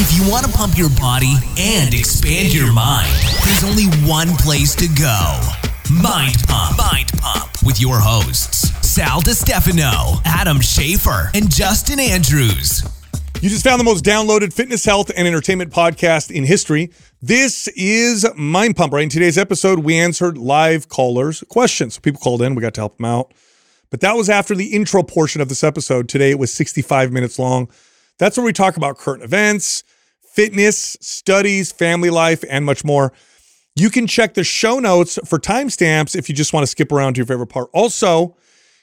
If you want to pump your body and expand your mind, there's only one place to go Mind Pump. Mind Pump with your hosts, Sal DiStefano, Adam Schaefer, and Justin Andrews. You just found the most downloaded fitness, health, and entertainment podcast in history. This is Mind Pump. Right in today's episode, we answered live callers' questions. So people called in, we got to help them out. But that was after the intro portion of this episode. Today it was 65 minutes long. That's where we talk about current events, fitness, studies, family life, and much more. You can check the show notes for timestamps if you just want to skip around to your favorite part. Also,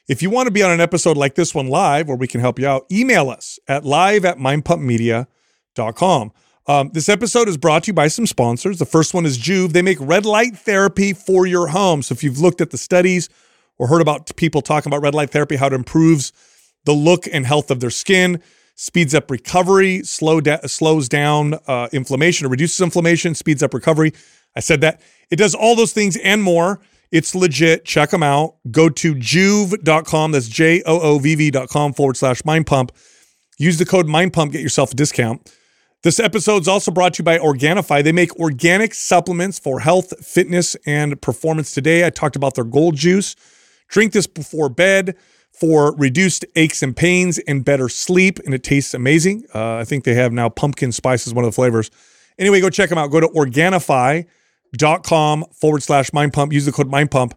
if you want to be on an episode like this one live where we can help you out, email us at live at mindpumpmedia.com. Um, this episode is brought to you by some sponsors. The first one is Joovv. They make red light therapy for your home. So if you've looked at the studies or heard about people talking about red light therapy, how it improves the look and health of their skin, speeds up recovery, slow da- slows down uh, inflammation or reduces inflammation, speeds up recovery. I said that. It does all those things and more. It's legit. Check them out. Go to joovv.com. That's J O O V V.com forward slash mind pump. Use the code mind pump, get yourself a discount. This episode is also brought to you by Organifi. They make organic supplements for health, fitness, and performance. Today, I talked about their gold juice. Drink this before bed for reduced aches and pains and better sleep, and it tastes amazing. Uh, I think they have now pumpkin spice as one of the flavors. Anyway, go check them out. Go to Organifi.com forward slash mind pump. Use the code mind pump.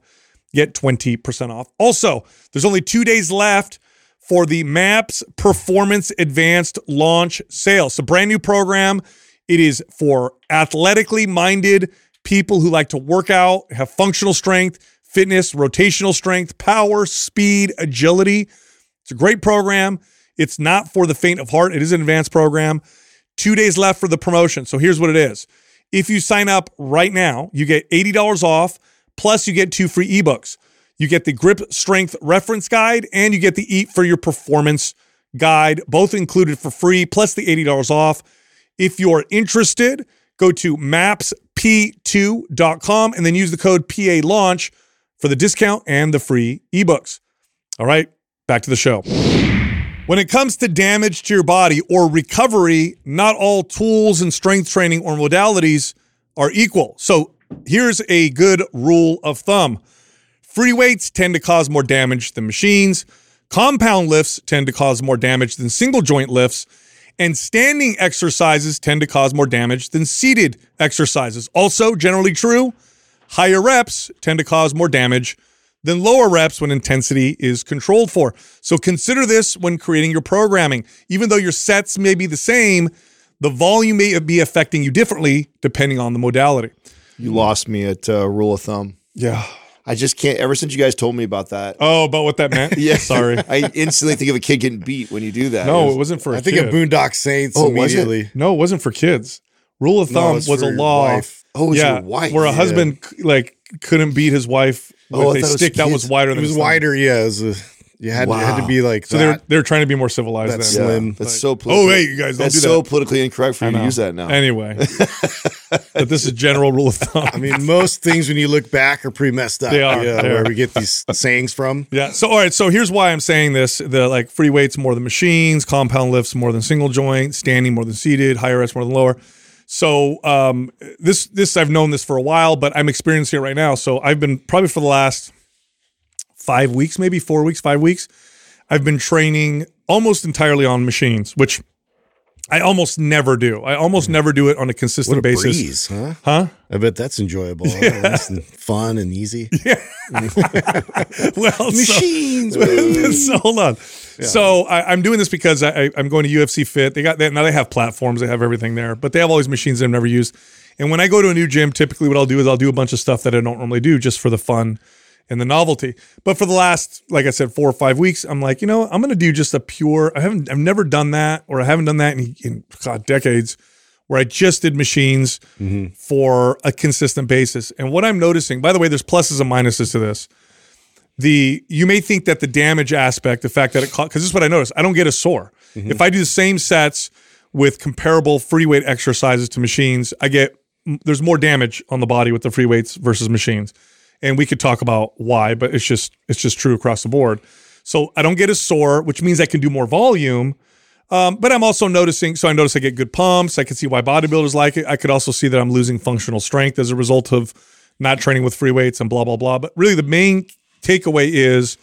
Get 20% off. Also, there's only two days left for the MAPS Performance Advanced launch sale. It's a brand new program. It is for athletically minded people who like to work out, have functional strength, fitness, rotational strength, power, speed, agility. It's a great program. It's not for the faint of heart. It is an advanced program. Two days left for the promotion. So here's what it is. If you sign up right now, you get $80 off, plus you get two free ebooks. You get the grip strength reference guide and you get the eat for your performance guide, both included for free, plus the $80 off. If you're interested, go to mapsp2.com and then use the code PA launch for the discount and the free ebooks. All right, back to the show. When it comes to damage to your body or recovery, not all tools and strength training or modalities are equal. So here's a good rule of thumb free weights tend to cause more damage than machines, compound lifts tend to cause more damage than single joint lifts, and standing exercises tend to cause more damage than seated exercises. Also, generally true, higher reps tend to cause more damage than lower reps when intensity is controlled for. So consider this when creating your programming. Even though your sets may be the same, the volume may be affecting you differently depending on the modality. You lost me at uh, rule of thumb. Yeah. I just can't. Ever since you guys told me about that, Oh, about what that meant? yeah, Sorry. I instantly think of a kid getting beat when you do that. No, It was- it wasn't for a I think kid. of Boondock Saints Oh, was it? No, it wasn't for kids. Rule of thumb it's was for a law. wife. Oh, it yeah, your wife. where a Yeah. husband like couldn't beat his wife Oh, with a thought was stick that was kids. wider It was his thumb. wider, yeah. It was a, you had, it had to be like So they're they're trying to be more civilized. That's then. Yeah, slim. That's Like, so. oh, Politically, hey, you guys, don't that's do so politically incorrect for I you to use that now. Anyway, but this is general rule of thumb. I mean, most things when you look back are pretty messed up. They are, Yeah, they where are. we get these sayings from. Yeah. So all right. So here's why I'm saying this: the like free weights more than machines, compound lifts more than single joint, standing more than seated, higher reps more than lower. So um, this this I've known this for a while, but I'm experiencing it right now. So I've been probably for the last five weeks, maybe four weeks, five weeks. I've been training almost entirely on machines, which I almost never do. I almost hmm. never do it on a consistent What a basis. breeze, huh? Huh? I bet that's enjoyable. Nice and fun and easy. well, so- Machines. so hold on. So I, I'm doing this because I, I, I'm going to UFC Fit. They got that now. They have platforms. They have everything there, but they have all these machines that I've never used. And when I go to a new gym, typically what I'll do is I'll do a bunch of stuff that I don't normally do just for the fun and the novelty. But for the last, like I said, four or five weeks, I'm like, you know, I'm going to do just a pure. I haven't, I've never done that, or I haven't done that in, in God decades, where I just did machines mm-hmm. for a consistent basis. And what I'm noticing, by the way, there's pluses and minuses to this the you may think that the damage aspect, the fact that it because this is what I notice, I don't get a sore. Mm-hmm. If I do the same sets with comparable free weight exercises to machines, I get there's more damage on the body with the free weights versus machines, and we could talk about why, but it's just it's just true across the board. So I don't get a sore, which means I can do more volume. Um, but I'm also noticing, so I notice I get good pumps. I can see why bodybuilders like it. I could also see that I'm losing functional strength as a result of not training with free weights and blah, blah, blah. But really, the main takeaway is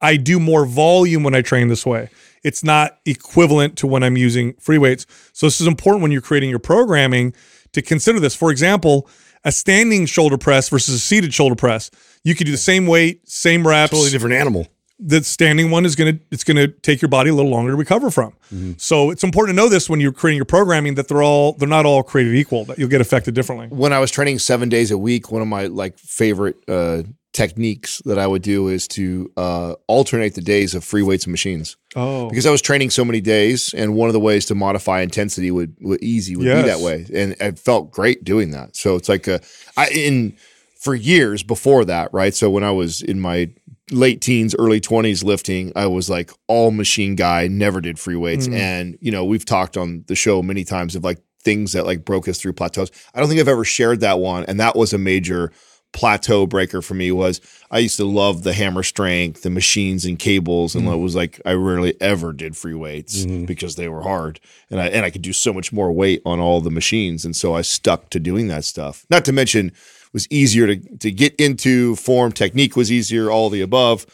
I do more volume when I train this way. It's not equivalent to when I'm using free weights. So this is important when you're creating your programming to consider this. For example, a standing shoulder press versus a seated shoulder press. You could do the same weight, same reps. Totally different animal. The standing one is gonna it's gonna take your body a little longer to recover from. So it's important to know this when you're creating your programming that they're all they're not all created equal. That you'll get affected differently. when I was training seven days a week, one of my like favorite uh, techniques that I would do is to uh, alternate the days of free weights and machines Oh, because I was training so many days, and one of the ways to modify intensity would, would easy would Yes. be that way, and it felt great doing that. So it's like a, I in for years before that, right? So when I was in my late teens, early twenties lifting, I was like all machine guy, never did free weights, and you know we've talked on the show many times of like things that like broke us through plateaus. I don't think I've ever shared that one, and that was a major plateau breaker for me was I used to love the hammer strength, the machines and cables, and mm-hmm. it was like I rarely ever did free weights mm-hmm. because they were hard, and I and I could do so much more weight on all the machines, and so I stuck to doing that stuff. Not to mention, it was easier to to get into form, technique was easier, all the above,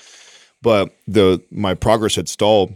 but the my progress had stalled.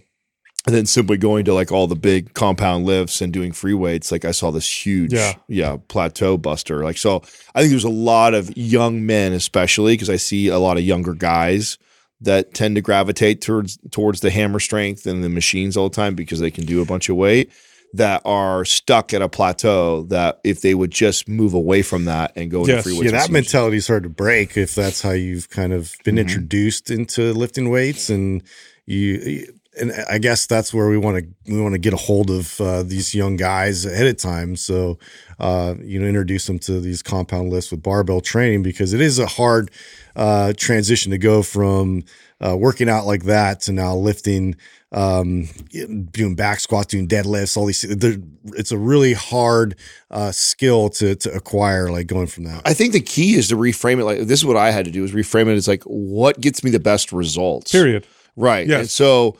And then simply going to like all the big compound lifts and doing free weights, like I saw this huge, Yeah. yeah, plateau buster. Like, so I think there's a lot of young men, especially because I see a lot of younger guys that tend to gravitate towards towards the hammer strength and the machines all the time because they can do a bunch of weight that are stuck at a plateau that if they would just move away from that and go into free weights Yeah, that machines- mentality is hard to break if that's how you've kind of been mm-hmm. introduced into lifting weights, and you. And I guess that's where we want to we want to get a hold of uh, these young guys ahead of time. So, uh, you know, introduce them to these compound lifts with barbell training because it is a hard uh, transition to go from uh, working out like that to now lifting, um, doing back squats, doing deadlifts, all these. It's a really hard uh, skill to to acquire, like going from that. I think the key is to reframe it like this is what I had to do is reframe it as like what gets me the best results. period. Right. Yes. And so,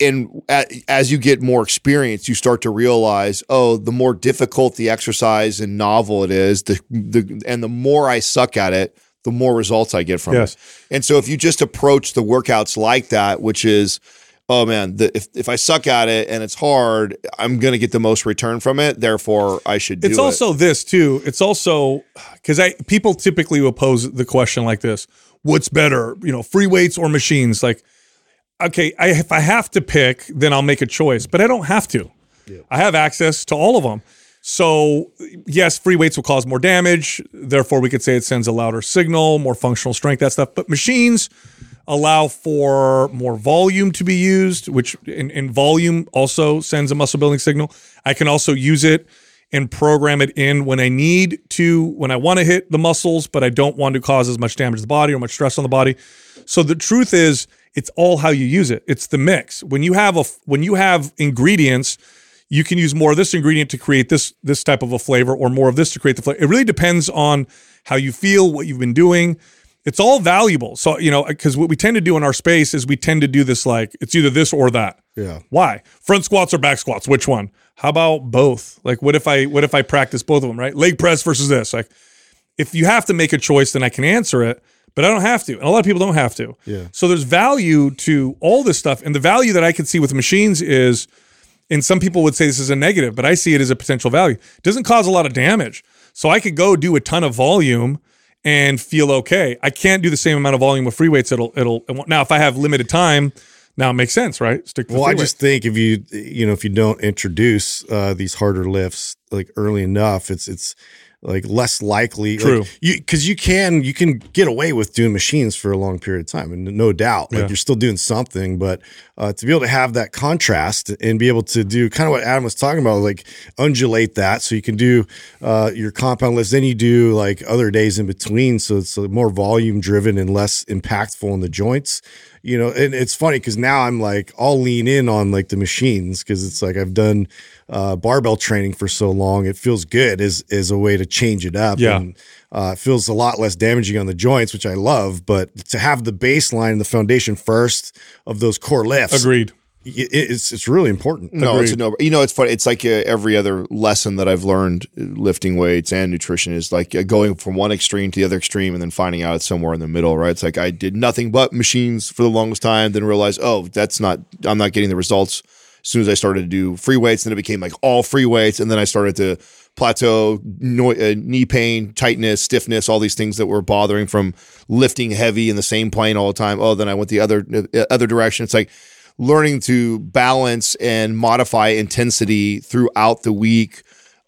and as you get more experience, you start to realize, oh, the more difficult the exercise and novel it is, the the and the more I suck at it, the more results I get from Yes. it. And so, if you just approach the workouts like that, which is Oh man, the, if if I suck at it and it's hard, I'm gonna get the most return from it. Therefore, I should do It's it. also this too. It's also because I people typically will pose the question like this: What's better, you know, free weights or machines? Like, okay, I, if I have to pick, then I'll make a choice, but I don't have to. I have access to all of them. So yes, free weights will cause more damage. Therefore, we could say it sends a louder signal, more functional strength, that stuff. But machines allow for more volume to be used, which in, in volume also sends a muscle building signal. I can also use it and program it in when I need to, when I want to hit the muscles, but I don't want to cause as much damage to the body or much stress on the body. So the truth is, it's all how you use it. It's the mix. When you have a when you have ingredients, you can use more of this ingredient to create this this type of a flavor, or more of this to create the flavor. It really depends on how you feel, what you've been doing. It's all valuable. So you know, because what we tend to do in our space is we tend to do this like it's either this or that. Yeah. Why? Front squats or back squats? Which one? How about both? Like, what if I what if I practice both of them? Right? Leg press versus this. Like, if you have to make a choice, then I can answer it. But I don't have to, and a lot of people don't have to. Yeah. So there's value to all this stuff, and the value that I can see with machines is, and some people would say this is a negative, but I see it as a potential value. It doesn't cause a lot of damage, so I could go do a ton of volume and feel okay. I can't do the same amount of volume with free weights. It'll it'll now if I have limited time, now it makes sense, right? Stick Well, I weight. just think if you you know if you don't introduce uh, these harder lifts like early enough, it's it's like less likely. True. like, you because you can you can get away with doing machines for a long period of time, and no doubt, like Yeah. you're still doing something. But uh, to be able to have that contrast and be able to do kind of what Adam was talking about, like undulate that, so you can do uh, your compound lifts, then you do like other days in between, so it's uh, more volume driven and less impactful in the joints you know and it's funny because now i'm like i'll lean in on like the machines because it's like i've done uh, barbell training for so long it feels good as as a way to change it up Yeah. and uh, it feels a lot less damaging on the joints which i love but to have the baseline and the foundation first of those core lifts agreed. it- it's it's really important. No, it's a no. You know, it's funny. It's like uh, every other lesson that I've learned uh, lifting weights and nutrition is like uh, going from one extreme to the other extreme and then finding out it's somewhere in the middle, right? It's like I did nothing but machines for the longest time, then realized, oh, that's not, I'm not getting the results. As soon as I started to do free weights, then it became like all free weights. And then I started to plateau, no, uh, knee pain, tightness, stiffness, all these things that were bothering from lifting heavy in the same plane all the time. Oh, then I went the other, uh, other direction. It's like, learning to balance and modify intensity throughout the week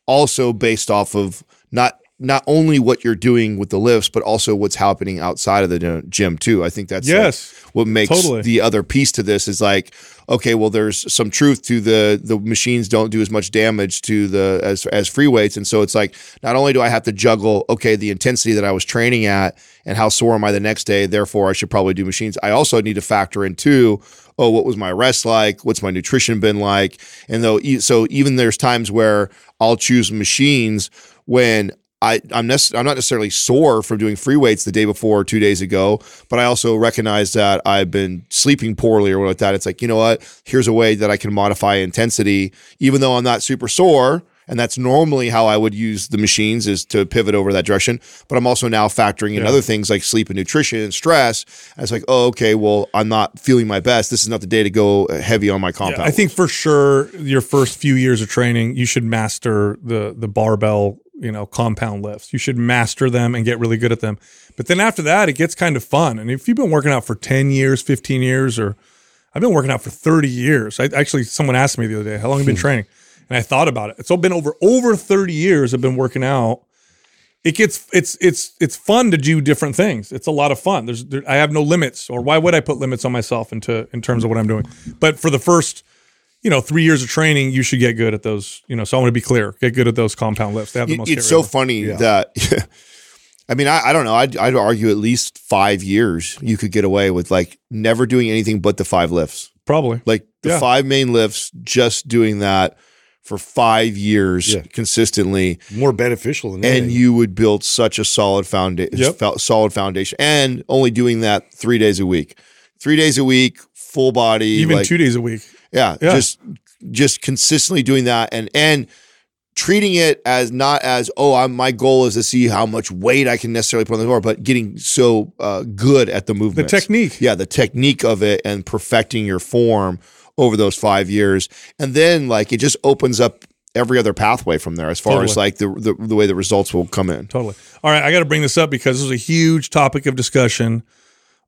also based off of not not only what you're doing with the lifts but also what's happening outside of the gym too. I think that's like, Yes. what makes Totally. the other piece to this is like okay well there's some truth to the the machines don't do as much damage to the as as free weights. And so it's like not only do i have to juggle okay the intensity that i was training at and how sore am i the next day therefore i should probably do machines. I also need to factor in too oh what was my rest like? What's my nutrition been like? And though so even there's times where i'll choose machines when I, I'm, nec- I'm not necessarily sore from doing free weights the day before or two days ago, but I also recognize that I've been sleeping poorly or what like that. It's like, you know what? Here's a way that I can modify intensity, even though I'm not super sore. And that's normally how I would use the machines is to pivot over that direction. But I'm also now factoring in other things like sleep and nutrition and stress. And it's like, oh, okay, well, I'm not feeling my best. This is not the day to go heavy on my compound. I think for sure your first few years of training, you should master the the barbell, you know, compound lifts. You should master them and get really good at them. But then after that, it gets kind of fun. And if you've been working out for 10 years, 15 years, or I've been working out for 30 years. I actually someone asked me the other day, how long have you been hmm. training? And I thought about it. It's all been over over 30 years I've been working out. It gets it's it's it's fun to do different things. It's a lot of fun. There's there, I have no limits, or why would I put limits on myself into in terms of what I'm doing? But for the first you know, three years of training, you should get good at those. You know, so I want to be clear: get good at those compound lifts. They have the It- most. it's so over. funny that I mean, I, I don't know. I'd, I'd argue at least five years you could get away with like never doing anything but the five lifts, probably. like the Yeah. five main lifts, just doing that for five years Yeah. consistently, more beneficial than that. and you would build such a solid foundation, Yep. solid foundation, and only doing that three days a week, three days a week, full body, Even like- two days a week. Yeah, Yeah. just just consistently doing that and and treating it as not as oh I'm my goal is to see how much weight I can necessarily put on the bar, but getting so uh, good at the movement, The technique. yeah, the technique of it and perfecting your form over those five years, and then like it just opens up every other pathway from there as far as like the, the the way the results will come in. Totally. All right, I got to bring this up because this was a huge topic of discussion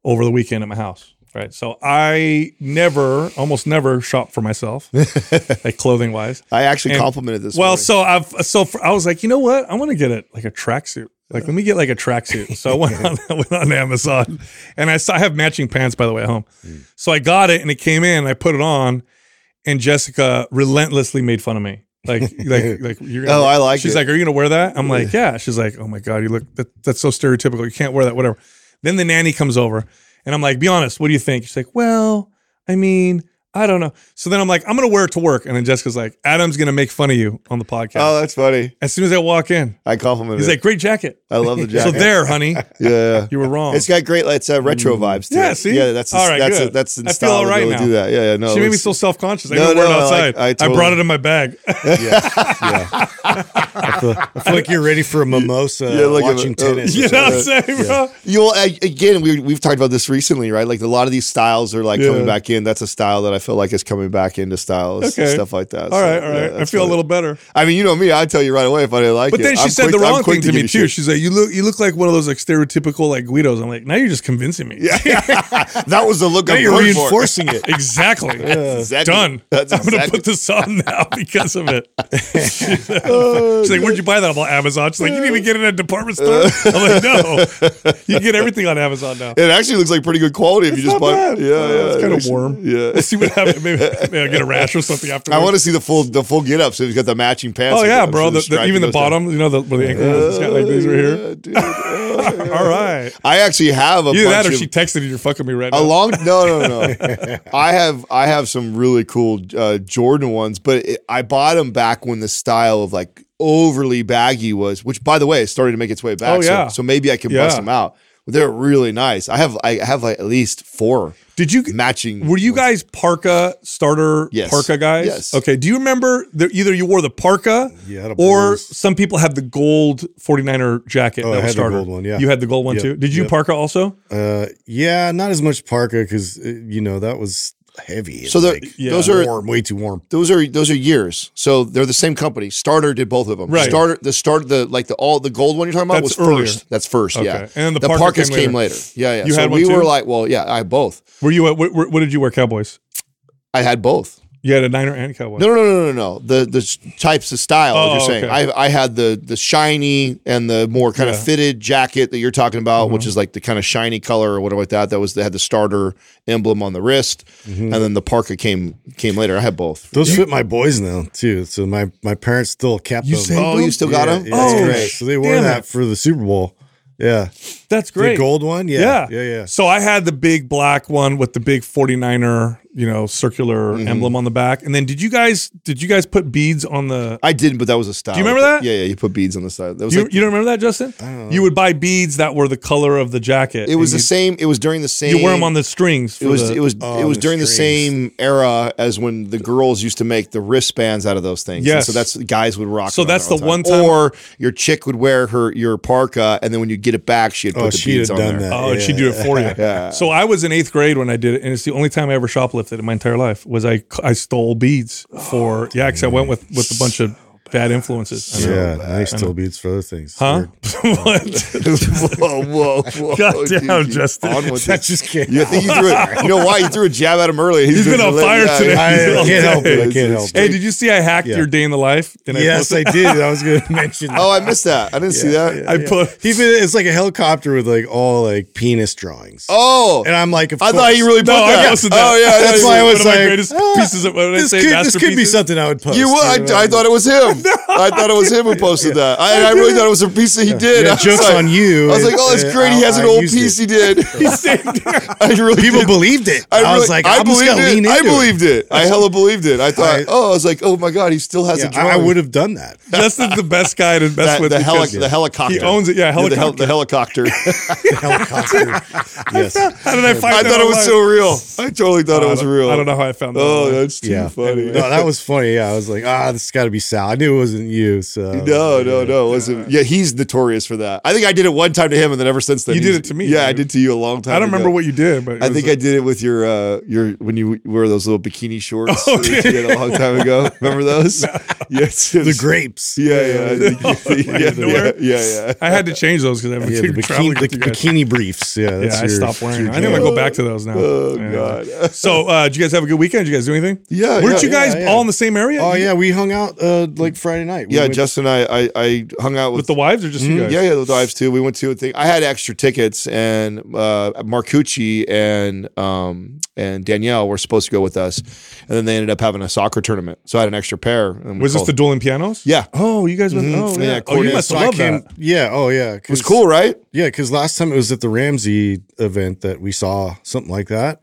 over the weekend at my house. Right. So I never, almost never shop for myself, like clothing wise. I actually And- complimented this. Well, morning. so I've so for, I was like, you know what? I want to get it like a tracksuit. Like, let me get like a tracksuit. So I went on, went on Amazon, and I saw I have matching pants by the way at home. Mm. So I got it, and it came in. And I put it on, and Jessica relentlessly made fun of me. Like, like, like you're. Gonna, Oh, I like She's it. like, "Are you gonna wear that?" I'm like, "Yeah." She's like, "Oh my god, you look that, that's so stereotypical. You can't wear that. Whatever." Then the nanny comes over, and I'm like, "Be honest. What do you think?" She's like, "Well, I mean." I don't know. So then I'm like, I'm gonna wear it to work, and then Jessica's like, Adam's gonna make fun of you on the podcast. oh, that's funny. As soon as I walk in, I complimented. he's it. like, "Great jacket." I love the jacket. So there, honey, yeah. you were wrong. It's got great. It's uh, retro vibes. To Yeah, it. see? yeah. That's All right, that's good. that's in I feel style all to really now. do that. Yeah, yeah. No, she made me it's- so self conscious. I No, didn't wear it no, I outside. like- I I, totally- brought it in my bag. I, feel, I feel like you're ready for a mimosa Yeah, look at watching it. Oh, tennis. you know what I'm saying, bro? You know, I, again, we we've talked about this recently, right? Like a lot of these styles are like coming back in. That's a style that I feel like it's coming back into styles, Okay. stuff like that. All So, right, all yeah. I feel a little better. I mean, you know me. I'd tell you right away if I didn't like But it. But then she I'm said quick- the wrong thing to give me too. shit. She's like, "You look, you look like one of those like stereotypical like Guidos." I'm like, "Now you're just convincing me." Yeah, that was the look Now I'm you're reinforcing it. exactly. Exactly. Done. That's I'm gonna put this on now because of it. She's like, "Where'd you buy that?" I'm on Amazon. She's like, "You didn't even get it at a department store." I'm like, "No, you can get everything on Amazon now." It actually looks like pretty good quality if you just buy. bad. Yeah, yeah. it's kinda warm. Yeah. Let's see what. Maybe, maybe I'll get a rash or something I want to see the full the full get up. So he's got the matching pants. Oh yeah, bro. The, the, even the goes down. bottom, you know, the, where the ankle is. It's got like these right here. Dude. Oh, All right. I actually have a Either bunch that or of she texted you. You're fucking me right now. a long no no no. I have I have some really cool uh, Jordan ones, but it, I bought them back when the style of like overly baggy was, which by the way, is starting to make its way back. Oh, so- yeah. So, maybe I can Yeah. bust them out. They're really nice. I have I have like at least four Did you matching. were you guys parka starter Yes. parka guys? Yes. Okay. Do you remember that either you wore the parka Yeah, I had a or blues. some people have the gold 49er jacket Oh, that I was had the starter. gold one, yeah. You had the gold one Yep, too. Did you yep. parka also? Uh, yeah, not as much parka because you know that was heavy. So and, the- like, yeah. those are warm, way too warm. those are those are years. So they're the same company. Starter did both of them. Right. Starter the start the like the all the gold one you're talking about That's was earlier. first. That's first. Okay. Yeah. And the the Parkas Parkas came came later. later. Yeah, yeah. You so had one we were like, well, yeah, I had both. Were you at what, what what did you wear Cowboys? I had both. You had a Niner and Cowboy. No, no, no, no, no, no. The the types of style Oh, you're saying. okay. I I had the the shiny and the more kind Yeah. Mm-hmm. of fitted jacket that you're talking about, which is like the kind of shiny color or whatever like that. That was that had the starter emblem on the wrist, Mm-hmm. and then the parka came came later. I had both. Those fit my boys now too. So my my parents still kept You them. Oh, them? you still got them? Yeah, Oh, yeah. great. So they wore that it. for the Super Bowl. Yeah, That's great. the gold one. Yeah, Yeah. yeah, yeah. So I had the big black one with the big 49er, you know, circular Mm-hmm. emblem on the back. And then did you guys did you guys put beads on the I didn't, but that was a style. Do you remember that? Yeah, yeah. You put beads on the side. That was you, like, you don't remember that, Justin? You would buy beads that were the color of the jacket. it was the same. It was during the same. you wear them on the strings. For It was the, it was Oh, it was the during the same era as when the girls used to make the wristbands out of those things. Yeah. So that's guys would rock. So that's all the one time- Or your chick would wear her your parka, and then when you get it back, she'd put Oh, the she'd beads have on done there. that. Oh, and she'd do it for you. Yeah. So I was in eighth grade when I did it, and it's the only time I ever shoplifted in my entire life. Was I I stole beads for oh, yeah, because I went with with a bunch of bad influences. I know. Yeah, nice toe beats for other things. Huh? what? whoa, whoa, whoa! God damn, you Justin. on with That just can't. You think you threw it? You know why you threw a jab at him earlier? He's been on fire today. I, I can't help it. I can't it's- help Hey, it. did you see I hacked Yeah. your day in the life? Did Yes, I post did. I was going to mention. Oh, I missed that. I didn't see that. I put. He fit- it's like a helicopter with like all like penis drawings. Oh, And I'm like, of I course. thought you really put No, that. posted that. Oh yeah, That's that's why I was like, ah, pieces of. What I This say? could, this could be something I would post. You would. I, I thought it was him. I thought it was him who posted that. I, I really thought it was a piece that he did. Yeah, I was jokes like- on you. I was like, oh, that's great. He has an I old piece it. he did. I really People did. believed it. I, really- was like, I I'm just believed gonna lean it. into I it. believed it. I hella believed it. I thought, I- oh, I was like, oh my god, he still has a Yeah, drawing. I, I would have done that. Justin's the best guy to best the, with. the, heli- the helicopter. He owns it. Yeah, the, helicopter. the helicopter. Helicopter. yes. How did I find I thought it was so real. I totally thought it was real. I don't know how I found that. Oh, online. that's too funny. No, that was funny. Yeah, I was like, ah, this has got to be Sal. I knew it wasn't you. So No, no, no. It wasn't. Yeah, he's notorious for that. I think I did it one time to him, and then ever since then, You did it to me, Yeah, I did to you a long time. Ago. I don't ago. remember what you did, but I think a- I did it with your uh your when you wear those little bikini shorts Oh, that you did a long time ago. Remember those? Yes. The grapes. Yeah, yeah, yeah, yeah, yeah, yeah, yeah. I had to change those because I've Yeah, been the bikini, the bikini briefs. Yeah, Yeah, I stopped wearing. I think I'm gonna go back to those now. Oh god. So, uh, did you guys have a good weekend? Did you guys do anything? Yeah, Weren't you guys yeah, yeah. all in the same area? Oh yeah, we hung out uh, like Friday night. We Yeah, went- Justin and I, I I hung out with, with the wives or just you guys? Yeah, yeah, the wives too. We went to a thing. I had extra tickets, and uh, Marcucci and um, and Danielle were supposed to go with us, and then they ended up having a soccer tournament. So I had an extra pair. And Was this called- the dueling pianos? Yeah, Oh, you guys went. Mhm. Oh, Yeah, yeah. oh, you must So have I came. that. Yeah. Oh yeah. it was cool, right? Yeah, because last time it was at the Ramsey event that we saw something like that,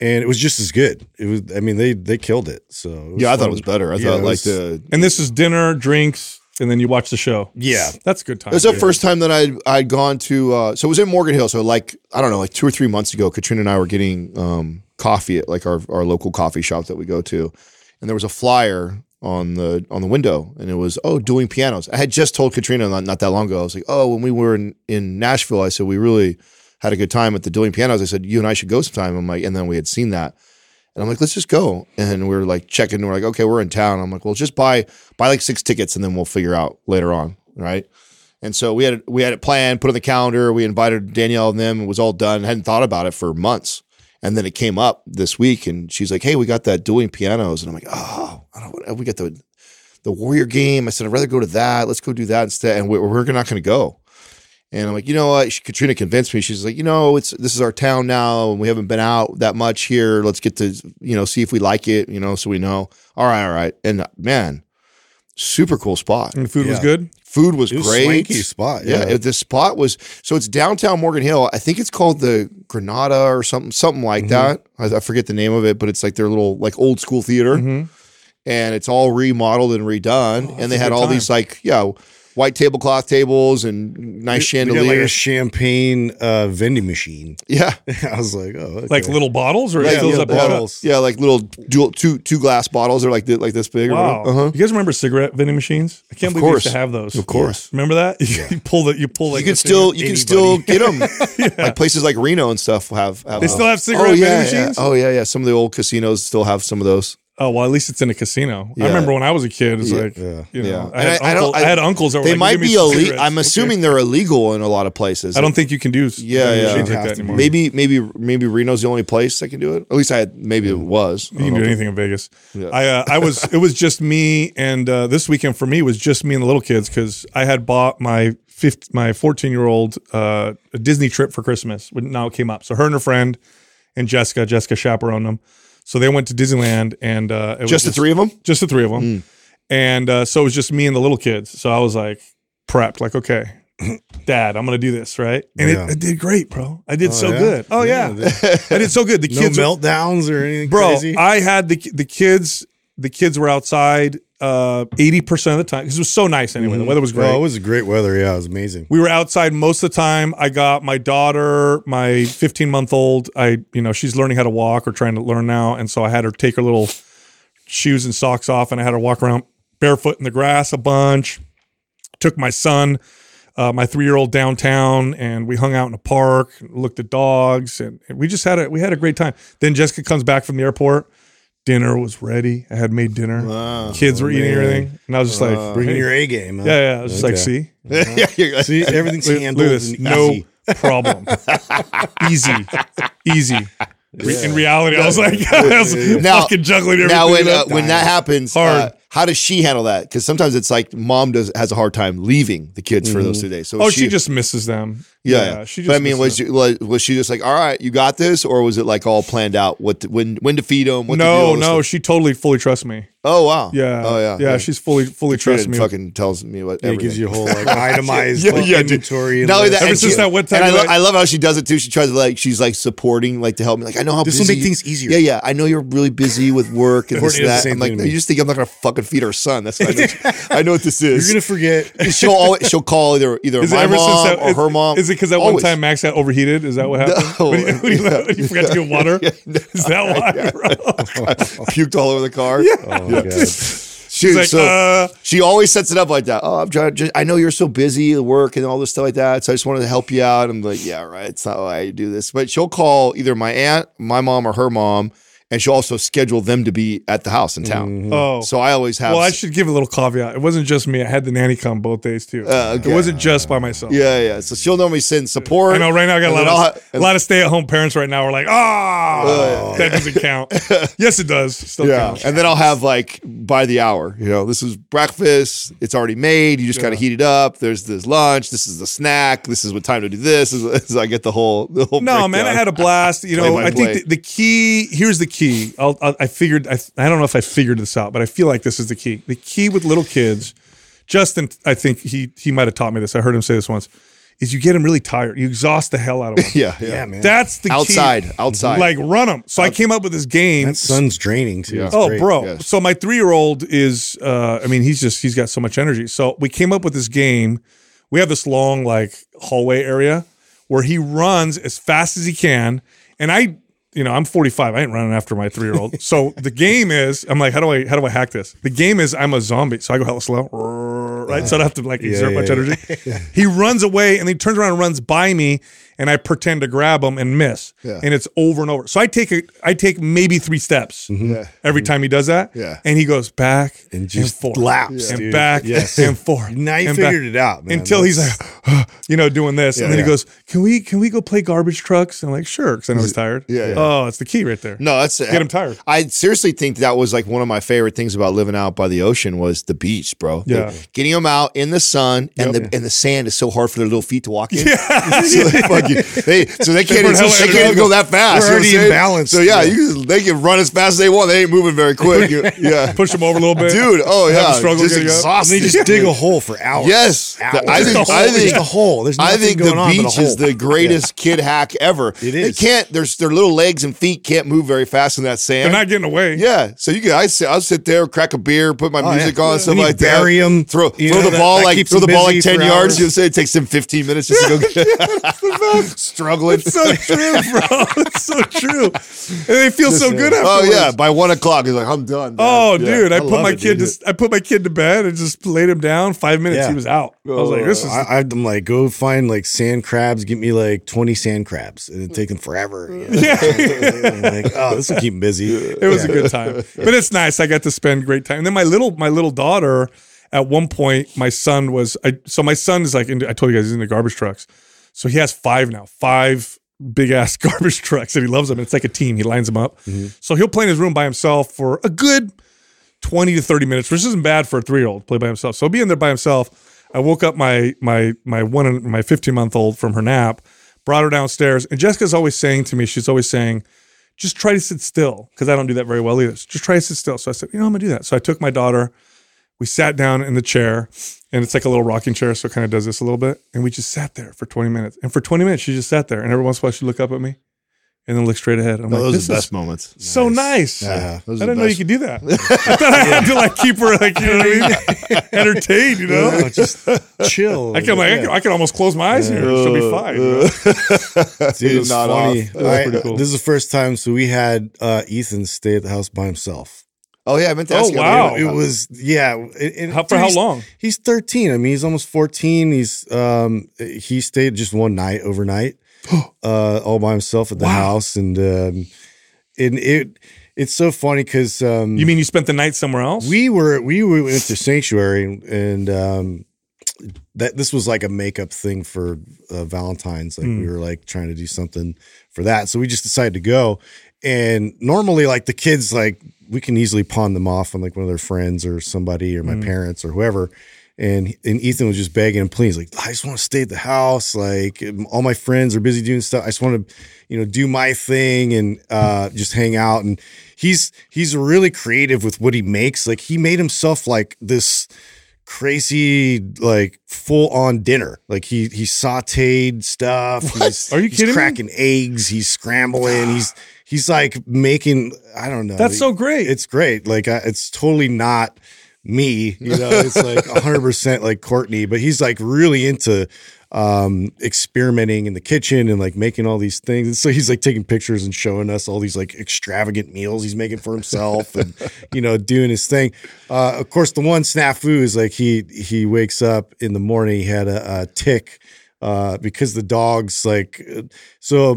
and it was just as good. It was. I mean, they they killed it. So it was Yeah, I thought it was better. I Yeah, thought it like was- the And this is dinner, drinks, and then you watch the show. Yeah. That's a good time. It was the Yeah. first time that I'd I'd gone to uh, so it was in Morgan Hill. So like I don't know, like two or three months ago, Katrina and I were getting um, coffee at like our, our local coffee shop that we go to, and there was a flyer on the on the window, and it was oh dueling pianos. I had just told Katrina not, not that long ago. I was like, oh, when we were in, in Nashville, I said we really had a good time at the dueling pianos. I said you and I should go sometime. I'm like, and then we had seen that. And I'm like, let's just go. And we are like checking. We're like, okay, we're in town. I'm like, well, just buy buy like six tickets, and then we'll figure out later on, right? And so we had we had it planned, put on the calendar. We invited Danielle and them. It was all done. hadn't thought about it for months. And then it came up this week, and she's like, "Hey, we got that dueling pianos." And I'm like, "Oh, I don't. We got the the Warrior game." I said, "I'd rather go to that. Let's go do that instead." And we're, we're not going to go. And I'm like, you know what? She, Katrina convinced me. She's like, you know, it's this is our town now, and we haven't been out that much here. Let's get to you know see if we like it, you know, so we know. All right, all right. And uh, man, super cool spot. And the food was good. Food was, It was great. swanky spot. Yeah, Yeah. it, the spot was so it's downtown Morgan Hill. I think it's called the Granada or something, something like Mm-hmm. that. I, I forget the name of it, but it's like their little like old school theater, Mhm. and it's all remodeled and redone. Oh, and they had all time. these like yeah, white tablecloth tables and nice We got like a chandeliers. champagne uh, vending machine. yeah, I was like, oh, okay. Like little bottles or Like it fills little up bottles. bottles. yeah, like little dual two two glass bottles. They're like thi- like this big. Wow. whatever. Uh-huh. You guys remember cigarette vending machines? I can't Of believe we used to have those. Of course. Remember that? Yeah. you pull the you pull like You can still you can still get them. Like places like Reno and stuff have. have They those. still have cigarette oh, yeah, vending yeah. machines? Oh yeah, yeah. Some of the old casinos still have some of those. Oh well, at least it's in a casino. Yeah. I remember when I was a kid. It's Yeah. like Yeah. you know, Yeah. I, had I- I don't- uncle- I, I- had uncles that were They like, might "Give be illegal. I'm Okay. assuming they're illegal in a lot of places. I don't think you can do. Yeah, vending yeah. like that. Maybe maybe maybe Reno's the only place that can do it. At least I had, maybe it was. I You can do know. anything in Vegas. Yeah. I uh, I was it was just me and uh, this weekend for me was just me and the little kids because I had bought my 15, my fourteen year old uh, a Disney trip for Christmas when now it came up. So her and her friend and Jessica Jessica chaperoned them. So they went to Disneyland and uh, it was Just the three of them. just the three of them. And uh, so it was just me and the little kids. So I was like prepped, like, okay, dad, I'm going to do this. Right. And Yeah. it, it did great, bro. I did so yeah? good. Oh, yeah. I did so good. The no kids, meltdowns or anything bro, crazy. I had the, the kids, the kids were outside uh, 80% of the time because it was so nice anyway. The weather was great. Oh, it was a great weather. Yeah, it was amazing. we were outside most of the time. I got my daughter, my 15 month old. I, you know, she's learning how to walk or trying to learn now, and so I had her take her little shoes and socks off, and I had her walk around barefoot in the grass a bunch. Took my son, uh, my three year old downtown, and we hung out in a park, looked at dogs, and we just had a we had a great time. Then Jessica comes back from the airport. Dinner was ready. I had made dinner. Kids were eating everything, and I was just like, Bringing hey. your A game. huh? yeah, yeah. I was just like, Okay. see, yeah, you're- See, everything's Look- look handled at this. and No easy. problem. easy. Easy. Re- In reality, I was like, I was Now- fucking juggling everything. now when uh, up. when that happens, Hard. How does she handle that? Because sometimes it's like mom does has a hard time leaving the kids for those mm-hmm. two days. So oh, she, just misses them. yeah, yeah. she just. but I mean, was you, was was she just like, all right, you got this, or was it like all planned out? What to, when when to feed them? What them. to do, no, no, stuff? she totally fully trusts me. Oh wow. Yeah, Oh yeah. yeah. She's fully fully trusts me. fucking tells me what Yeah, it gives you a whole like itemized Yeah, like, yeah, inventory. Not only that, Ever since she- that one time, and I, lo- I love how she does it too. She tries to like she's like supporting, like to help me. Like I know how This will make you- things easier. Yeah, yeah. I know you're really busy with work and this and that. I'm like, thing to no, me. you just think I'm not gonna fucking feed our son. That's what I know. I know what this is. You're gonna forget. she'll always she'll call either either Is it my ever mom since that, or is, her mom. Is it because that one time Max got overheated? Is that what happened? No. when, you, when, you, when you forgot to get water? Is that why? bro? puked all over the car? Oh my. She, like, so uh, she always sets it up like that. Oh, I'm trying just, I know you're so busy at work and all this stuff like that. So I just wanted to help you out. I'm like, yeah, right. It's not why I do this. But she'll call either my aunt, my mom, or her mom, and she'll also schedule them to be at the house in town. oh, So I always have. well, I should give a little caveat. It wasn't just me. I had the nanny come both days too. Uh, okay. It wasn't just by myself. yeah, yeah. So she'll normally send support. I know right now I got a lot of ha- a lot of stay at home parents right now are like, ah, that doesn't count. yes, it does. Still Yeah, counts. and then I'll have like by the hour. You know, this is breakfast. It's already made. You just kind of heat it up. There's this lunch. This is the snack. This is what time to do this. This is, so I get the whole the whole. No, man, I had a blast. You know, I think the, the key here's the key. I'll, I'll, I figured. I, I don't know if I figured this out, but I feel like this is the key. The key with little kids. Justin, I think he he might have taught me this. I heard him say this once. Is you get them really tired. You exhaust the hell out of them. Yeah, yeah, Yeah, man. That's the key. Outside, outside. Like run them. So I came up with this game. That sun's draining too. It's Oh, great. bro. Yes. So my three year old is, uh, I mean, he's just, he's got so much energy. So we came up with this game. We have this long, like, hallway area where he runs as fast as he can. And I, you know, I'm 45. I ain't running after my three year old. so the game is, I'm like, how do I, how do I hack this? The game is I'm a zombie. So I go hella slow, right? So I don't have to like exert yeah, much yeah. energy. He runs away and he turns around and runs by me. And I pretend to grab him and miss, Yeah. and it's over and over. So I take a, I take maybe three steps mm-hmm. Yeah. every mm-hmm. time he does that. Yeah. And he goes back and, And just forth. laps, and dude. back Yes. and forth. Now you and figured it out, man. Until he's That's- like, you know, doing this, and then yeah. he goes, "Can we can we go play garbage trucks?" And I'm like, "Sure," because I know he's tired. Yeah, yeah. Oh, it's the key right there. No, that's Get him tired. I seriously think that was like one of my favorite things about living out by the ocean was the beach, bro. Yeah. The- getting them out in the sun and Yep. the and the sand is so hard for their little feet to walk in. so they fucking they so they can't burn even, they can't even go that fast. We're you know what already I'm saying? imbalanced. So yeah, Yeah. you they can run as fast as they want. They ain't moving very quick. You- yeah, Push them over a little bit, dude. Oh Have yeah, a struggle just getting up. and exhausted. they just dig a hole for hours. Yes, Hours. I think Just a I hole. think just a hole. There's I think the going on but a beach is the greatest kid hack ever. It They can't. There's their little legs and feet can't move very fast in that sand. They're not getting away. yeah, so you can. I sit. I'll sit there, crack a beer, put my Oh, music yeah. on, stuff When you like bury that. 'em, throw throw know, the that- ball that like throw the ball like ten yards. You'll say it takes them fifteen minutes just to go get struggling. It's so true, bro. It's so true. And they feel so good Oh yeah, by one o'clock he's like, I'm done. man." Oh, Yeah. dude! I, I put my it, kid. dude. To, I put my kid to bed and just laid him down. Five minutes, Yeah. he was out. I was like, oh, "This is." I, I'm like, go find like sand crabs. Get me like 20 sand crabs, and it take them forever. you know? yeah, like, oh, this will keep them busy. it was a good time, but it's nice. I got to spend great time. And then my little my little daughter. At one point, my son was. I, so my son is like. Into, I told you guys he's into garbage trucks. So he has five now. Five big ass garbage trucks, and he loves them. It's like a team. He lines them up. Mm-hmm. So he'll play in his room by himself for a good 20 to 30 minutes, which isn't bad for a three year old play by himself. So being there by himself, I woke up my my my one my 15 month old from her nap, brought her downstairs, and Jessica's always saying to me, she's always saying, just try to sit still because I don't do that very well either. So just try to sit still. So I said, you know, I'm gonna do that. So I took my daughter, we sat down in the chair, and it's like a little rocking chair, so it kind of does this a little bit, and we just sat there for 20 minutes. And for 20 minutes, she just sat there, and every once in a while she'd look up at me, and then look straight ahead. I'm No, like, those this are the best moments. so nice. Yeah, those I didn't know you could do that. I thought I had to like keep her like you know what I mean, entertained. You know, just chill. I can like I, can, I can almost close my eyes here. She'll be fine. you know? Dude, Not funny. off. That was I- pretty cool. This is the first time. So we had uh, Ethan stay at the house by himself. Oh yeah, I meant to Oh, ask you. wow. It was yeah. and- and How, for dude, how long? He's 13. I mean, he's almost 14. He's um he stayed just one night overnight, uh, all by himself at the Wow. house, and um, and it it's so funny because um, You mean you spent the night somewhere else? we were we were- went to sanctuary and um that this was like a makeup thing for uh, valentine's like we were like trying to do something for that so we just decided to go and normally like the kids like we can easily pawn them off on like one of their friends or somebody or my parents or whoever and and Ethan was just begging and pleading, like, I just want to stay at the house. Like all my friends are busy doing stuff. I just want to, you know, do my thing and uh, just hang out. And he's he's really creative with what he makes. Like he made himself like this crazy, like full on dinner. Like he he sauteed stuff. He's, Are you he's kidding me? cracking eggs. He's scrambling. he's he's like making. I don't know. That's so great. It's great. Like I, it's totally not me. You know, it's like 100 percent like Courtney, but he's like really into um experimenting in the kitchen and like making all these things. And so he's like taking pictures and showing us all these like extravagant meals he's making for himself and you know doing his thing. Uh of course the one snafu is like he he wakes up in the morning he had a, a tick uh because the dog's like uh, so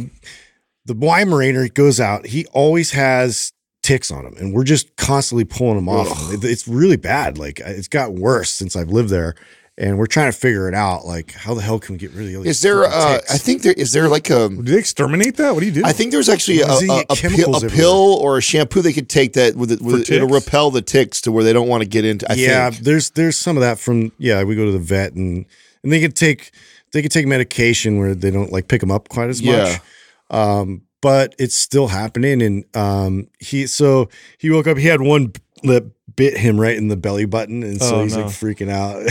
the Weimaraner goes out, he always has ticks on him, and we're just constantly pulling them off. him. It's really bad. Like it's got worse since I've lived there, and we're trying to figure it out. Like how the hell can we get rid of these Is there? Uh. I think there is there like a. Did they exterminate that? What do you do? I think there's actually a, Why does he a, a, pill, a pill or a shampoo they could take that with, it, with it'll repel the ticks to where they don't want to get into. I yeah, think. there's there's some of that from yeah. We go to the vet and and they could take they could take medication where they don't like pick them up quite as Yeah. much. Um, but it's still happening, and um, he so he woke up. He had one that bit him right in the belly button, and so Oh, he's no. like freaking out.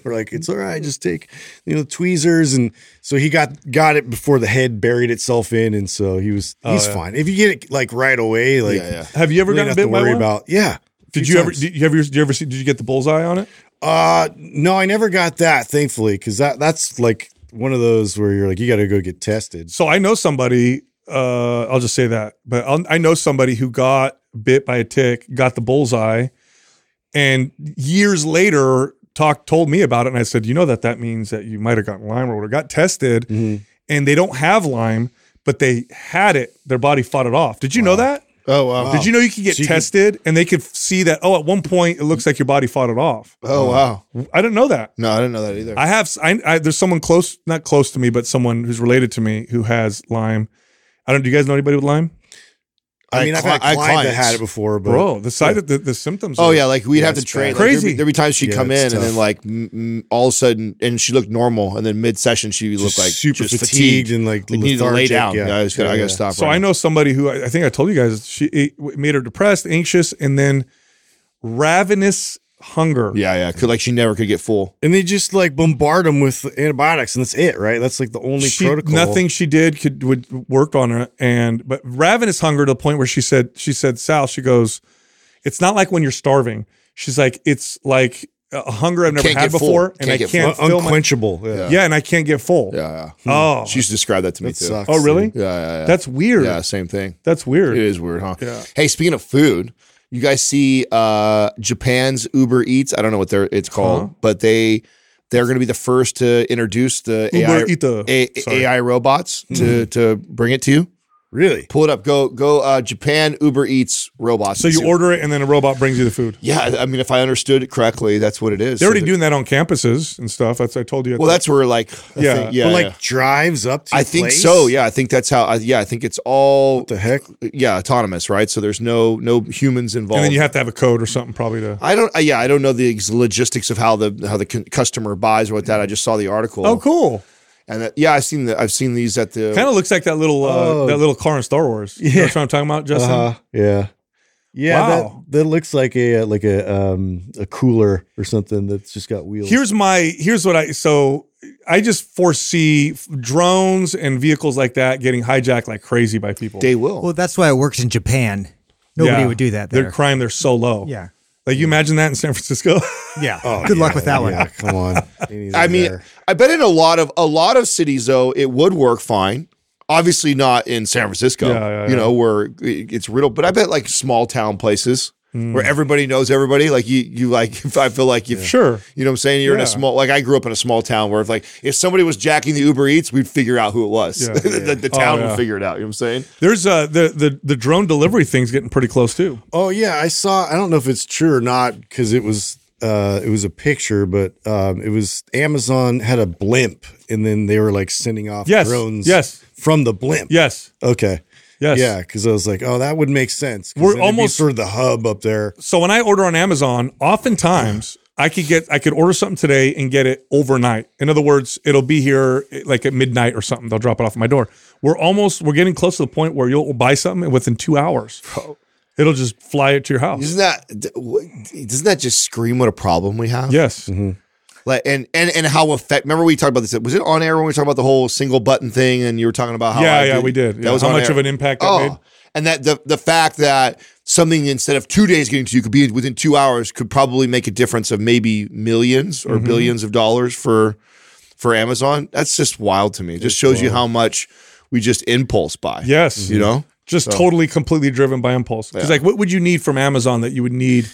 We're like, it's all right, just take you know tweezers, and so he got got it before the head buried itself in, and so he was he's Oh, yeah. fine. If you get it like right away, like yeah, yeah. have you ever you don't gotten have bit to by worry one? about yeah. Did you ever? times. Did you ever? Did you ever see? Did you get the bullseye on it? Uh, no, I never got that, thankfully, because that that's like one of those where you're like, you got to go get tested. So I know somebody. Uh, I'll just say that, but I'll, I know somebody who got bit by a tick, got the bullseye, and years later talked told me about it, and I said, you know that that means that you might have gotten Lyme or. Got tested, and they don't have Lyme, but they had it. Their body fought it off. Did you know that? Oh wow. Did you know you could get So you could- tested and they could see that? Oh, at one point it looks like your body fought it off. Oh wow. I didn't know that. No, I didn't know that either. I have. I, I there's someone close, not close to me, but someone who's related to me who has Lyme. I don't. Do you guys know anybody with Lyme? I mean, I've had cli- I clients that had it before, but Bro, the side of the, the symptoms. Oh are- yeah, like we'd Yeah, have to train. Like, Crazy. There'd be, there'd be times she'd Yeah, come it's in and then like m- m- all of a sudden, and she looked normal, and then mid session she just looked like super just fatigued, and like Like, needed to lay lethargic. down. Yeah. Yeah, I, just gotta, I gotta yeah. stop. So right I now. know somebody who I, I think I told you guys she it made her depressed, anxious, and then ravenous hunger. Yeah, yeah. Could like she never could get full. And they just like bombard them with antibiotics, and that's it, right? That's like the only She, protocol. nothing she did could would work on her, and but ravenous hunger to the point where she said she said Sal she goes, it's not like when you're starving. She's like it's like a hunger I've never Can't had before, and Can't I can't Un- fill my unquenchable. yeah. yeah, and I can't get full. Yeah, yeah. Oh, She described that to me That too. sucks. oh really? Yeah, yeah, yeah. That's weird. yeah, same thing. That's weird. It is weird, huh? Yeah. Hey, speaking of food, you guys see uh Japan's Uber Eats? I don't know what they're it's called, Uh-huh. but they they're going to be the first to introduce the Uber AI, A- Mm-hmm. AI robots to to bring it to you. Really? Pull it up. Go go uh Japan Uber Eats robots. So you See- order it, and then a robot brings you the food. Yeah, I mean, if I understood it correctly, that's what it is. They're already So doing that on campuses and stuff. That's I told you. at Well, the- that's where like I Yeah. think- yeah, but like yeah. drives up to I your think place? so. Yeah, I think that's how. I, yeah, I think it's all What the heck? yeah autonomous, right? So there's no no humans involved. and then you have to have a code or something probably to. I don't. uh, Yeah, I don't know the logistics of how the how the cu- customer buys or what that. I just saw the article. Oh, cool! And that, yeah, I've seen the I've seen these at the. Kind of looks like that little uh, Oh. that little car in Star Wars. You know what I'm talking about, Justin? Uh-huh. Yeah. Yeah, Wow. that, that looks like a like a um a cooler or something that's just got wheels. Here's my here's what I so I just foresee drones and vehicles like that getting hijacked like crazy by people. they will. Well, that's why it works in Japan. Nobody Yeah. would do that Their there. crime they're so low. yeah. Like you imagine that in San Francisco? Yeah. Oh, Good luck with that one. Yeah, come on. I mean, I bet in a lot of a lot of cities though it would work fine. Obviously not in San Francisco, Yeah, yeah, you yeah. know, where it's riddled. But I bet like small town places Hmm. where everybody knows everybody. Like you, you like. If I feel like you, Sure. You know what I'm saying? You're in a small. Like I grew up in a small town where if like if somebody was jacking the Uber Eats, we'd figure out who it was. Yeah. the, the Oh, town yeah. would figure it out. You know what I'm saying? There's uh the the the drone delivery thing's getting pretty close too. Oh yeah, I saw. I don't know if it's true or not because it was uh, it was a picture, but um, it was Amazon had a blimp, and then they were like sending off Yes, drones. yes. from the blimp. Yes. Okay. Yes. Yeah, because I was like, oh, that would make sense. We're then it'd be almost- sort of the hub up there. So when I order on Amazon, oftentimes I could get I could order something today and get it overnight. In other words, it'll be here eh, like at midnight or something. They'll drop it off at my door. We're almost we're getting close to the point where you'll buy something and within two hours. It'll just fly it to your house. Isn't that doesn't that just scream what a problem we have? Yes. Like and and and how affect. Remember we talked about this. Was it on air when we talked about the whole single button thing? And you were talking about how Yeah, I yeah, we did. That Yeah. How much air. of an impact that oh, made? and that the the fact that something instead of two days getting to you could be within two hours could probably make a difference of maybe millions Mm-hmm. or billions of dollars for for Amazon. That's just wild to me. It just shows you how much we just impulse buy. Yes. you know. Just totally completely driven by impulse. Because Yeah. like what would you need from Amazon that you would need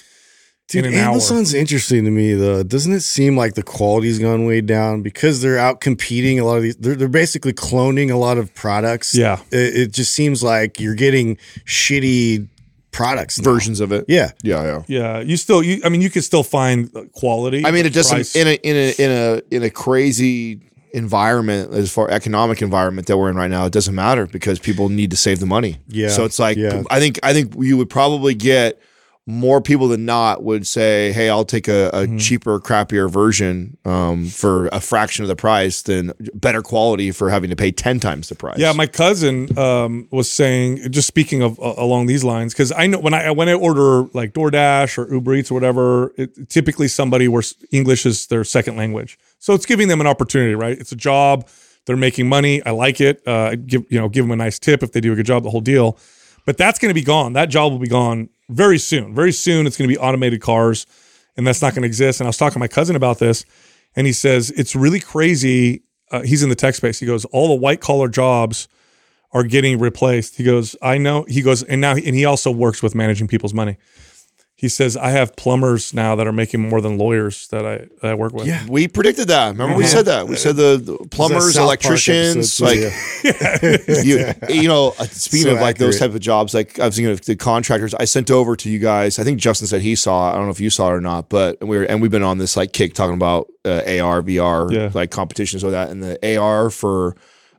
Dude, in an hour? Amazon's interesting to me though. Doesn't it seem like the quality's gone way down because they're out competing a lot of these? They're, they're basically cloning a lot of products. Yeah. it, it just seems like you're getting shitty products. now. Versions of it. Yeah, yeah, yeah. Yeah, you still you I mean you could still find uh, quality. I mean, it doesn't price- in a in a in a in a crazy environment as far economic environment that we're in right now. It doesn't matter because people need to save the money. Yeah, So it's like yeah. I think I think you would probably get more people than not would say, "Hey, I'll take a, a Mm-hmm. cheaper, crappier version um, for a fraction of the price than better quality for having to pay ten times the price." Yeah, my cousin um, was saying, just speaking of uh, along these lines, because I know when I when I order like DoorDash or Uber Eats or whatever, it, typically somebody where English is their second language, so it's giving them an opportunity, right? It's a job, they're making money. I like it. Uh, I give you know give them a nice tip if they do a good job, the whole deal. But that's going to be gone. That job will be gone very soon. Very soon, it's going to be automated cars, and that's not going to exist. And I was talking to my cousin about this, and he says it's really crazy. Uh, he's in the tech space. He goes, all the white collar jobs are getting replaced. He goes, I know. He goes, and now, and he also works with managing people's money. He says, I have plumbers now that are making more than lawyers that I that I work with. Yeah. We predicted that. Remember, we said that. We said the, the plumbers, electricians, like you, you know, uh, speaking So of like those type of jobs, like I was thinking of the contractors. I sent over to you guys. I think Justin said he saw. I don't know if you saw it or not, but we were and we've been on this like kick talking about uh, AR, VR, Yeah. like competitions with that, and the AR for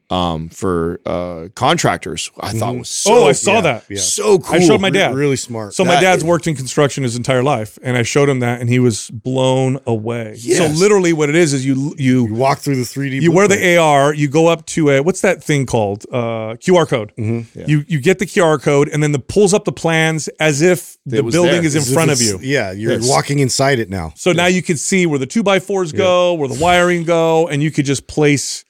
um, for uh, contractors. I thought was so oh, I saw yeah, that. yeah. so cool. I showed my Re- dad. really smart. So my That- dad's worked in construction his entire life, and I showed him that, and he was blown away. Yes. So literally, what it is is you you you walk through the 3D. you wear the AR, you go up to a what's that thing called? Uh, QR code. Mm-hmm. You you get the QR code, and then the pulls up the plans as if the building there. is in As if front of you. Yeah, you're Yes. walking inside it now. So now you can see where the two by fours go, where the wiring go, and you could just place.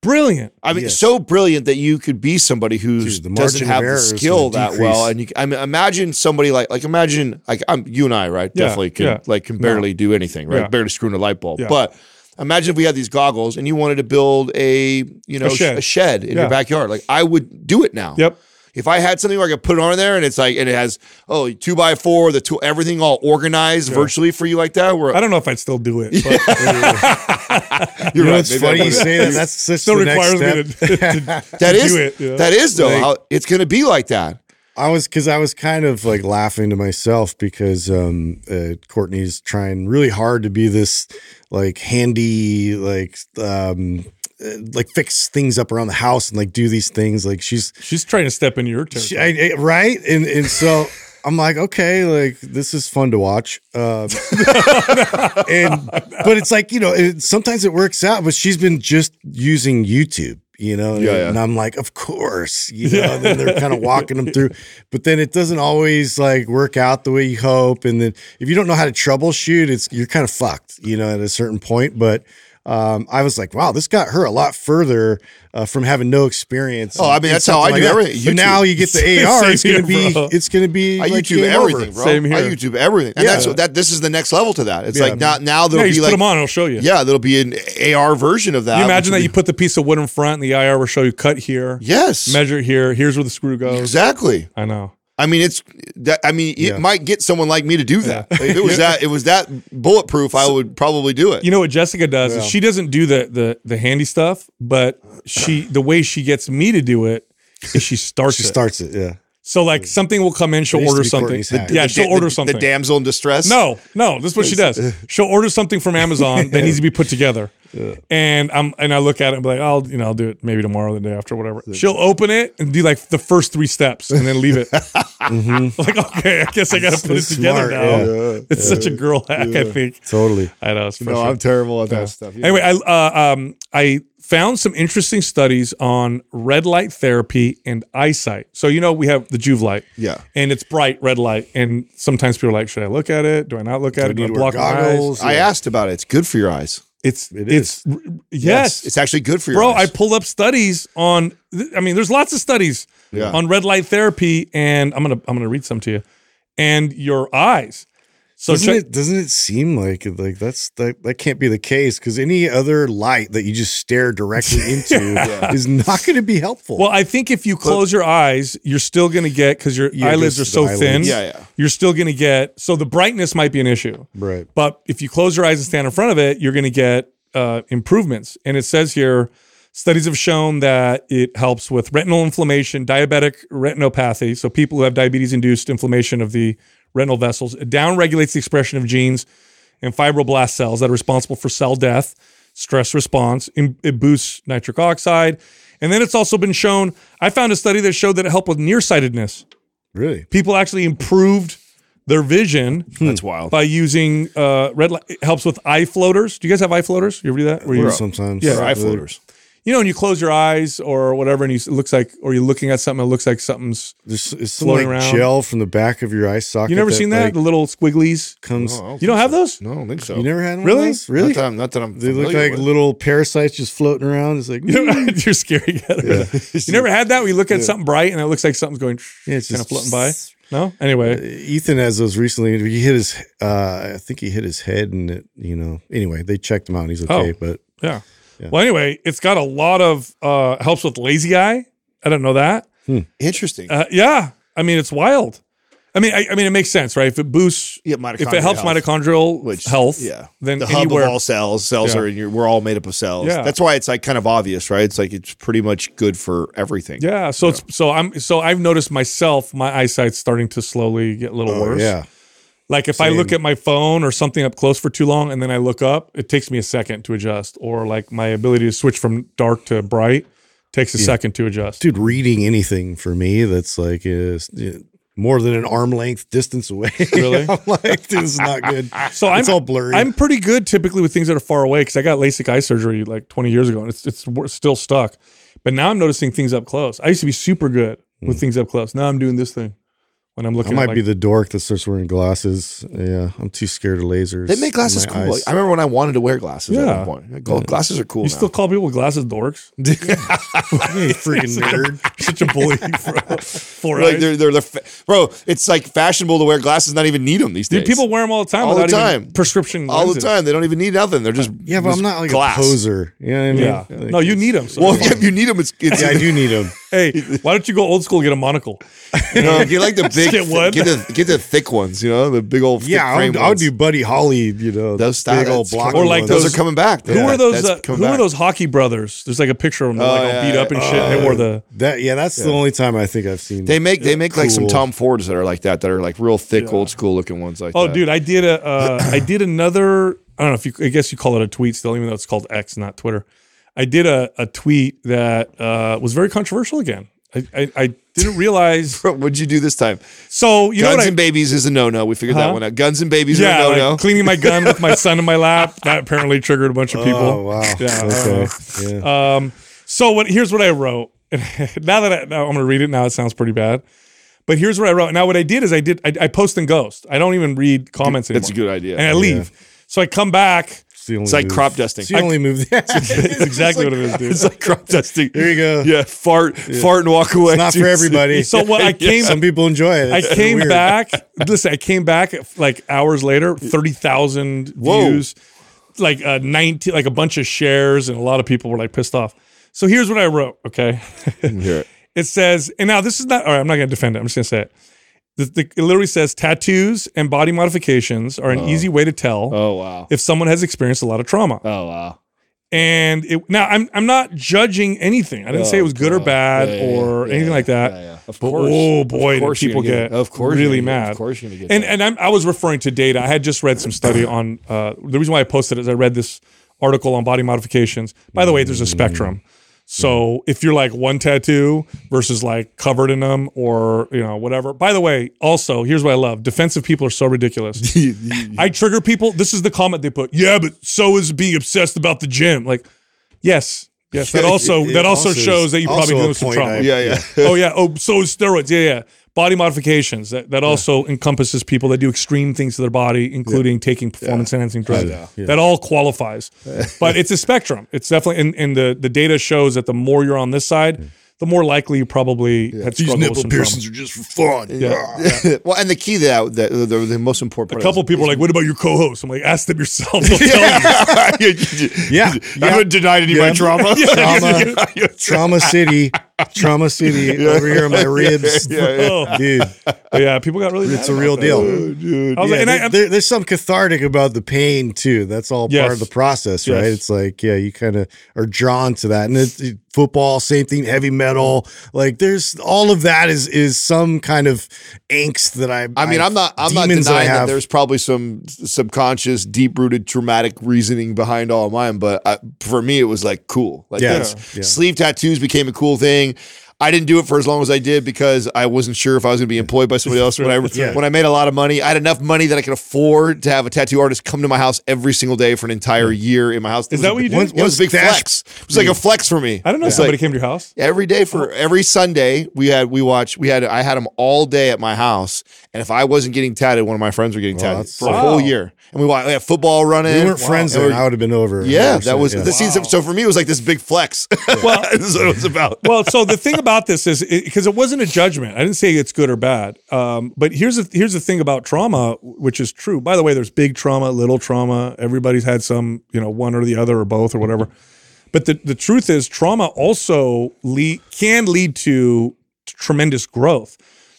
Brilliant. I mean, Yes. so brilliant that you could be somebody who Dude, the doesn't have the skill gonna that well. And you, I mean, imagine somebody like, like imagine, like I'm you and I, right? Yeah, Definitely can, yeah. like, can barely do anything, right? Yeah. Barely screw in a light bulb. Yeah. But imagine if we had these goggles and you wanted to build a, you know, A shed. a shed in Yeah. your backyard. Like, I would do it now. Yep. If I had something where I could put it on there and it's like, and it has, oh, two by four, the two, everything all organized virtually for you like that, where I don't know if I'd still do it. But you're You know, right. it's funny you say that. That's still requires me to, to, That is, do it. you know? that is though, Like- how it's going to be like that. I was because I was kind of like laughing to myself because um, uh, Courtney's trying really hard to be this like handy like um, uh, like fix things up around the house and like do these things like she's She's trying to step into your she, territory. I, I- right? And and so I'm like okay like this is fun to watch. Um, and but it's like you know it, sometimes it works out but she's been just using YouTube you know? Yeah, yeah. and I'm like of course you know? And then they're kind of walking them through. But then it doesn't always like work out the way you hope. And then if you don't know how to troubleshoot it's you're kind of fucked you know at a certain point. But um, I was like, wow, this got her a lot further uh, from having no experience. Oh, I mean, that's how I something do that. everything. But YouTube. now you get the AR. It's gonna here, be. bro. It's gonna be. I like YouTube game everything, over. bro. Same here. I YouTube everything, and Yeah. that's that. This is the next level to that. It's Yeah. like now, now there'll you be just like, put them on. It'll show you. yeah, there'll be an AR version of that. Can you imagine that be- you put the piece of wood in front and the IR will show you cut here, yes, measure here, here's where the screw goes. exactly. I know. I mean, it's that. I mean, it Yeah. might get someone like me to do that. If it was that, it was that bulletproof. I would probably do it. You know what Jessica does is Yeah. she doesn't do the the the handy stuff, but she the way she gets me to do it is she starts She it. starts it. Yeah. So like something will come in, she'll That used to order something. Courtney's hack. Yeah, The she'll da- order something. The damsel in distress. No, no, this is what she does. She'll order something from Amazon that needs to be put together. And I'm and I look at it and be like, I'll you know, I'll do it maybe tomorrow, the day after, whatever. She'll open it and do like the first three steps and then leave it. Like, okay, I guess I gotta put it together smart, now. yeah. It's such a girl hack, I think. Totally. I know it's no. I'm terrible at that Yeah. stuff. Anyway, I uh, um I found some interesting studies on red light therapy and eyesight. So you know we have the Joovv light, Yeah. and it's bright red light, and sometimes people are like, should I look at it? Do I not look at I it? Do need I to block wear my eyes? goggles? I asked about it. It's good for your eyes. It's It it's yes, it's actually good for your eyes. bro. I eyes. pulled up studies on. I mean, there's lots of studies Yeah. on red light therapy, and I'm gonna I'm gonna read some to you, and your eyes. So doesn't check, it doesn't it seem like like that's that that can't be the case because any other light that you just stare directly into is not going to be helpful. Well, I think if you close your eyes, you're still going to get because your Yeah, eyelids are so the thin. Yeah, yeah. You're still going to get so the brightness might be an issue, right. but if you close your eyes and stand in front of it, you're going to get uh, improvements. And it says here, studies have shown that it helps with retinal inflammation, diabetic retinopathy. So people who have diabetes-induced inflammation of the retinal vessels, it downregulates the expression of genes and fibroblast cells that are responsible for cell death, stress response. It it boosts nitric oxide. And then it's also been shown, I found a study that showed that it helped with nearsightedness. Really? People actually improved their vision That's wild. by using uh, red light. It helps with eye floaters. Do you guys have eye floaters? You ever do that? Where you, Sometimes. Yeah. Eye floaters. You know, when you close your eyes or whatever, and you, it looks like, or you're looking at something, it looks like something's. There's, it's some Floating like around. gel from the back of your eye socket. You never seen that? like, the little squigglies. comes. No, I don't You don't think have so. those? No, I don't think so. You never had one Really? of those? Really? Not that I'm, not that I'm They look familiar like with. little parasites just floating around. It's like You're scary. you never had that? where you look at something bright and it looks like something's going Yeah, it's kind of just- floating by. No. Anyway, Ethan has those recently. He hit his. Uh, I think he hit his head, and it. You know. Anyway, they checked him out. and He's okay, Oh. but yeah. Well, anyway, it's got a lot of uh, helps with lazy eye. I don't know that. Interesting. Uh, yeah, I mean it's wild. I mean, I, I mean it makes sense, right? If it boosts, Yeah, if it helps health. mitochondrial Which health, yeah, then the hub anywhere, of all cells. Cells Yeah. are in your. We're all made up of cells. Yeah. That's why it's like kind of obvious, right? It's like it's pretty much good for everything. yeah. So it's so I'm so I've noticed myself my eyesight's starting to slowly get a little oh, worse. yeah. Like if I look at my phone or something up close for too long and then I look up, it takes me a second to adjust. Or like my ability to switch from dark to bright takes a second to adjust. dude, reading anything for me that's like is uh, more than an arm length distance away. Really? I'm like, this is not good. So I'm all blurry. I'm pretty good typically with things that are far away because I got LASIK eye surgery like 20 years ago and it's it's still stuck. But now I'm noticing things up close. I used to be super good with things up close. Now I'm doing this thing when I'm I looking. might at like, be the dork that starts wearing glasses. Yeah, I'm too scared of lasers. They make glasses cool. eyes. I remember when I wanted to wear glasses Yeah. at one point. Gold glasses are cool. You now. still call people glasses dorks? You freaking nerd. Such a bully for, for like eyes. they're, they're, they're fa- bro. It's like fashionable to wear glasses, not even need them these days. Dude, people wear them all the time All the without even time. prescription all the time. They don't even need nothing. They're just Yeah, but I'm not like glass. a poser. You know what I mean? Yeah. Like, no, you need them. So Well, it's yeah, if you need them, it's, it's yeah, I do need them. hey, why don't you go old school and get a monocle? you know, get like the big, Get one. get the get the thick ones. You know, the big old thick Yeah, I frame would, I would do Buddy Holly. You know, Those big style- old block. Or like those, those- are coming back. Who Yeah, are those? Uh, coming who are those hockey brothers? There's like a picture of them, they're Oh, like all yeah, beat up and shit. They wore the. That yeah, that's the only time I think I've seen. They make they make like some Tom Fords that are like that. That are like real thick, old school looking ones. Like Oh, that. dude, I did a. Uh, I did another. I don't know if you. I guess you call it a tweet still, even though it's called X, not Twitter. I did a, a tweet that uh, was very controversial again. I, I, I didn't realize. What'd you do this time? So you know Guns what I, and babies is a no no. We figured Huh? that one out. Guns and babies yeah, are a no like cleaning my gun with my son in my lap. That apparently triggered a bunch of people. Oh wow. Yeah. Okay. Yeah. Um, so what? Here's what I wrote. now that I, now I'm going to read it, now it sounds pretty bad. But here's what I wrote. Now what I did is I did I, I post and ghost. I don't even read comments anymore. That's a good idea. And I leave. So I come back. It's, the only It's like move. crop dusting. It's the only move. It's exactly what it is, dude. It's like crop dusting. There you go. Yeah, fart, fart, and walk away. It's not for everybody. So what I came Some people enjoy it. I came weird. back. Listen, I came back like hours later, thirty thousand views, like uh, nineteen, like a bunch of shares, and a lot of people were like pissed off. So here's what I wrote. Okay, Hear it. it says, and now this is not. All right, I'm not going to defend it. I'm just going to say it. The, the, it literally says tattoos and body modifications are an easy way to tell Oh wow. if someone has experienced a lot of trauma. Oh wow. And it, now I'm I'm not judging anything. I didn't say it was good or bad Yeah, or yeah, anything yeah, like that. Of But, course. oh boy, course people get, get- of course really get- mad. of course you're gonna get And that. and I'm, I was referring to data. I had just read some study on uh, the reason why I posted it is I read this article on body modifications. By the way, there's a spectrum. So if you're like one tattoo versus like covered in them or you know whatever. By the way, also here's what I love: defensive people are so ridiculous. I trigger people. This is the comment they put. Yeah, but so is being obsessed about the gym. Like, yes, yes. That also It- it that also, also shows that you probably a some trauma. Yeah, yeah. oh yeah. Oh, so is steroids. Yeah, yeah. Body modifications. That that also encompasses people that do extreme things to their body, including taking performance enhancing drugs. That all qualifies. but it's a spectrum. It's definitely and, and the the data shows that the more you're on this side, mm. the more likely you probably had struggled with some trauma. are just for fun. Yeah. well, and the key to that, the, the, the most important A couple of people are like, "What about your co-host?" I'm like, "Ask them yourself. They'll tell you." Yeah. I haven't denied any of my trauma. Trauma, trauma city, trauma city over here in my ribs, Oh. dude. But yeah, people got really. It's a real about that. deal. Oh, I was like, and I, there- there- there's some cathartic about the pain too. That's all Yes. part of the process, right? It's like, yeah, you kind of are drawn to that. And it's, it- football, same thing. Heavy metal, like there's all of that is is some kind of angst that I. I mean, I'm not. I'm not demons I denying that there's probably some subconscious, deep-rooted, traumatic reasoning behind all of mine. But I, for me, it was like cool. Like Yeah, yeah. sleeve tattoos became a cool thing saying I didn't do it for as long as I did because I wasn't sure if I was going to be employed by somebody else. When I Yeah. when I made a lot of money, I had enough money that I could afford to have a tattoo artist come to my house every single day for an entire year in my house. It Is that what you did? Once- It was a big Stash- flex. It was like a flex for me. I don't know. if Somebody like- came to your house. Every day for oh. every Sunday, we had we watched we had I had them all day at my house, and if I wasn't getting tatted, one of my friends were getting tatted that's- for a whole year. And we, wa- we had football running. we weren't friends And then. we're- I would have been over. Yeah, that was yeah. the season. So for me, it was like this big flex. Well- this is what it was about. well, so the thing about this is because it, wasn't a judgment. I didn't say it's good or bad. Um, but here's the here's the thing about trauma, which is true. By the way, there's big trauma, little trauma. Everybody's had some, you know, one or the other or both or whatever. But the the truth is, trauma also lead, can lead to tremendous growth.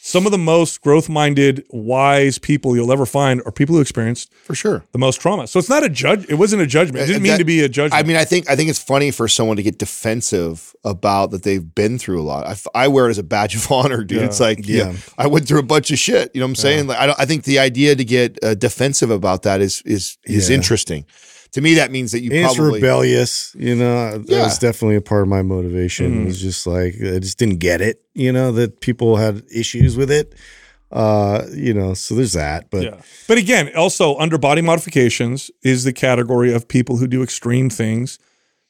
Some of the most growth minded, wise people you'll ever find are people who experienced For sure. the most trauma. So it's not a judge. It wasn't a judgment. It didn't mean to be a judgment. I mean, I think I think it's funny for someone to get defensive about that they've been through a lot. I wear it as a badge of honor, dude. It's like, yeah. Yeah. I went through a bunch of shit. You know what I'm saying? Like, I don't. I think the idea to get uh, defensive about that is is is Yeah. interesting. To me that means that you And it's probably rebellious, you know. That Yeah. was definitely a part of my motivation. It was just like I just didn't get it, you know, that people had issues with it. Uh, you know, so there's that. But Yeah. But again, also under body modifications is the category of people who do extreme things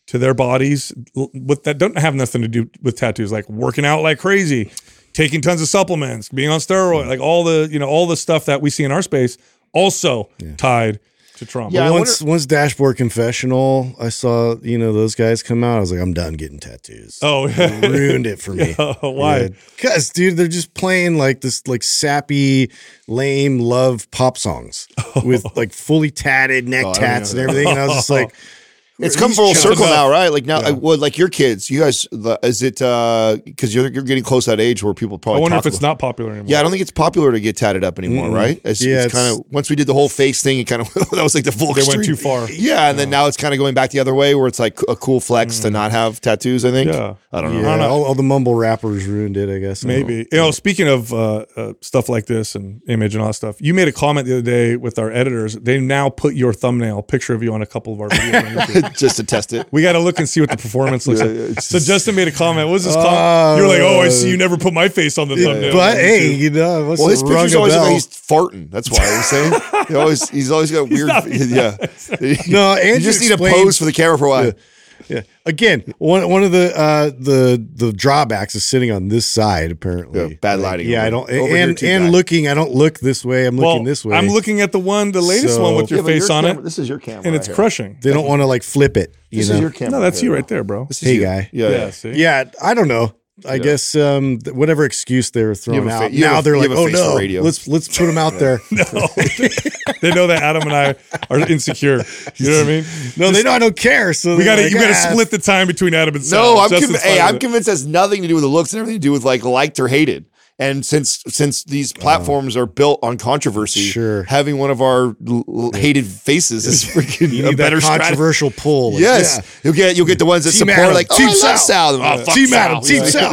to their bodies with that don't have nothing to do with tattoos, like working out like crazy, taking tons of supplements, being on steroid, like all the, you know, all the stuff that we see in our space also tied to trauma. Yeah, I once once Dashboard Confessional, I saw, you know, those guys come out, I was like, I'm done getting tattoos. Oh, yeah. ruined it for me. Why? Because, dude, they're just playing like this, like sappy, lame love pop songs oh. with like fully tatted neck Oh, tats and everything. And I was just like, It's come full circle up. now, right? Like now, well, like your kids, you guys, the, is it because you're you're getting close to that age where people probably. I wonder talk if it's about- not popular anymore. Yeah, I don't think it's popular to get tatted up anymore, right? It's, Yeah, it's it's- kind of once we did the whole face thing, it kind of that was like the full. They went too far. Yeah, and then now it's kind of going back the other way, where it's like a cool flex to not have tattoos. I think. Yeah. I don't know. yeah, know. all, all the mumble rappers ruined it, I guess. Maybe. You know, speaking of uh, uh, stuff like this and image and all that stuff, you made a comment the other day with our editors. They now put your thumbnail picture of you on a couple of our videos. on YouTube. Just to test it. We got to look and see what the performance looks Yeah, like. it's So Justin made a comment. What was his comment? Uh, You're like, oh, I see you never put my face on the thumbnail. But hey, you know, what's Well, his pictures always look like he's farting. That's why I'm saying. He always he's always got weird. not- yeah. No, you just need a pose for the camera for a while. Yeah. Again, one one of the uh the the drawbacks is sitting on this side apparently. Yeah, bad Like, lighting Yeah, I don't over and and guy. looking, I don't look this way. I'm well, looking this way. I'm looking at the one, the latest So- one with your Yeah, but face on camera- it, This is your camera, and it's right crushing. they don't want to like flip it, you This know. is your camera. No, that's you right there, bro. This is Hey, you. guy. Yeah, Yeah, yeah. see? yeah, I don't know. I guess um, whatever excuse they were throwing fa- out. now a- they're like, "Oh no, radio." let's let's put them out there." they know that Adam and I are insecure. You know what I mean? no, they know I don't care. So We got to they're you got to "Ah." split the time between Adam and Sal. No, I'm conv- hey, I'm convinced it has nothing to do with the looks and everything to do with like liked or hated. And since since these platforms are built on controversy, Sure. having one of our l- hated faces is freaking You a better controversial pull. Yes, yeah. you'll get you'll get the ones that Team support Adam, like oh, Team Sal. Sal. Oh, fuck Team Sal. Adam, Team. Sal.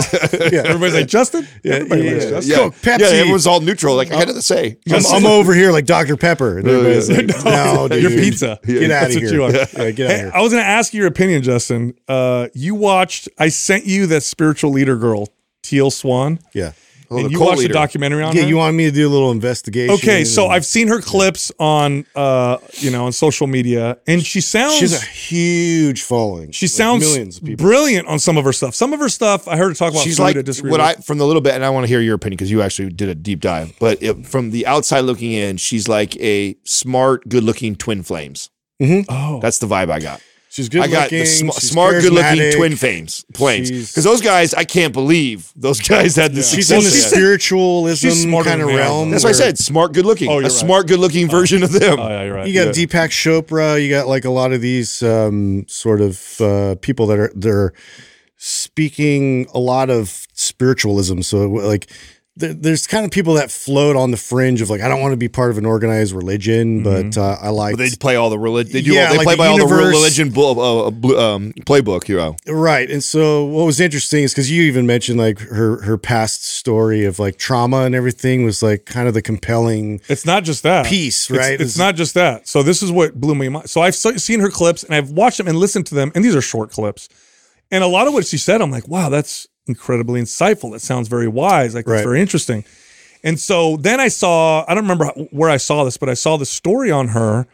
yeah. Everybody's like Justin. Yeah, Everybody yeah, likes yeah. Justin. Yeah. Coke, Pepsi. yeah, everyone's all neutral. Like I got to say, I'm, I'm over here like Dr. Pepper. And everybody's like, no, dude. Your pizza. Get out of here. Yeah, get out of here. I was going to ask you your opinion, Justin. Uh, you watched. I sent you that spiritual leader girl, Teal Swan, Yeah. Oh, and you watched leader. a documentary on Yeah, her. you want me to do a little investigation? Okay, so and- I've seen her clips on, uh, you know, on social media, and she sounds She's a huge following. she Like, sounds millions of people. brilliant on some of her stuff. Some of her stuff, I heard her talk about. She's like what. I from the little bit, and I want to hear your opinion because you actually did a deep dive. But it, from the outside looking in, she's like a smart, good-looking twin flames. oh, That's the vibe I got. She's good I got the sm- smart, good-looking twin flames. planes because those guys, I can't believe those guys had this. She's success in the they spiritualism she's kind of than they are, realm. though. That's why I said smart, good-looking. Oh, a right. smart, good-looking version of them. oh yeah, you're right. You got Yeah. Deepak Chopra. You got like a lot of these um, sort of uh, people that are they're speaking a lot of spiritualism. So like, there, there's kind of people that float on the fringe of like, I don't want to be part of an organized religion, but uh, I like they play all the religion. They do. Yeah, all, they like play the by all the universe- religion bu- uh, bu- um, playbook. You know. Right. And so what was interesting is because you even mentioned like her her past story of like trauma and everything was like kind of the compelling It's not just that Piece, right? It's, It's- not just that. So this is what blew me mind. So I've seen her clips and I've watched them and listened to them, and these are short clips. And a lot of what she said, I'm like, wow, that's incredibly insightful. That sounds very wise. Like that's Right. very interesting. And so then I saw, I don't remember where I saw this, but I saw the story on her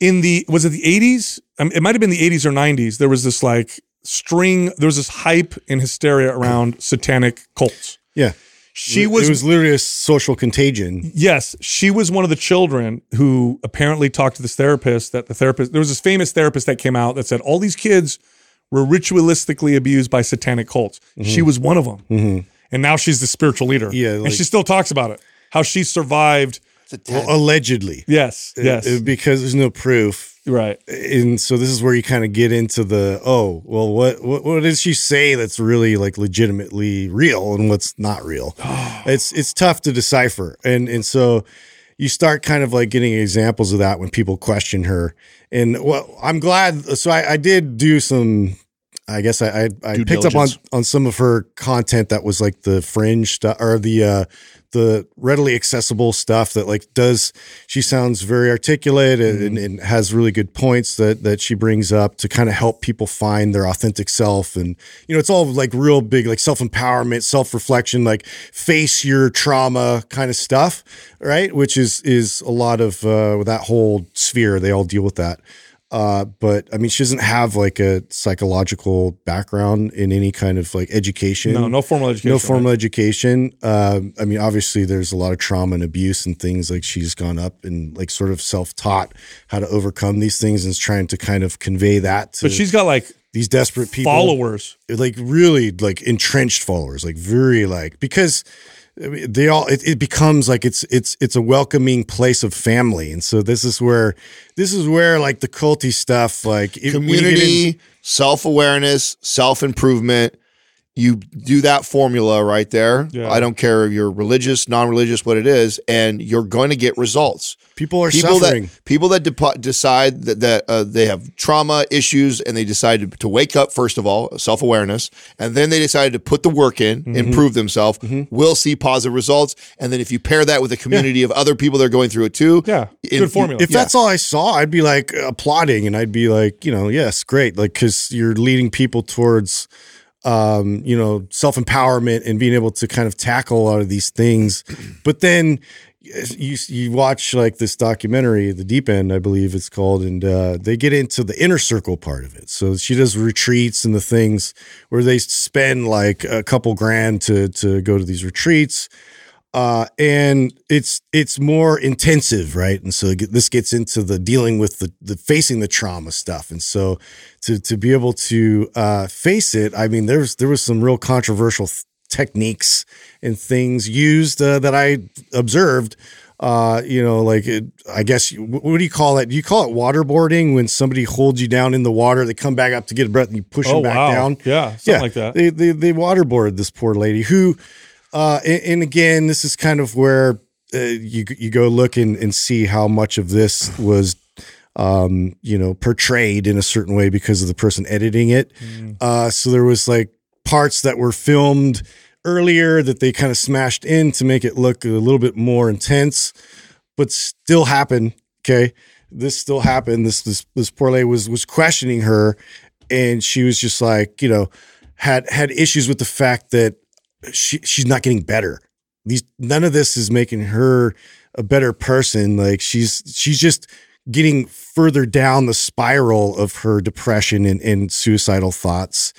in the was it the 80s? Um, it might have been the 80s or 90s. There was this like string. There was this hype and hysteria around satanic cults. yeah. She was. it was was literally a social contagion. Yes, she was one of the children who apparently talked to this therapist. That the therapist, there was this famous therapist that came out that said all these kids were ritualistically abused by satanic cults. She was one of them, and now she's the spiritual leader. Mm-hmm. Yeah, and she still talks about it, how she survived. Well, allegedly. Yes, yes, Uh, because there's no proof. right. And so this is where you kind of get into the oh well what what what did she say that's really like legitimately real and what's not real. it's it's tough to decipher and and so you start kind of like getting examples of that when people question her and well I'm glad so I, I did do some I guess I I, I picked up on on some of her content that was like the fringe stuff or the uh the readily accessible stuff that like does she sounds very articulate and, Mm-hmm. and, and has really good points that that she brings up to kind of help people find their authentic self. And you know it's all like real big like self-empowerment self-reflection like face your trauma kind of stuff right? Which is is a lot of uh that whole sphere. They all deal with that uh, but I mean, she doesn't have like a psychological background in any kind of like education. No, no formal education. no formal education. Um, I mean, obviously, there's a lot of trauma and abuse and things like she's gone up and like sort of self taught how to overcome these things and is trying to kind of convey that to But she's got like these desperate people followers. like really like entrenched followers, like very like because they all it, it becomes like it's it's it's a welcoming place of family, and so this is where this is where like the culty stuff like Community, self awareness, self improvement. You do that formula right there. Yeah. I don't care if you're religious, non religious, what it is, and you're going to get results. people are people suffering. that people that depo- decide that, that uh, they have trauma issues and they decide to, to wake up first of all self awareness and then they decide to put the work in Mm-hmm. improve themselves will see positive results and then if you pair that with a community of other people that are going through it too Yeah, in- good formula. if that's all I saw, I'd be like applauding and I'd be like, you know, yes, great. Like, cause you're leading people towards, um, you know, self empowerment and being able to kind of tackle a lot of these things. But then you, you watch like this documentary, The Deep End, I believe it's called, and uh, they get into the inner circle part of it. So she does retreats and the things where they spend like a couple grand to, to go to these retreats uh, and it's it's more intensive, right? And so this gets into the dealing with the, the facing the trauma stuff, and so to to be able to uh, face it, I mean, there's there was some real controversial th- techniques and things used uh, that I observed. Uh, you know, like it, I guess what do you call it? Do you call it waterboarding when somebody holds you down in the water? They come back up to get a breath and you push Oh, them back wow. down. Yeah, something like that. They they they waterboarded this poor lady who uh, and, and again, this is kind of where uh, you you go look and, and see how much of this was, um, you know, portrayed in a certain way because of the person editing it. Uh, so there was like parts that were filmed earlier that they kind of smashed in to make it look a little bit more intense, but still happened. Okay, this still happened. This this this poor lady was was questioning her, and she was just like, you know, had had issues with the fact that she she's not getting better. These none of this is making her a better person. Like she's she's just getting further down the spiral of her depression and, and suicidal thoughts.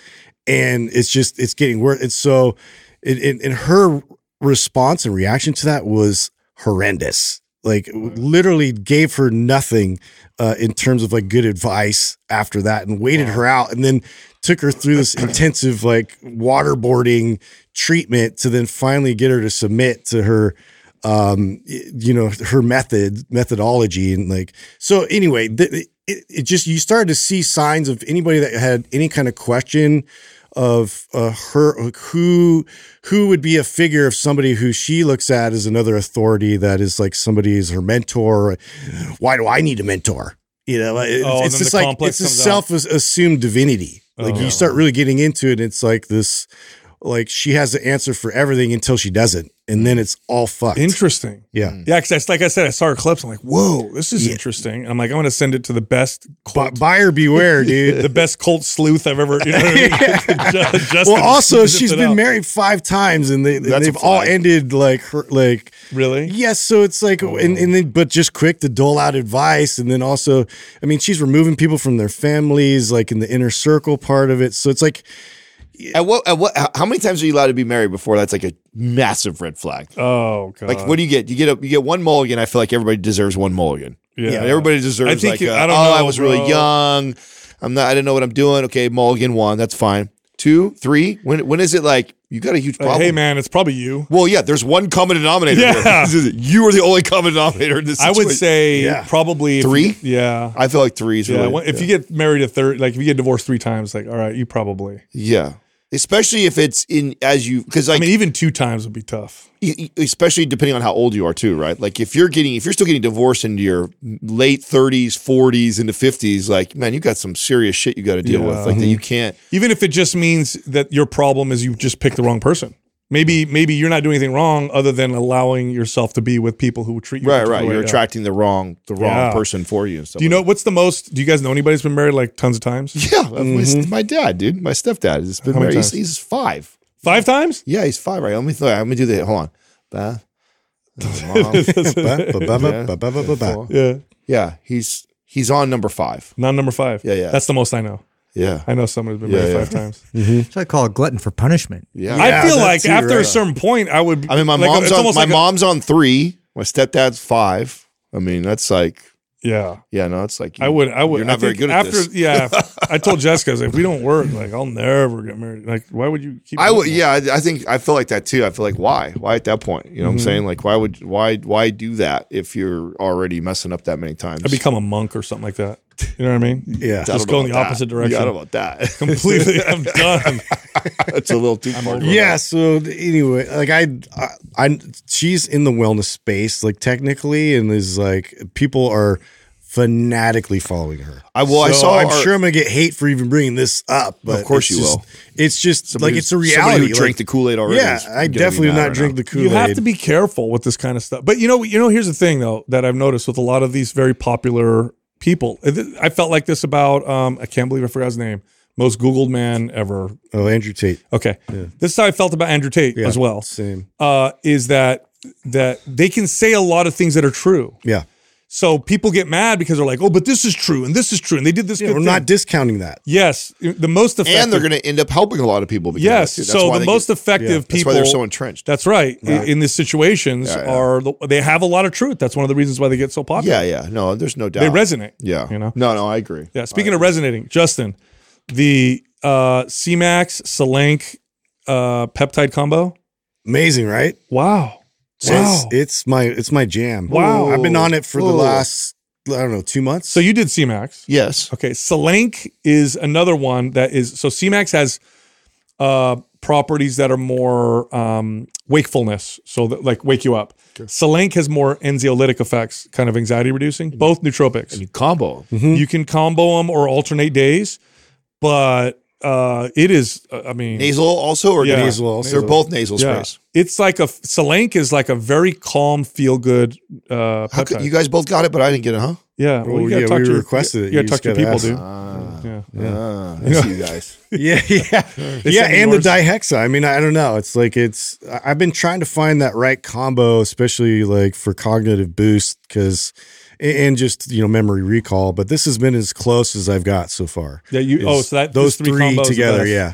And it's just it's getting worse. And so it, it, and her response and reaction to that was horrendous. Like literally gave her nothing uh, in terms of like good advice after that and waited her out and then took her through this intensive like waterboarding treatment to then finally get her to submit to her um you know her method methodology and like so anyway th- it, it just you started to see signs of anybody that had any kind of question of uh, her who who would be a figure of somebody who she looks at as another authority that is like somebody is her mentor why do i need a mentor? You know it- Oh, it's just like it's a self assumed divinity. Like Oh. you start really getting into it and it's like this like she has the answer for everything until she doesn't and then it's all fucked Interesting. yeah mm. Yeah, because like I said, I saw her clips. I'm like, whoa, this is interesting. And I'm like, I'm going to send it to the best Bu- cult, buyer beware dude the best cult sleuth I've ever. You know what I mean? Ju- Justin well also she's been out. married five times and, they, and That's a they've all ended like her like Really? Yes, so it's like, oh. and, and then, but just quick to dole out advice, and then also, I mean, she's removing people from their families, like in the inner circle part of it. So it's like, At what? At what? how- many times are you allowed to be married before that's like a massive red flag? Oh god. Like, what do you get? You get a you get one mulligan. I feel like everybody deserves one mulligan. Yeah. And everybody deserves. I think like, a, I don't oh, I know, was really young. I'm not. I didn't know what I'm doing. Okay, mulligan one. That's fine. Two, three. When when is it like you got a huge Like, problem? hey man, it's probably you. Well, yeah. There's one common denominator. Yeah. This is it. you are the only common denominator in this. I would say Yeah. probably Three? you- yeah. I feel like three is Yeah, really. if you get married a third, like if you get divorced three times, like all right, you probably yeah. Especially if it's in as you because I mean, even two times would be tough. especially depending on how old you are too, right? Like if you're getting if you're still getting divorced into your late 30s, 40s, into 50s, like man, you got some serious shit you got to deal Yeah. with. Like that you can't. Even if it just means that your problem is you just picked the wrong person. Maybe maybe you're not doing anything wrong other than allowing yourself to be with people who treat you right. Right, you're attracting the wrong the wrong Yeah. person for you. Do you know what's the most? Do you guys know anybody who's been married like tons of times? Yeah, my- mm-hmm. my dad, dude, my stepdad has been How married. He's, times? he's five. Five times? Yeah, he's five. Right. Let me. Let me do the. Hold on. Yeah. Yeah, he's he's on number five. Not number five. Yeah, yeah. That's the most I know. Yeah, I know someone who's been Yeah, married yeah. five times. Mm-hmm. So I call it glutton for punishment. yeah. I feel like too, after a certain point, I would. I mean, my like, mom's on my like a- mom's on three. My stepdad's five. I mean, that's like yeah. yeah, no, it's like I would. I would. You're not I very think good at after, this. Yeah. I told Jessica, I was like, if we don't work, like I'll never get married. Like, why would you keep? I would, that? yeah. I, I think I feel like that too. I feel like why, why at that point? You know what I'm mm-hmm. saying? Like, why would, why, why do that if you're already messing up that many times? I'd become a monk or something like that. You know what I mean? Yeah. Just know go in the about that. opposite direction. Yeah, I don't about that. Completely. I'm done. That's a little too far. Yeah. So anyway, like I, I, I, she's in the wellness space, like technically, and is like people are fanatically following her. I well, I saw. I'm our- sure I'm gonna get hate for even bringing this up. But Of course it's you just- will. It's just somebody like it's a reality. Who drank like- the Kool Aid already? Yeah, I definitely mad not right drink now. the Kool Aid. You have to be careful with this kind of stuff. But you know, you know, here's the thing though that I've noticed with a lot of these very popular people. I felt like this about. Um, I can't believe I forgot his name. Most Googled man ever. Oh, Andrew Tate. Okay, this is how I felt about Andrew Tate Yeah, as well. Same. Uh, is that that they can say a lot of things that are true. Yeah. So people get mad because they're like, "Oh, but this is true and this is true and they did this." Yeah, good we're thing." not discounting that. Yes, the most effective. and they're going to end up helping a lot of people. Because Yes, that. That's so why the most get- effective That's people. That's why they're so entrenched. That's right. In, in these situations, Yeah, yeah. are they have a lot of truth. That's one of the reasons why they get so popular. yeah, yeah. No, there's no doubt. they resonate. Yeah, you know. No, no, I agree. Yeah. Speaking of resonating, Justin, the uh, Semax Selank uh, peptide combo. Amazing, right? Wow. Wow. It's, it's my it's my jam. Wow. I've been on it for the last I don't know two months. so you did Semax. Yes. Okay. Selank is another one that is so Semax has uh, properties that are more um, wakefulness, so that, like wake you up. Selank has more anxiolytic effects, kind of anxiety reducing. Both nootropics. You combo. You can combo them or alternate days, but uh, it is. uh, I mean, Nasal also or Yeah. Nasal also. They're both nasal yeah, sprays. it's like a Selank is like a very calm, feel good. Uh, How could, you guys both got it, but I didn't get it, huh? yeah, well, you gotta yeah, talk we to your, requested it. You gotta You talk to people, gotta dude. Ah, yeah. ah, I see you guys. yeah, yeah, yeah, send me and the yours. dihexa. I mean, I don't know. It's like it's. I've been trying to find that right combo, especially like for cognitive boost, because and just you know memory recall. But this has been as close as I've got so far. Yeah, you. Is Oh, so that those those three, combos are the together, yeah.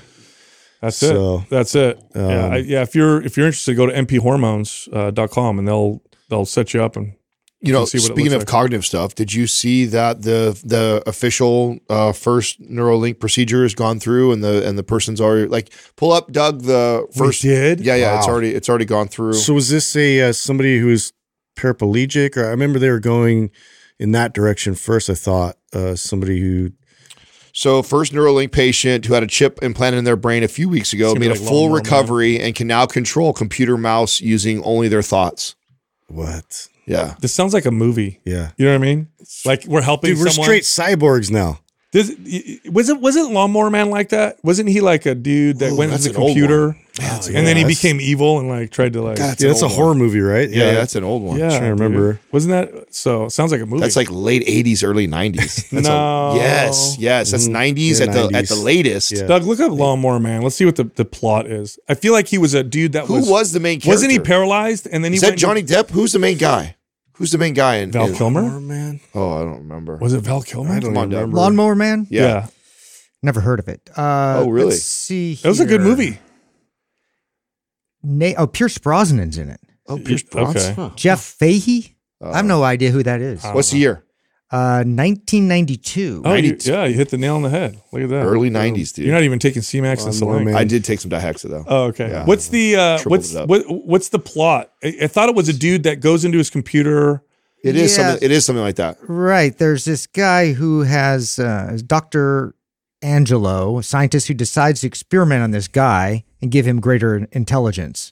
That's So, it. That's it. yeah, um, I, yeah. If you're if you're interested, go to mphormones.com uh, com and they'll they'll set you up and You know, see speaking of like. cognitive stuff, did you see that the the official uh, first Neuralink procedure has gone through and the and the person's already like pull up Doug the first did? yeah yeah it's already it's already gone through. So was this a uh, somebody who's paraplegic, or I remember they were going in that direction first. I thought uh, somebody who So, first Neuralink patient who had a chip implanted in their brain a few weeks ago made be a full lawnmower recovery and can now control computer mouse using only their thoughts. what? Yeah. this sounds like a movie. Yeah, You know what I mean? Like we're helping. dude, we're someone. straight cyborgs now. This, wasn't wasn't Lawnmower Man like that? Wasn't he like a dude that Ooh, went that's into the an computer one. and then he became evil and like tried to like God, Yeah, that's a horror one. movie, right? Yeah, yeah, that's an old one. yeah, trying to dude. remember. Wasn't that so? It sounds like a movie. That's like late 80s, early 90s. No. A, yes, yes. That's mm-hmm. 90s Yeah, at the at the latest. Yeah. Doug. Look up Lawnmower Man. Let's see what the, the plot is. I feel like he was a dude that Who was was, the main character? wasn't he paralyzed and then he Is that went Johnny Depp? Who's the main guy? Who's the main guy in Val in- Kilmer? Oh man, Oh, I don't remember. Was it Val Kilmer? I don't Come even remember. Lawnmower Man? Yeah. Never heard of it. Uh, Oh, really? Let's see. That was a good here. movie. Na- oh, Pierce Brosnan's in it. Oh, Pierce Brosnan. Okay. Huh. Jeff Fahey. I Uh, have no idea who that is. What's the year? Uh, 1992. Oh, you, yeah, you hit the nail on the head. Look at that. Early 90s, dude. You're not even taking Semax and Lawnmower Selank. Man. I did take some dihexa though. Oh, okay. Yeah. What's the uh, what's what, what's the plot? I, I thought it was a dude that goes into his computer. It is Yeah. something. It is something like that. Right. There's this guy who has uh, Dr. Angelo, a scientist who decides to experiment on this guy and give him greater intelligence.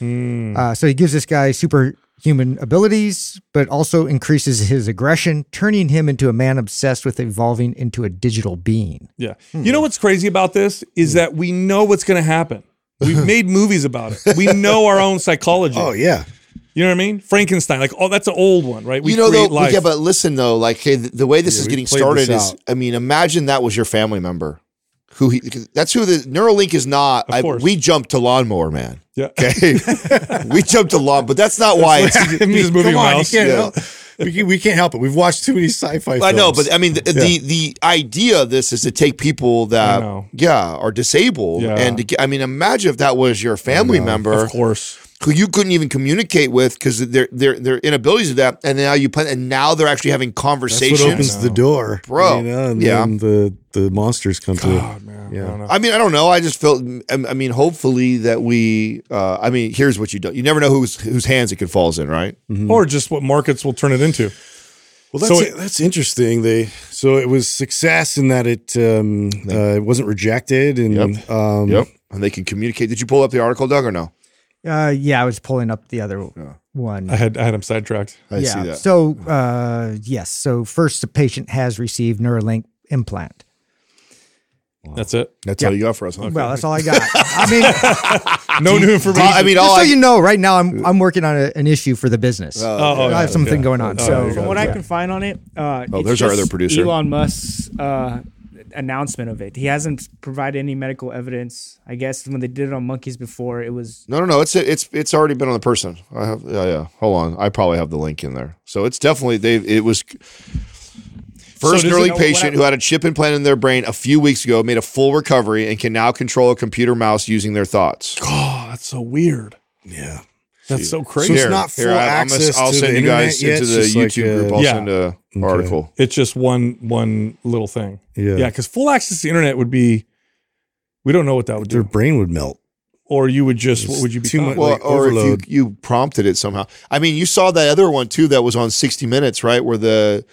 Uh, so he gives this guy superhuman abilities, but also increases his aggression, turning him into a man obsessed with evolving into a digital being. Yeah. Hmm. You know what's crazy about this is hmm. that we know what's going to happen. We've made movies about it. We know our own psychology. Oh yeah. You know what I mean? Frankenstein, like, oh, that's an old one, right? We you know, create though, life. yeah, but listen though, like, hey, the, the way this Yeah, is getting started is, out. I mean, imagine that was your family member, who he, that's who the Neuralink is not. I, we jumped to lawnmower man. yeah. Okay, we jumped to lawn, but that's not why. It's, Him just moving Come on, mouse. can't Yeah. help. We, can, we can't help it. We've watched too many sci-fi. I know, but I mean, the, the the idea of this is to take people that, yeah, are disabled, Yeah. and to, get- I mean, imagine if that was your family member Of course. Who you couldn't even communicate with because their their their inabilities of that, and now you plan, and now they're actually having That's conversations. what opens the door, Bro, You know, and yeah. then the the monsters come God, to. man. Yeah. I. I mean, I don't know. I just felt. I I mean, hopefully that we. Uh, I mean, here's what you do. You never know whose whose hands it could falls in, right? Or just what markets will turn it into. Well, that's So it- that's interesting. They so it was success in that it um, uh, it wasn't rejected and Yep. um, Yep. And they can communicate. Did you pull up the article, Doug, or no? Uh, yeah, I was pulling up the other one. I had I had him sidetracked. I yeah. see that. So, uh, yes. So, first, the patient has received Neuralink implant. That's it. That's Yeah. all you got for us, huh? Well, that's all I got. I mean, No new information. I mean, just so I, you know, right now I'm I'm working on a, an issue for the business. Oh, oh, I yeah, have something yeah. going on. Oh, so, From what it. I can find on it, uh, Oh, it's there's our just other producer. Elon Musk's uh, announcement of it. He hasn't provided any medical evidence. I guess when they did it on monkeys before, it was no, no, no. It's it's it's already been on the person. I have. Yeah, yeah. Hold on. I probably have the link in there. So it's definitely they. It was. First does it- Neuralink patient I- who had a chip implanted in their brain a few weeks ago made a full recovery and can now control a computer mouse using their thoughts. Oh, that's so weird. yeah. That's so crazy. So crazy. it's not full I- I'm gonna- access I'll to send the you guys internet yet, into the YouTube like, group. uh, I'll Yeah. send a article. It's just one one little thing. Yeah. Yeah, because full access to the internet would be. We don't know what that would Their do. Your brain would melt. Or you would just. What would you be? Too much- Well, like or overload. if you, you prompted it somehow. I mean, you saw that other one too that was on 60 Minutes, right? Where the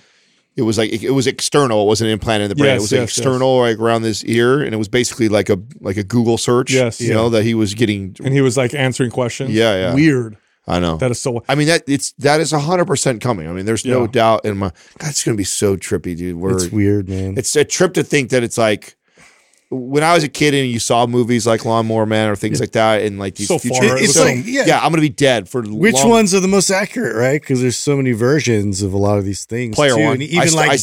it was like it was external, it wasn't implanted in the brain. Yes, it was like yes, yes. external, like around this ear, and it was basically like a like a Google search. Yes. you Yeah. know that he was getting. and he was like answering questions. Yeah, yeah. Weird. I know. That is so. I mean that it's that is hundred percent coming. I mean, there's no doubt in my. God, it's gonna be so trippy, dude. We're, It's weird, man. it's a trip to think that it's like when I was a kid and you saw movies like Lawnmower Man or things like that, and like these So future, far, so- like- yeah. yeah, I'm gonna be dead for Which long- ones are the most accurate, right? Because there's so many versions of a lot of these things. Player too. one. and even st- like I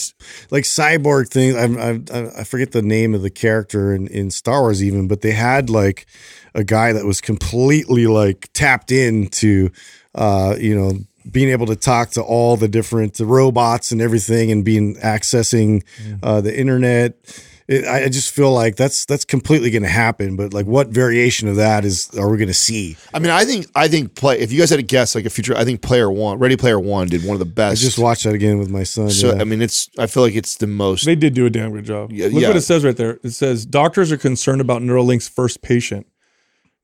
like cyborg things. I, I I forget the name of the character in, in Star Wars, even, but they had like a guy that was completely like tapped into, uh, you know, being able to talk to all the different robots and everything, and being accessing uh, the internet. It, I I just feel like that's that's completely going to happen, but like, what variation of that is are we going to see? I mean, I think I think play. If you guys had a guess, like a future, I think Player One, Ready Player One, did one of the best. I just watched that again with my son. So yeah. I mean, it's. I feel like it's the most. They did do a damn good job. Yeah, Look yeah. what it says right there. It says doctors are concerned about Neuralink's first patient.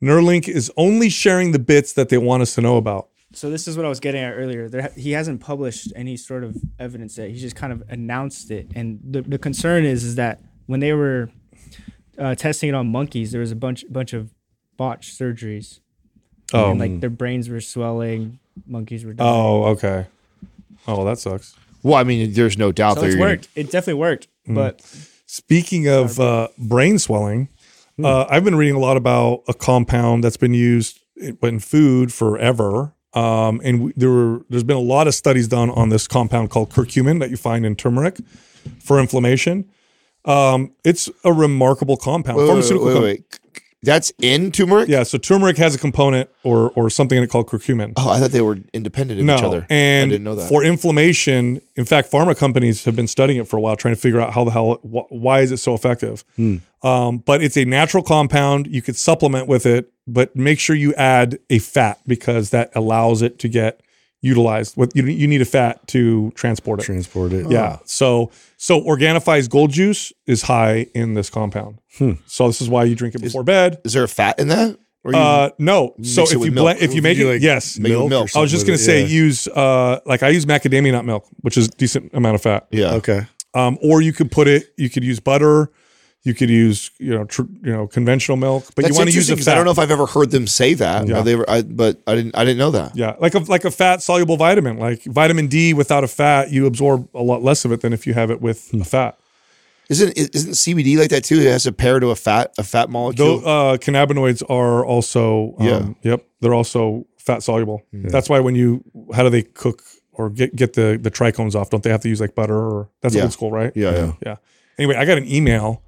Neuralink is only sharing the bits that they want us to know about. So this is what I was getting at earlier. There, he hasn't published any sort of evidence that He just kind of announced it, and the, the concern is is that when they were uh, testing it on monkeys, there was a bunch bunch of botched surgeries, Oh, and like their brains were swelling, monkeys were dying. oh, okay. Oh, that sucks. well, I mean, there's no doubt so that it's you're gonna- worked. It definitely worked, but Speaking of uh, brain swelling, uh, I've been reading a lot about a compound that's been used in, in food forever. Um, and we, there were there's been a lot of studies done on this compound called curcumin that you find in turmeric for inflammation. Um, it's a remarkable compound, Wait, pharmaceutical. wait, wait, wait. That's in turmeric. Yeah, so turmeric has a component or or something in it called curcumin. Oh, I thought they were independent of no, each other. and I didn't know that. for inflammation, in fact, pharma companies have been studying it for a while, trying to figure out how the hell, wh- why is it so effective? Hmm. Um, but it's a natural compound. You could supplement with it, but make sure you add a fat because that allows it to get utilized. What you you need a fat to transport it. transport it. Yeah. So so Organifi's gold juice is high in this compound. Hmm. So this is why you drink it before bed. Is there a fat in that? Or you, Uh, no. So if you blend, if you make You it, like yes, Make it milk. I was just gonna it, say yeah. use uh like I use macadamia nut milk, which is decent amount of fat. yeah. Okay. Um, or you could put it, you could use butter, You could use you know tr- you know conventional milk, but That's you want to use a fat. I don't know if I've ever heard them say that. Yeah. They were, I, but I didn't. I didn't know that. yeah, like a like a fat soluble vitamin, like vitamin D without a fat, you absorb a lot less of it than if you have it with Hmm. a fat. Isn't isn't CBD like that too? It has to pair to a fat a fat molecule. Though uh, cannabinoids are also um, Yeah. yep, they're also fat soluble. That's why when you how do they cook or get get the the trichomes off? Don't they have to use like butter or that's Yeah. old school, right? yeah, yeah. Yeah. Anyway, I got an email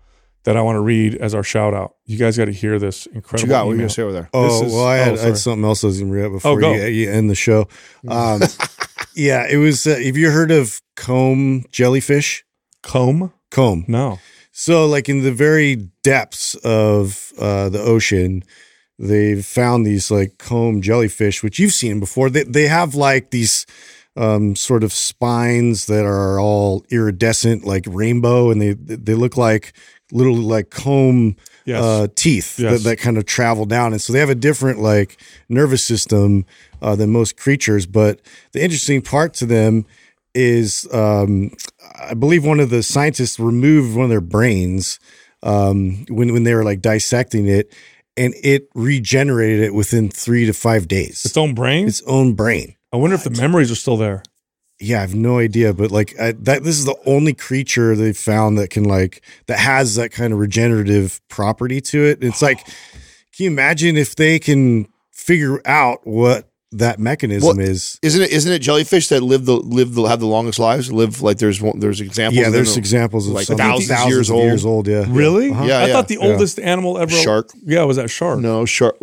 that I want to read as our shout out. You guys got to hear this incredible. What you got? What you gonna say over there? Oh This is- well, I had, oh, I had something else I was going to read up before go. you, you end the show. Um, yeah, it was. Uh, have you heard of comb jellyfish? Comb? Comb. No. So, like in the very depths of uh, the ocean, they've found these like comb jellyfish, which you've seen before. They they have like these um, sort of spines that are all iridescent, like rainbow, and they they look like little like comb Yes. uh, teeth Yes. that, that kind of travel down, and so they have a different like nervous system uh, than most creatures. But the interesting part to them is, um, I believe one of the scientists removed one of their brains um, when when they were like dissecting it, and it regenerated it within three to five days. Its own brain? its own brain. I wonder if the memories are still there. Yeah, I have no idea, but like I, that, this is the only creature they've found that can like that has that kind of regenerative property to it. It's like, can you imagine if they can figure out what that mechanism Well, is? Isn't it? Isn't it jellyfish that live the live the have the longest lives? Live like there's one, there's examples. Yeah, of there's them. examples of like some thousands, thousands years of old. years old. Yeah, Really? Uh-huh. Yeah, I yeah. thought the Yeah. oldest animal ever. Shark. Yeah, was that shark? No shark.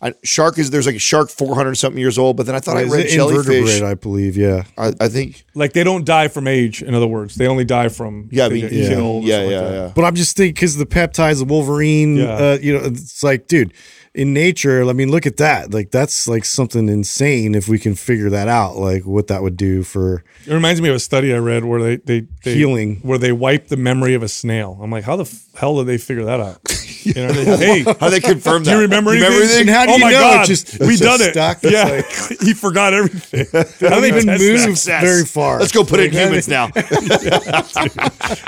I, shark is there's like a shark 400 something years old, but then I thought I read it jellyfish. I believe. Yeah, I, I think Like they don't die from age. In other words, they only die from yeah, I they mean yeah, yeah, yeah, like yeah. But I'm just thinking because the peptides, the Wolverine, Yeah. uh, you know, it's like, dude, in nature, I mean, look at that. Like, that's like something insane if we can figure that out, like what that would do for It reminds me of a study I read where they they, they Healing. where they wipe the memory of a snail. I'm like, how the f- hell did they figure that out? You know, they, hey, How they confirm that? do you remember anything? everything? And how do oh you my know? god, just- we it's done just it. stuck. It's Yeah, he forgot everything. I don't even test move very far. Let's go put it in humans now.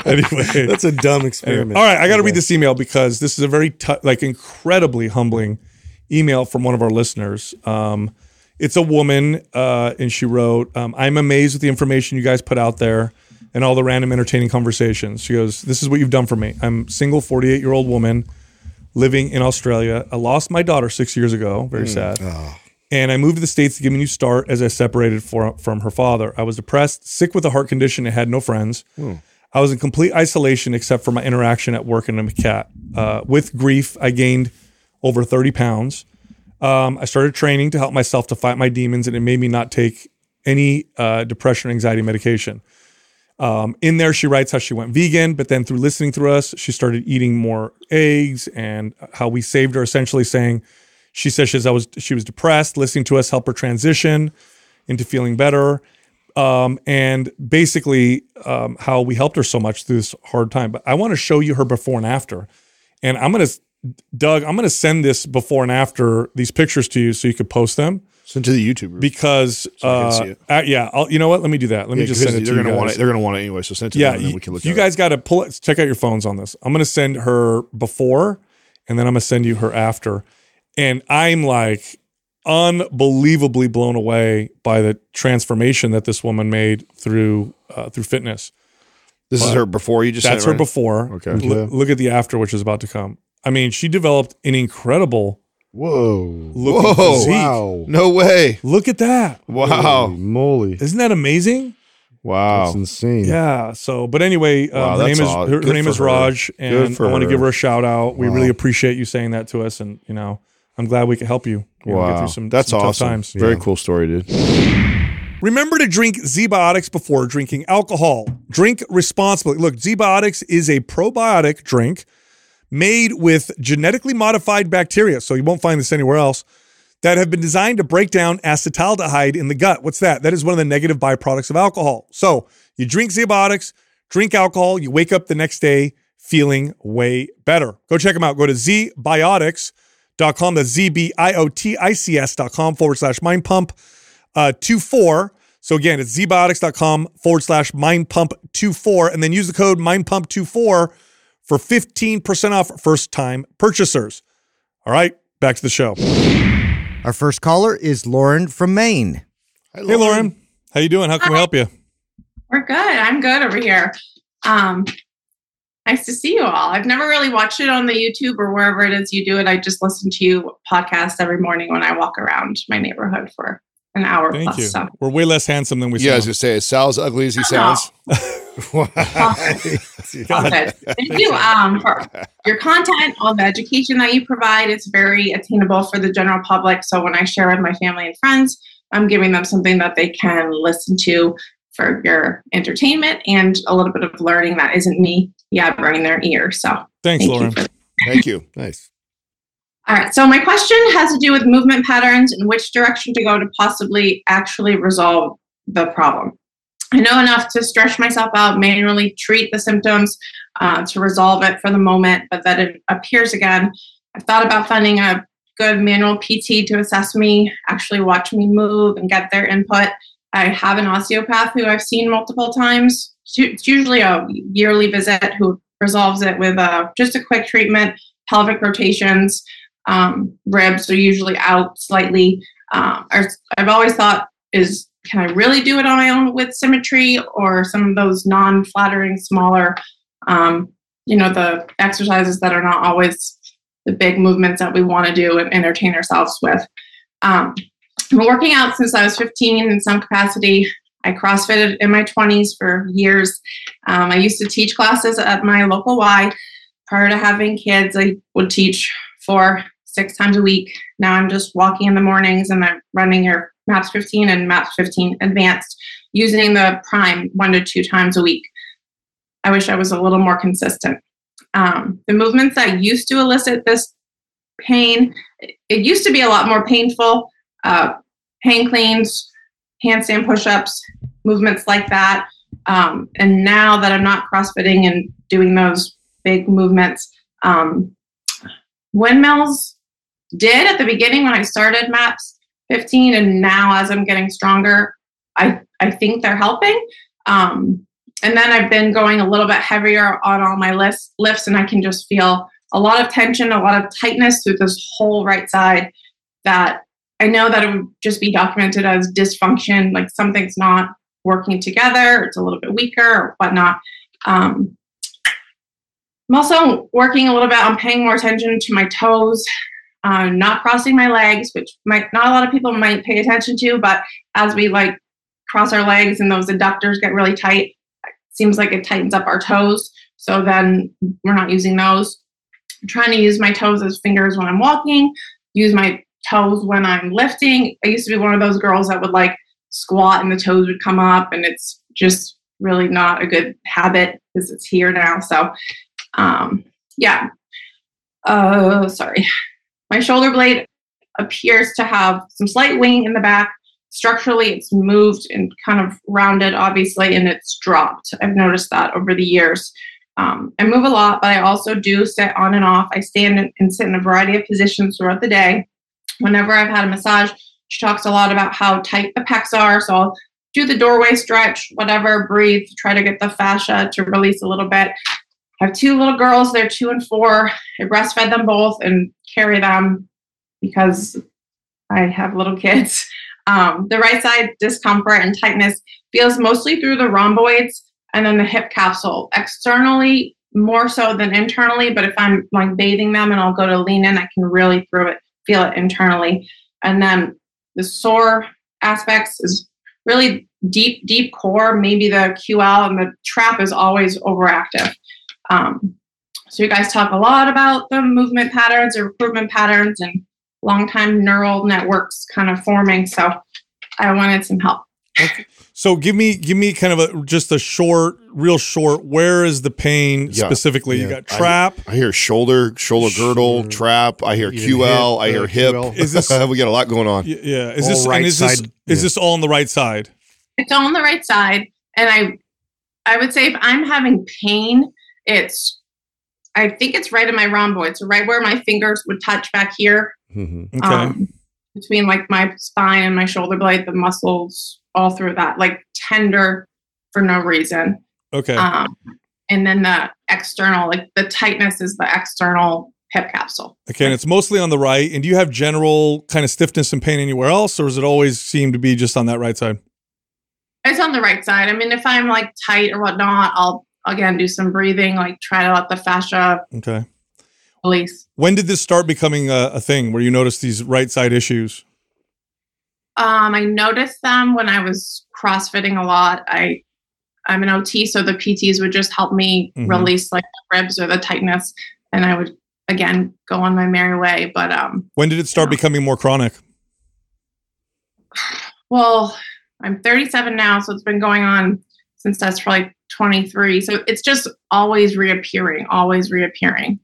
anyway, That's a dumb experiment. All right, I got to read this email because this is a very t- like incredibly humbling email from one of our listeners. Um, it's a woman, uh, and she wrote, um, "I'm amazed with the information you guys put out there and all the random entertaining conversations." She goes, "This is what you've done for me. I'm a single, 48 year old woman living in Australia. I lost my daughter six years ago. Very sad." And I moved to the States to give me a new start as I separated for, from her father. I was depressed, sick with a heart condition, and had no friends. I was in complete isolation except for my interaction at work and a cat. Uh, with grief, I gained over 30 pounds. Um, I started training to help myself to fight my demons, and it made me not take any uh, depression or anxiety medication. Um, in there, she writes how she went vegan, but then through listening through us, she started eating more eggs, and how we saved her. Essentially, saying she says she's I was she was depressed. Listening to us help her transition into feeling better, um, and basically um, how we helped her so much through this hard time. But I want to show you her before and after, and I'm gonna Doug, I'm gonna send this before and after these pictures to you so you could post them Send to the YouTuber. because can uh, uh, yeah, I'll, you know what? Let me do that. Let me just send it to they're you gonna want it. They're gonna want it anyway. So send it to Yeah, then you, we can look. you guys got to pull it. Check out your phones on this. I'm going to send her before, and then I'm going to send you her after. And I'm like unbelievably blown away by the transformation that this woman made through uh, through fitness. it. This is her before. You just That's sent her right? before. Okay. L- look at the after, which is about to come. I mean, she developed an incredible Whoa. looking Whoa. physique. Wow. No way! Look at that. Holy Wow! moly. Isn't that amazing? Wow! That's insane. Yeah. So, but anyway, uh, Wow, her name is aw- her, her name is her. Raj, Good and for I want to give her a shout out. We really appreciate you saying that to us, and you know, I'm glad we could help you. you know, get Wow! through some, That's some tough awesome. times. Very cool story, dude. Remember to drink Zbiotics before drinking alcohol. Drink responsibly. Look, Zbiotics is a probiotic drink made with genetically modified bacteria, so you won't find this anywhere else, that have been designed to break down acetaldehyde in the gut. What's that? That is one of the negative byproducts of alcohol. So you drink Zbiotics, drink alcohol, you wake up the next day feeling way better. Go check them out. Go to zbiotics.com. That's Z-B-I-O-T-I-C-S.com forward slash mind pump uh, 24. So again, it's zbiotics.com forward slash mind pump 24. And then use the code mind pump 24 for 15% off first time purchasers. All right, back to the show. Our first caller is Lauren from Maine. Hi, Hey, Lauren. How you doing? How can we help you? We're good. I'm good over here. Um, nice to see you all. I've never really watched it on the YouTube or wherever it is you do it. I just listen to you podcast every morning when I walk around my neighborhood for an hour Thank plus. you. So We're way less handsome than we Yeah, I was sound. gonna say, is Sal ugly as he sounds? Thank you um, for your content, all the education that you provide. It's very attainable for the general public. So when I share with my family and friends, I'm giving them something that they can listen to for your entertainment and a little bit of learning that isn't me yabbering their ear. So Thanks, thank Lauren. you Thank you. Nice. All right. So my question has to do with movement patterns and which direction to go to possibly actually resolve the problem. I know enough to stretch myself out, manually treat the symptoms uh, to resolve it for the moment, but that it appears again. I've thought about finding a good manual PT to assess me, actually watch me move and get their input. I have an osteopath who I've seen multiple times. It's usually a yearly visit who resolves it with uh, just a quick treatment, pelvic rotations, um, ribs are usually out slightly. Um, I've always thought is can I really do it on my own with symmetry or some of those non-flattering, smaller, um, you know, the exercises that are not always the big movements that we want to do and entertain ourselves with. Um, I've been working out since I was 15 in some capacity. I CrossFitted in my 20s for years. Um, I used to teach classes at my local Y. Prior to having kids, I would teach four, six times a week. Now I'm just walking in the mornings and I'm running your MAPS 15 and MAPS 15 advanced using the prime one to two times a week. I wish I was a little more consistent. Um, the movements that used to elicit this pain, it used to be a lot more painful. Uh, hang cleans, handstand push ups, movements like that. Um, and now that I'm not CrossFitting and doing those big movements, um, windmills did at the beginning when I started MAPS 15, and now as I'm getting stronger, I I think they're helping. Um, and then I've been going a little bit heavier on all my lifts, lifts, and I can just feel a lot of tension, a lot of tightness through this whole right side. That I know that it would just be documented as dysfunction, like something's not working together, it's a little bit weaker or whatnot. Um, I'm also working a little bit on paying more attention to my toes, um, not crossing my legs, which might not a lot of people might pay attention to, but as we like cross our legs and those adductors get really tight, it seems like it tightens up our toes. So then we're not using those. I'm trying to use my toes as fingers when I'm walking, use my toes when I'm lifting. I used to be one of those girls that would like squat and the toes would come up, and it's just really not a good habit because it's here now. So um, yeah. Uh, sorry. My shoulder blade appears to have some slight wing in the back. Structurally, it's moved and kind of rounded, obviously, and it's dropped. I've noticed that over the years. Um, I move a lot, but I also do sit on and off. I stand and sit in a variety of positions throughout the day. Whenever I've had a massage, she talks a lot about how tight the pecs are. So I'll do the doorway stretch, whatever, breathe, try to get the fascia to release a little bit. I have two little girls, they're two and four. I breastfed them both and carry them because I have little kids. Um, the right side discomfort and tightness feels mostly through the rhomboids and then the hip capsule. Externally, more so than internally, but if I'm like bathing them and I'll go to lean in, I can really feel it, feel it internally. And then the sore aspects is really deep, deep core. Maybe the QL and the trap is always overactive. Um, so you guys talk a lot about the movement patterns or recruitment patterns and long time neural networks kind of forming. So I wanted some help. So give me give me kind of a just a short, real short. Where is the pain Yeah. specifically? You got trap. I hear shoulder, shoulder girdle, Shoulder. trap. I hear QL. hip, I hear uh, hip. QL. Is this- we got a lot going on. Yeah. Is All this right and is this is yeah. this all on the right side? It's on the right side. And I I would say if I'm having pain, it's I think it's right in my rhomboid. So right where my fingers would touch back here. Mhm. Okay. um, between like my spine and my shoulder blade, the muscles all through that, like tender for no reason. okay. Um, and then the external, like the tightness is the external hip capsule. Okay, and it's mostly on the right. And do you have general kind of stiffness and pain anywhere else, or does it always seem to be just on that right side? It's on the right side. I mean, if I'm like tight or whatnot, I'll again do some breathing, like try to let the fascia Okay. release. When did this start becoming a, a thing where you noticed these right side issues? Um, I noticed them when I was crossfitting a lot. I I'm an OT, so the PTs would just help me Mhm. release like the ribs or the tightness, and I would again go on my merry way. But um, When did it start Yeah. becoming more chronic? well, I'm 37 now, so it's been going on since that's probably 23. So it's just always reappearing, always reappearing.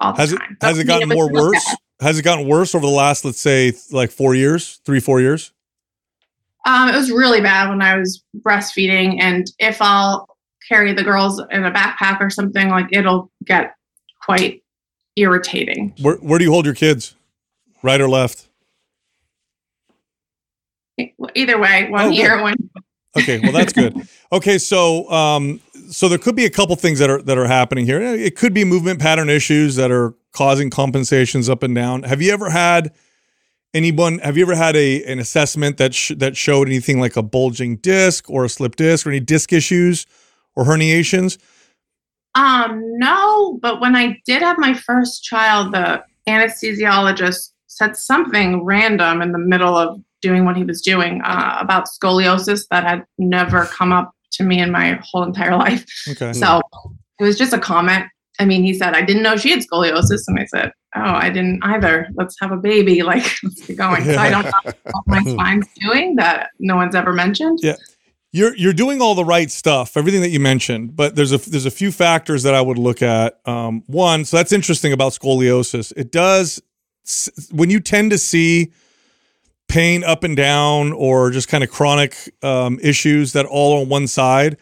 Has it time. has it gotten more worse? Has it gotten worse over the last, let's say, like four years, three, four years? Um, it was really bad when I was breastfeeding, and if I'll carry the girls in a backpack or something, like it'll get quite irritating. Where where do you hold your kids? Right or left? Either way, one Oh, ear, one. Okay, well that's good. Okay, so um, so there could be a couple things that are that are happening here. It could be movement pattern issues that are causing compensations up and down. Have you ever had anyone? Have you ever had a an assessment that sh- that showed anything like a bulging disc or a slip disc or any disc issues or herniations? Um, no, but when I did have my first child, the anesthesiologist said something random in the middle of doing what he was doing uh, about scoliosis that had never come up to me in my whole entire life. Okay, So it was just a comment. I mean, he said, I didn't know she had scoliosis. And I said, Oh, I didn't either. Let's have a baby. Like, let's get going. So I don't know what my spine's doing that no one's ever mentioned. Yeah. you're you're doing all the right stuff, everything that you mentioned, but there's a there's a few factors that I would look at. Um, one, so that's interesting about scoliosis. It does when you tend to see pain up and down or just kind of chronic um, issues that all on one side.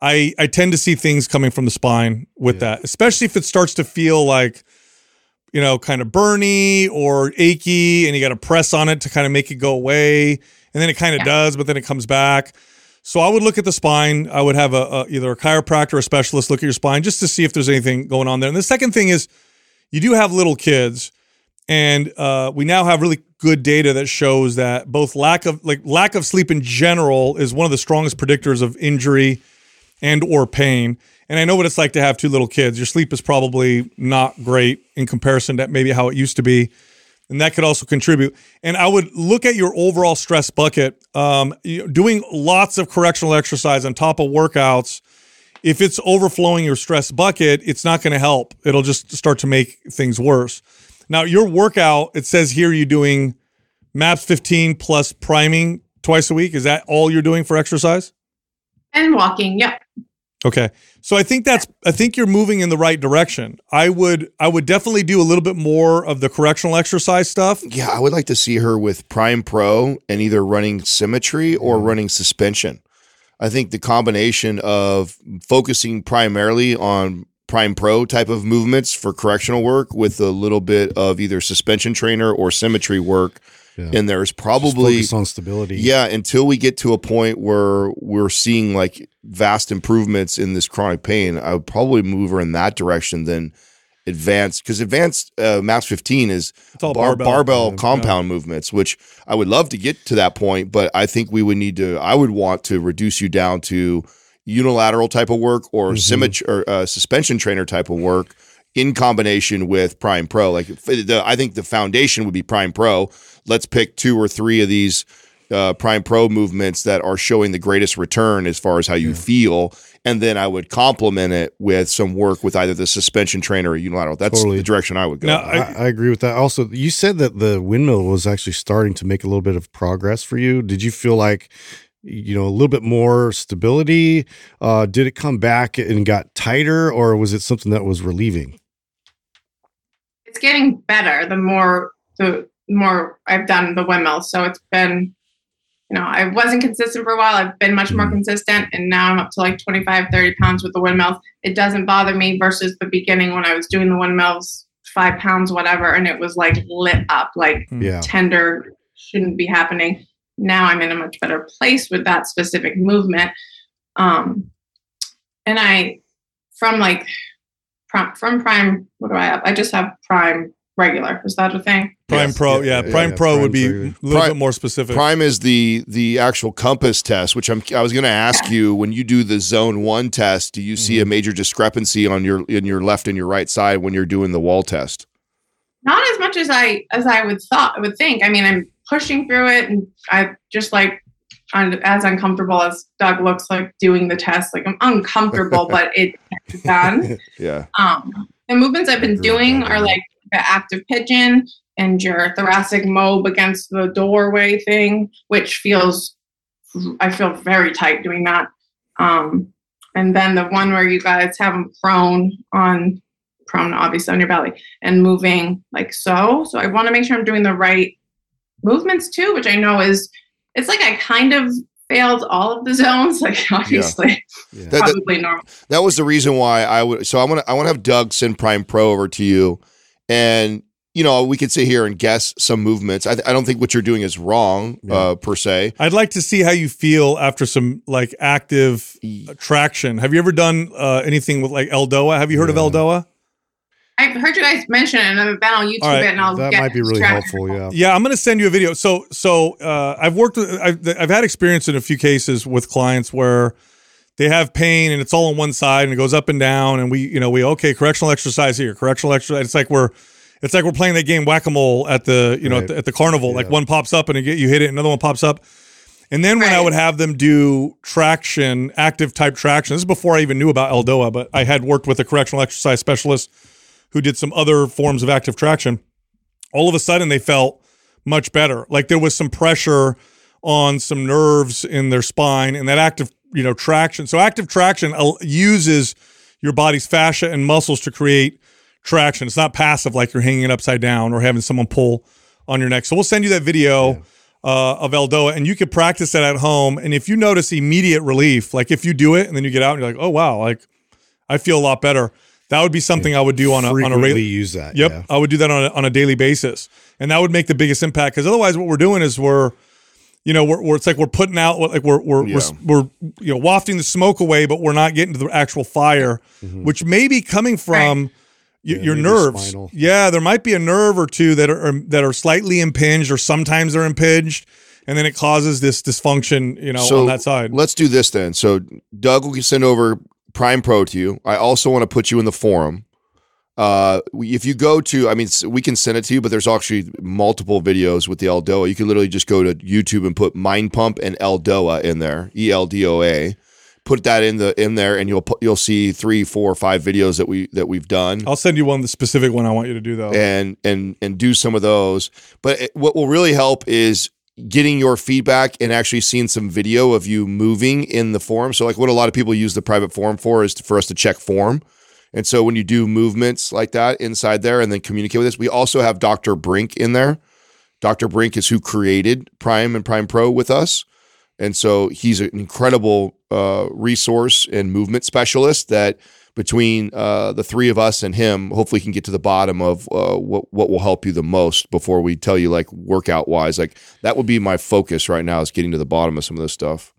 I I tend to see things coming from the spine with that, especially if it starts to feel like you know, kind of burny or achy, and you got to press on it to kind of make it go away. And then it kind of Yeah. does, but then it comes back. So I would look at the spine. I would have a, a either a chiropractor or a specialist look at your spine just to see if there's anything going on there. And the second thing is, you do have little kids, and uh, we now have really good data that shows that both lack of like lack of sleep in general is one of the strongest predictors of injury and or pain. And I know what it's like to have two little kids. Your sleep is probably not great in comparison to maybe how it used to be. And that could also contribute. And I would look at your overall stress bucket. Um, doing lots of correctional exercise on top of workouts, if it's overflowing your stress bucket, it's not going to help. It'll just start to make things worse. Now, your workout, it says here you're doing MAPS 15 plus priming twice a week. Is that all you're doing for exercise? And walking. Yep. Okay. So I think that's I think you're moving in the right direction. I would I would definitely do a little bit more of the correctional exercise stuff. Yeah, I would like to see her with Prime Pro and either running symmetry or running suspension. I think the combination of focusing primarily on Prime Pro type of movements for correctional work with a little bit of either suspension trainer or symmetry work Yeah. in there is Just probably on stability. yeah, until we get to a point where we're seeing like vast improvements in this chronic pain, I would probably move her in that direction than advanced because advanced uh, MAPS 15 is bar- barbell. barbell Yeah. compound movements, which I would love to get to that point, but I think we would need to. I would want to reduce you down to unilateral type of work or symmetry or uh, suspension trainer type of work in combination with Prime Pro. Like the, I think the foundation would be Prime Pro. Let's pick two or three of these uh, Prime Pro movements that are showing the greatest return as far as how you feel, and then I would complement it with some work with either the suspension trainer or unilateral. That's Totally. the direction I would go. Now, I, I agree with that. Also, you said that the windmill was actually starting to make a little bit of progress for you. Did you feel like, you know, a little bit more stability? Uh, did it come back and got tighter, or was it something that was relieving? It's getting better the more the more I've done the windmill. So it's been, you know, I wasn't consistent for a while. I've been much more Mhm. consistent and now I'm up to like 25, 30 pounds with the windmills. It doesn't bother me versus the beginning when I was doing the windmills, five pounds, whatever, and it was like lit up, like Hmm. Yeah. tender shouldn't be happening. Now I'm in a much better place with that specific movement. Um, and I from like prime, from Prime. What do I have? I just have Prime regular. Is that a thing? Prime Yes, Pro, yeah, yeah, yeah, Prime yeah, Pro would be a little Prime- bit more specific. Prime is the the actual compass test, which I'm I was going to ask you when you do the zone 1 test, do you see a Mm-hmm. major discrepancy on your in your left and your right side when you're doing the wall test? Not as much as I as I would thought would think. I mean, I'm pushing through it, and I just like I'm as uncomfortable as Doug looks like doing the test. Like I'm uncomfortable, but it's done. Yeah. Um, the movements I've been doing are like the active pigeon and your thoracic mob against the doorway thing, which feels I feel very tight doing that. Um, and then the one where you guys have them prone on prone obviously on your belly and moving like so. So I want to make sure I'm doing the right movements too, which I know is it's like I kind of failed all of the zones, like obviously Yeah. That- that- probably normal. that was the reason why I would. So I want to I want to have Doug send Prime Pro over to you, and you know we could sit here and guess some movements. I, I don't think what you're doing is wrong uh, per se. I'd like to see how you feel after some like active traction. Have you ever done uh, anything with like Eldoa? Have you heard Yeah. of Eldoa? I've heard you guys mention it, and then I'll YouTube All right, it, and I'll that get might be really helpful. Yeah. Yeah, I'm going to send you a video. So, so uh, I've worked with, I've, I've had experience in a few cases with clients where they have pain and it's all on one side and it goes up and down, and we, you know, we okay, correctional exercise here, correctional exercise. It's like we're, it's like we're playing that game whack a mole at the, you know, at, the, at the carnival. Like one pops up and you get you hit it, another one pops up. And then when I would have them do traction, active type traction, this is before I even knew about Eldoa, but I had worked with a correctional exercise specialist who did some other forms of active traction. All of a sudden, they felt much better. Like there was some pressure on some nerves in their spine, and that active, you know, traction. So active traction uh, uses your body's fascia and muscles to create traction. It's not passive like you're hanging it upside down or having someone pull on your neck. So we'll send you that video uh, of Eldoa, and you could practice that at home. And if you notice immediate relief, like if you do it and then you get out and you're like, oh wow, like I feel a lot better. That would be something I would do on a on a Frequently regular. use that. Yep, Yeah. I would do that on a, on a daily basis, and that would make the biggest impact. Because otherwise, what we're doing is we're, you know, we're, we're it's like we're putting out like we're we're, Yeah. we're we're you know wafting the smoke away, but we're not getting to the actual fire, mm-hmm. which may be coming from y- Yeah, your nerves. spinal. Yeah, there might be a nerve or two that are um, that are slightly impinged, or sometimes they're impinged, and then it causes this dysfunction, you know, so on that side. let's do this then. So Doug will send over Prime Pro to you. I also want to put you in the forum. Uh, if you go to, I mean, we can send it to you, but there's actually multiple videos with the Eldoa. You can literally just go to YouTube and put Mind Pump and Eldoa in there, E L D O A. Put that in the in there, and you'll you'll see three, four, or five videos that we that we've done I'll send you one, the specific one I want you to do though. and and and do some of those. But it, what will really help is getting your feedback and actually seeing some video of you moving in the forum. So like what a lot of people use the private forum for is to, for us to check form. And so when you do movements like that inside there and then communicate with us, we also have Dr. Brink in there. Dr. Brink is who created Prime and Prime Pro with us. And so he's an incredible uh, resource and movement specialist that between uh, the three of us and him, hopefully can get to the bottom of uh, what, what will help you the most before we tell you like workout wise. Like that would be my focus right now is getting to the bottom of some of this stuff.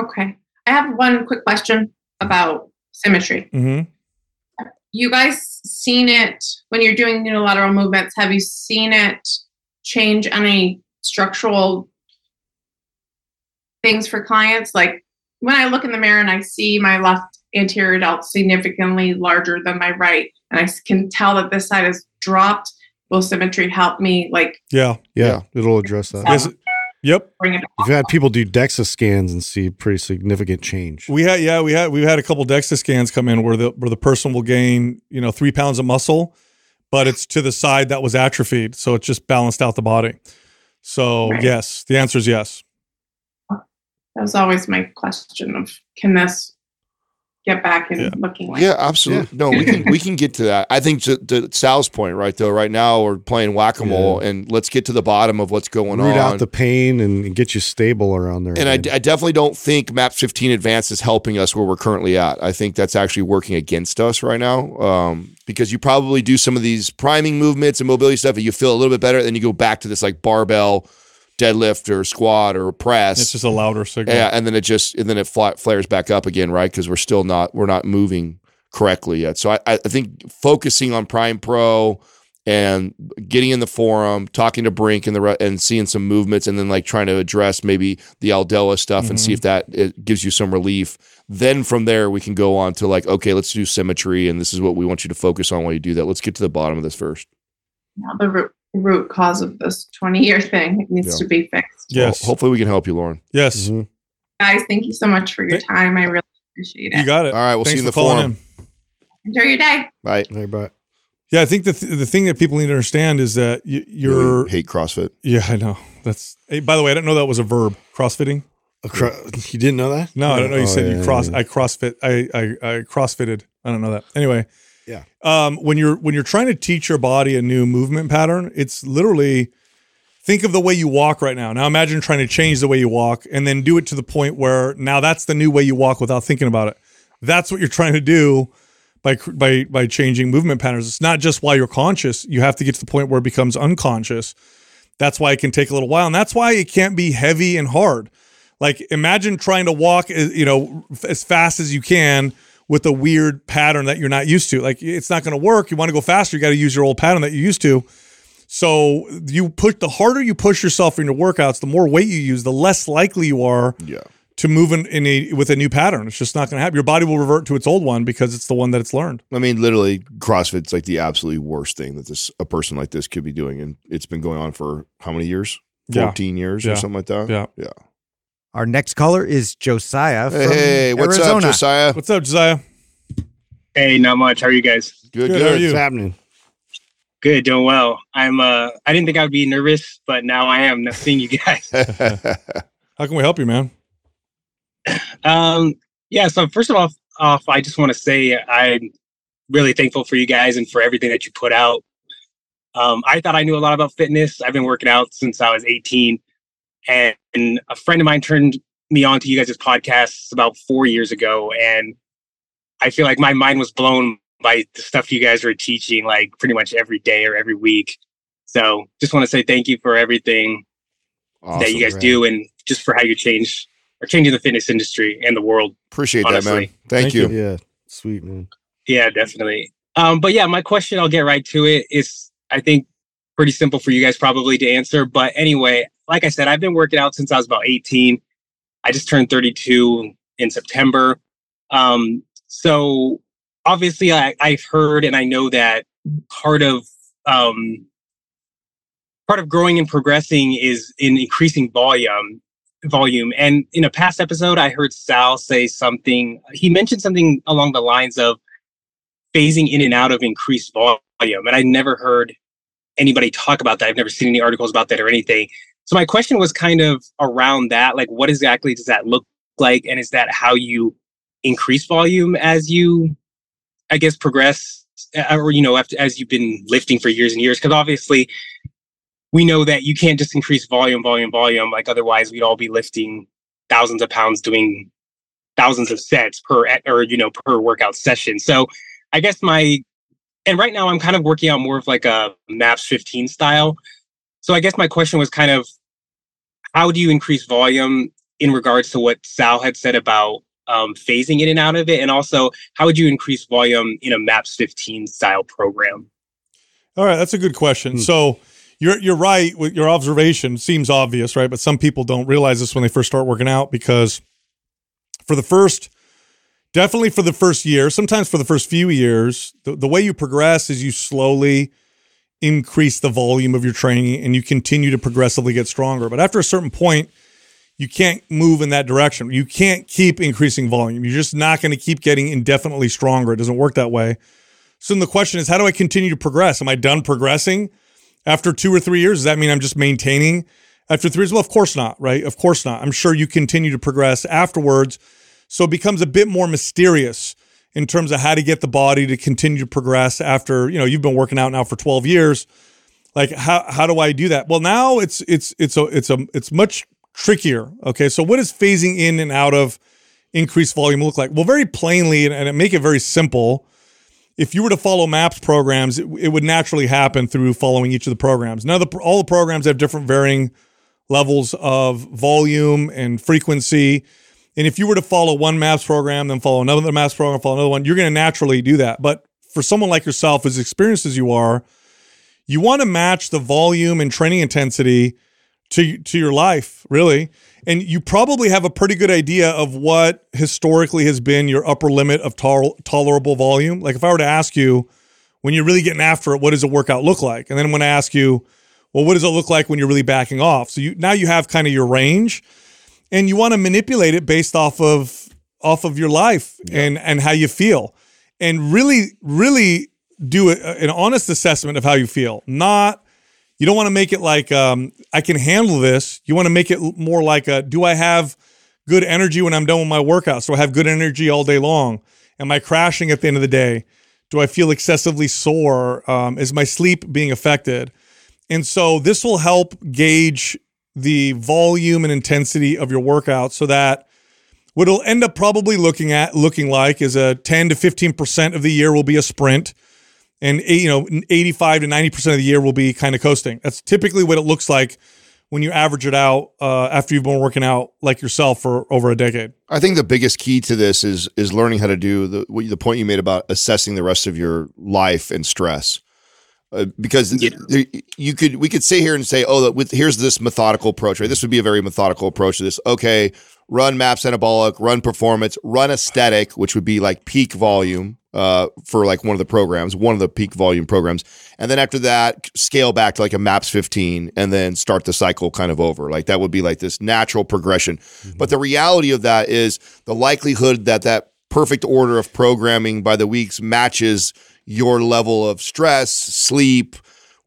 Okay. I have one quick question about symmetry. hmm You guys seen it when you're doing unilateral movements? Have you seen it change any structural things for clients? Like when I look in the mirror and I see my left anterior delt significantly larger than my right, and I can tell that this side is dropped, will symmetry help me like Yeah. yeah, Yeah. it'll address that. Yes. Yep. bring it We've had people do DEXA scans and see pretty significant change. We had yeah we had we've had a couple DEXA scans come in where the where the person will gain you know three pounds of muscle, but it's to the side that was atrophied, so it just balanced out the body. So Right. yes, the answer is yes. That was always my question of can this get back and Yeah. looking like Yeah, absolutely. No, we can we can get to that. I think to, to Sal's point, right though. Right now we're playing whack a mole, and let's get to the bottom of what's going Root on. out the pain and get you stable around there. and I. I definitely don't think Map 15 Advance is helping us where we're currently at. I think that's actually working against us right now um, because you probably do some of these priming movements and mobility stuff, and you feel a little bit better. Then you go back to this like barbell deadlift or squat or press. It's just a louder signal. Yeah, and then it just and then it fla- flares back up again, right? Because we're still not we're not moving correctly yet. So I, I think focusing on Prime Pro and getting in the forum, talking to Brink and the re- and seeing some movements, and then like trying to address maybe the Eldoa stuff and see mm-hmm. if that it gives you some relief. Then from there we can go on to like okay, let's do symmetry, and this is what we want you to focus on while you do that. Let's get to the bottom of this first. Now the root, root cause of this 20 year thing it needs Yeah. to be fixed. Yes. Well, hopefully we can help you, Lauren. yes. Mhm. Guys, thank you so much for your time. I really appreciate it. You got it. All right, we'll see you in the forum. in. Enjoy your day. Bye. Hey, but Yeah, I think the th- the thing that people need to understand is that you, you're. hate CrossFit. Yeah, I know. That's. Hey, by the way, I didn't know that was a verb. Crossfitting. Acro- you didn't know that? No, I don't know. You Oh, said yeah, you cross. yeah. I CrossFit. I, I I CrossFitted. I don't know that. Anyway. Yeah. Um, when you're when you're trying to teach your body a new movement pattern, it's literally think of the way you walk right now. Now imagine trying to change the way you walk and then do it to the point where now that's the new way you walk without thinking about it. That's what you're trying to do by by by changing movement patterns. It's not just while you're conscious. You have to get to the point where it becomes unconscious. That's why it can take a little while, and that's why it can't be heavy and hard. Like imagine trying to walk, uh, you know, as fast as you can with a weird pattern that you're not used to. Like it's not going to work. You want to go faster, you got to use your old pattern that you're used to. So you push the harder you push yourself in your workouts, the more weight you use, the less likely you are Yeah. to move in, in a with a new pattern. It's just not going to happen. Your body will revert to its old one because it's the one that it's learned. I mean, literally, CrossFit's like the absolutely worst thing that this a person like this could be doing, and it's been going on for how many years? Yeah. Fourteen years Yeah. or something like that. Yeah. yeah. Our next caller is Josiah from Hey, what's Arizona. up, Josiah? What's up, Josiah? Hey, not much. How are you guys? Good, Good, how are you? What's happening? Good, doing well. I'm uh I didn't think I would be nervous, but now I am seeing you guys. How can we help you, man? Um yeah, so first of all off I just want to say I'm really thankful for you guys and for everything that you put out. Um I thought I knew a lot about fitness. I've been working out since I was 18 and, and a friend of mine turned me on to you guys' podcasts about 4 years ago and I feel like my mind was blown by the stuff you guys were teaching like pretty much every day or every week. So just want to say thank you for everything that you guys man. do and just for how you change are changing the fitness industry and the world. Appreciate that, man. Thank, Thank you. Yeah, sweet man. Yeah, definitely. Um, but yeah, my question, I'll get right to. It's I think pretty simple for you guys probably to answer. But anyway, like I said, I've been working out since I was about 18. I just turned 32 in September. Um, so obviously I, I've heard and I know that part of um part of growing and progressing is in increasing volume volume. And in a past episode, I heard Sal say something. He mentioned something along the lines of phasing in and out of increased volume. And I never heard anybody talk about that. I've never seen any articles about that or anything. So my question was kind of around that. Like, what exactly does that look like? And is that how you increase volume as you, I guess, progress? Or, you know, after, as you've been lifting for years and years? Because obviously, we know that you can't just increase volume, volume, volume. Like otherwise, we'd all be lifting thousands of pounds, doing thousands of sets per or you know per workout session. So I guess my and right now I'm kind of working out more of like a MAPS 15 style. So I guess my question was kind of how do you increase volume in regards to what Sal had said about um, phasing in and out of it, and also how would you increase volume in a MAPS 15 style program? All right, that's a good question. Hmm. So you're you're right your observation. Seems obvious, right? But some people don't realize this when they first start working out because for the first, definitely for the first year, sometimes for the first few years, the, the way you progress is you slowly increase the volume of your training and you continue to progressively get stronger. But after a certain point, you can't move in that direction. You can't keep increasing volume. You're just not going to keep getting indefinitely stronger. It doesn't work that way. So then the question is, how do I continue to progress? Am I done progressing after two or three years? Does that mean I'm just maintaining after three years? Well, of course not, right? Of course not. I'm sure you continue to progress afterwards. So it becomes a bit more mysterious in terms of how to get the body to continue to progress after, you know, you've been working out now for 12 years. Like how how do I do that? Well, now it's it's it's a it's a it's much trickier. Okay. So what does phasing in and out of increased volume look like? Well, very plainly, and, and make it very simple if you were to follow maps programs, it, it would naturally happen through following each of the programs. Now, the, all the programs have different varying levels of volume and frequency. And if you were to follow one MAPS program, then follow another MAPS program, follow another one, you're going to naturally do that. But for someone like yourself, as experienced as you are, you want to match the volume and training intensity to to your life, really. And you probably have a pretty good idea of what historically has been your upper limit of tol- tolerable volume. Like if I were to ask you, when you're really getting after it, what does a workout look like? And then when I ask you, well, what does it look like when you're really backing off? So you now you have kind of your range, and you want to manipulate it based off of off of your life and and how you feel, and really really do a, an honest assessment of how you feel. Not you don't want to make it like um, I can handle this. You want to make it more like a do I have good energy when I'm done with my workout? So I have good energy all day long. Am I crashing at the end of the day? Do I feel excessively sore? Um, is my sleep being affected? And so this will help gauge the volume and intensity of your workout so that what it'll end up probably looking at looking like is a 10 to 15% of the year will be a sprint and you know 85 to 90% of the year will be kind of coasting. That's typically what it looks like when you average it out uh, after you've been working out like yourself for over a decade. I think the biggest key to this is is learning how to do the the point you made about assessing the rest of your life and stress. Uh, because Yeah. there- you could we could sit here and say, oh, with here's this methodical approach. Right, this would be a very methodical approach to this. Okay, run maps anabolic, run performance, run aesthetic, which would be like peak volume uh, for like one of the programs, one of the peak volume programs, and then after that, scale back to like a maps 15, and then start the cycle kind of over. Like that would be like this natural progression. But the reality of that is the likelihood that that perfect order of programming by the weeks matches your level of stress, sleep,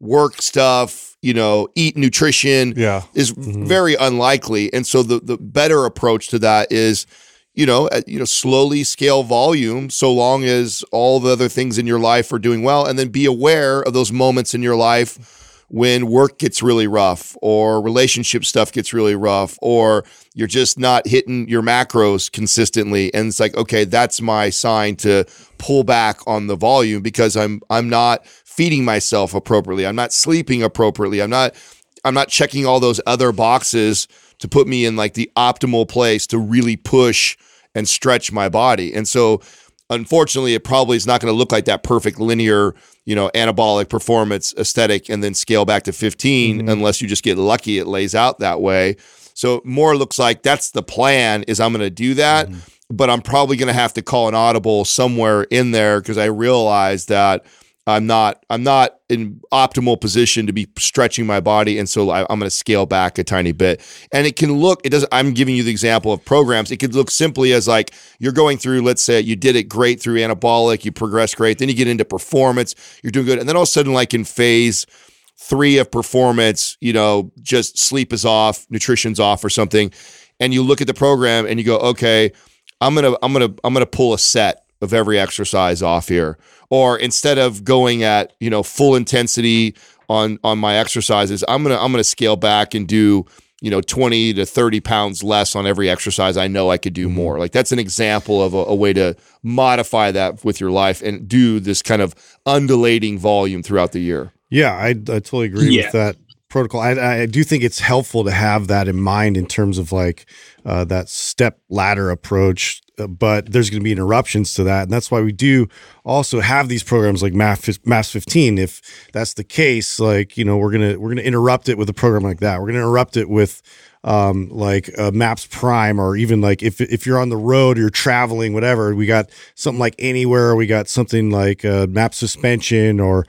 work stuff, you know, eat nutrition Yeah. is very unlikely. And so the the better approach to that is, you know, uh, you know, slowly scale volume so long as all the other things in your life are doing well and then be aware of those moments in your life when work gets really rough or relationship stuff gets really rough or you're just not hitting your macros consistently. And it's like okay that's my sign to pull back on the volume because I'm I'm not feeding myself appropriately. I'm not sleeping appropriately. I'm not I'm not checking all those other boxes to put me in like the optimal place to really push and stretch my body. And so unfortunately it probably is not going to look like that perfect linear you know anabolic performance aesthetic and then scale back to 15 mm-hmm. unless you just get lucky it lays out that way. So more looks like that's the plan is i'm going to do that mm-hmm. but i'm probably going to have to call an audible somewhere in there because i realize that i'm not i'm not in optimal position to be stretching my body and so I, i'm going to scale back a tiny bit. And it can look it doesn't i'm giving you the example of programs. It could look simply as like you're going through let's say you did it great through anabolic you progress great then you get into performance you're doing good and then all of a sudden like in phase three of performance, you know, just sleep is off, nutrition's off or something, and you look at the program and you go, okay, I'm gonna, I'm gonna, I'm gonna pull a set of every exercise off here, or instead of going at you know full intensity on on my exercises, I'm gonna, I'm gonna scale back and do you know 20 to 30 pounds less on every exercise i know i could do mm-hmm. more. Like that's an example of a, a way to modify that with your life and do this kind of undulating volume throughout the year. Yeah, I, I totally agree Yeah. with that protocol. I, I do think it's helpful to have that in mind in terms of like uh, that step ladder approach. uh, But there's going to be interruptions to that, and that's why we do also have these programs like Math Mass 15. If that's the case, like you know, we're gonna we're gonna interrupt it with a program like that. We're gonna interrupt it with um, like uh, Maps Prime, or even like if if you're on the road, you're traveling, whatever. We got something like Anywhere. We got something like uh, Maps Suspension, or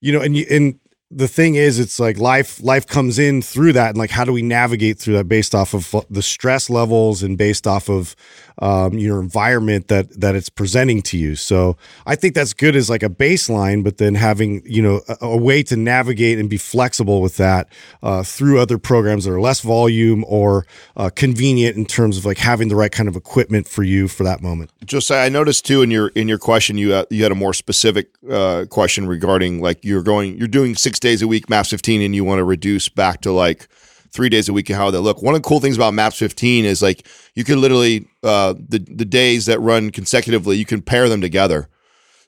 you know, and you, and the thing is, it's like life life comes in through that, and like how do we navigate through that based off of uh, the stress levels and based off of um, your environment that that it's presenting to you. So I think that's good as like a baseline, but then having you know a, a way to navigate and be flexible with that uh, through other programs that are less volume or uh, convenient in terms of like having the right kind of equipment for you for that moment. Josiah, I noticed too in your in your question you uh, you had a more specific uh, question regarding like you're going you're doing six days a week Maps 15 and you want to reduce back to like three days a week and how they look. One of the cool things about Maps 15 is like you can literally uh, the the days that run consecutively you can pair them together.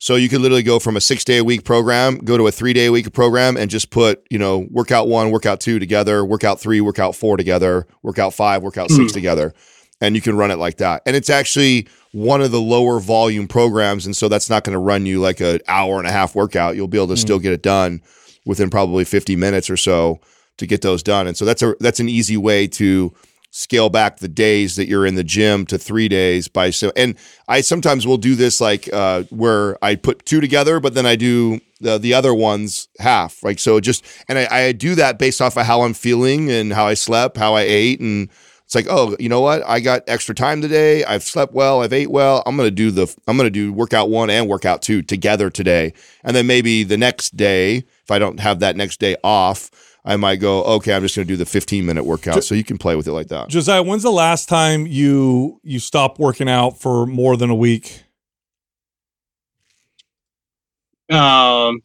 So you could literally go from a six day a week program, go to a three day a week program, and just put you know workout one, workout two together, workout three, workout four together, workout five, workout six together, and you can run it like that. And it's actually one of the lower volume programs, and so that's not going to run you like an hour and a half workout. You'll be able to still get it done within probably 50 minutes or so to get those done. And so that's a that's an easy way to scale back the days that you're in the gym to three days by so and I sometimes will do this like uh where I put two together, but then I do the the other ones half. Like so just and I, I do that based off of how I'm feeling and how I slept, how I ate and it's like, oh, you know what? I got extra time today. I've slept well. I've ate well. I'm gonna do the I'm gonna do workout one and workout two together today. And then maybe the next day, if I don't have that next day off, I might go, okay, I'm just gonna do the 15 minute workout. So you can play with it like that. Josiah, when's the last time you you stopped working out for more than a week? Um,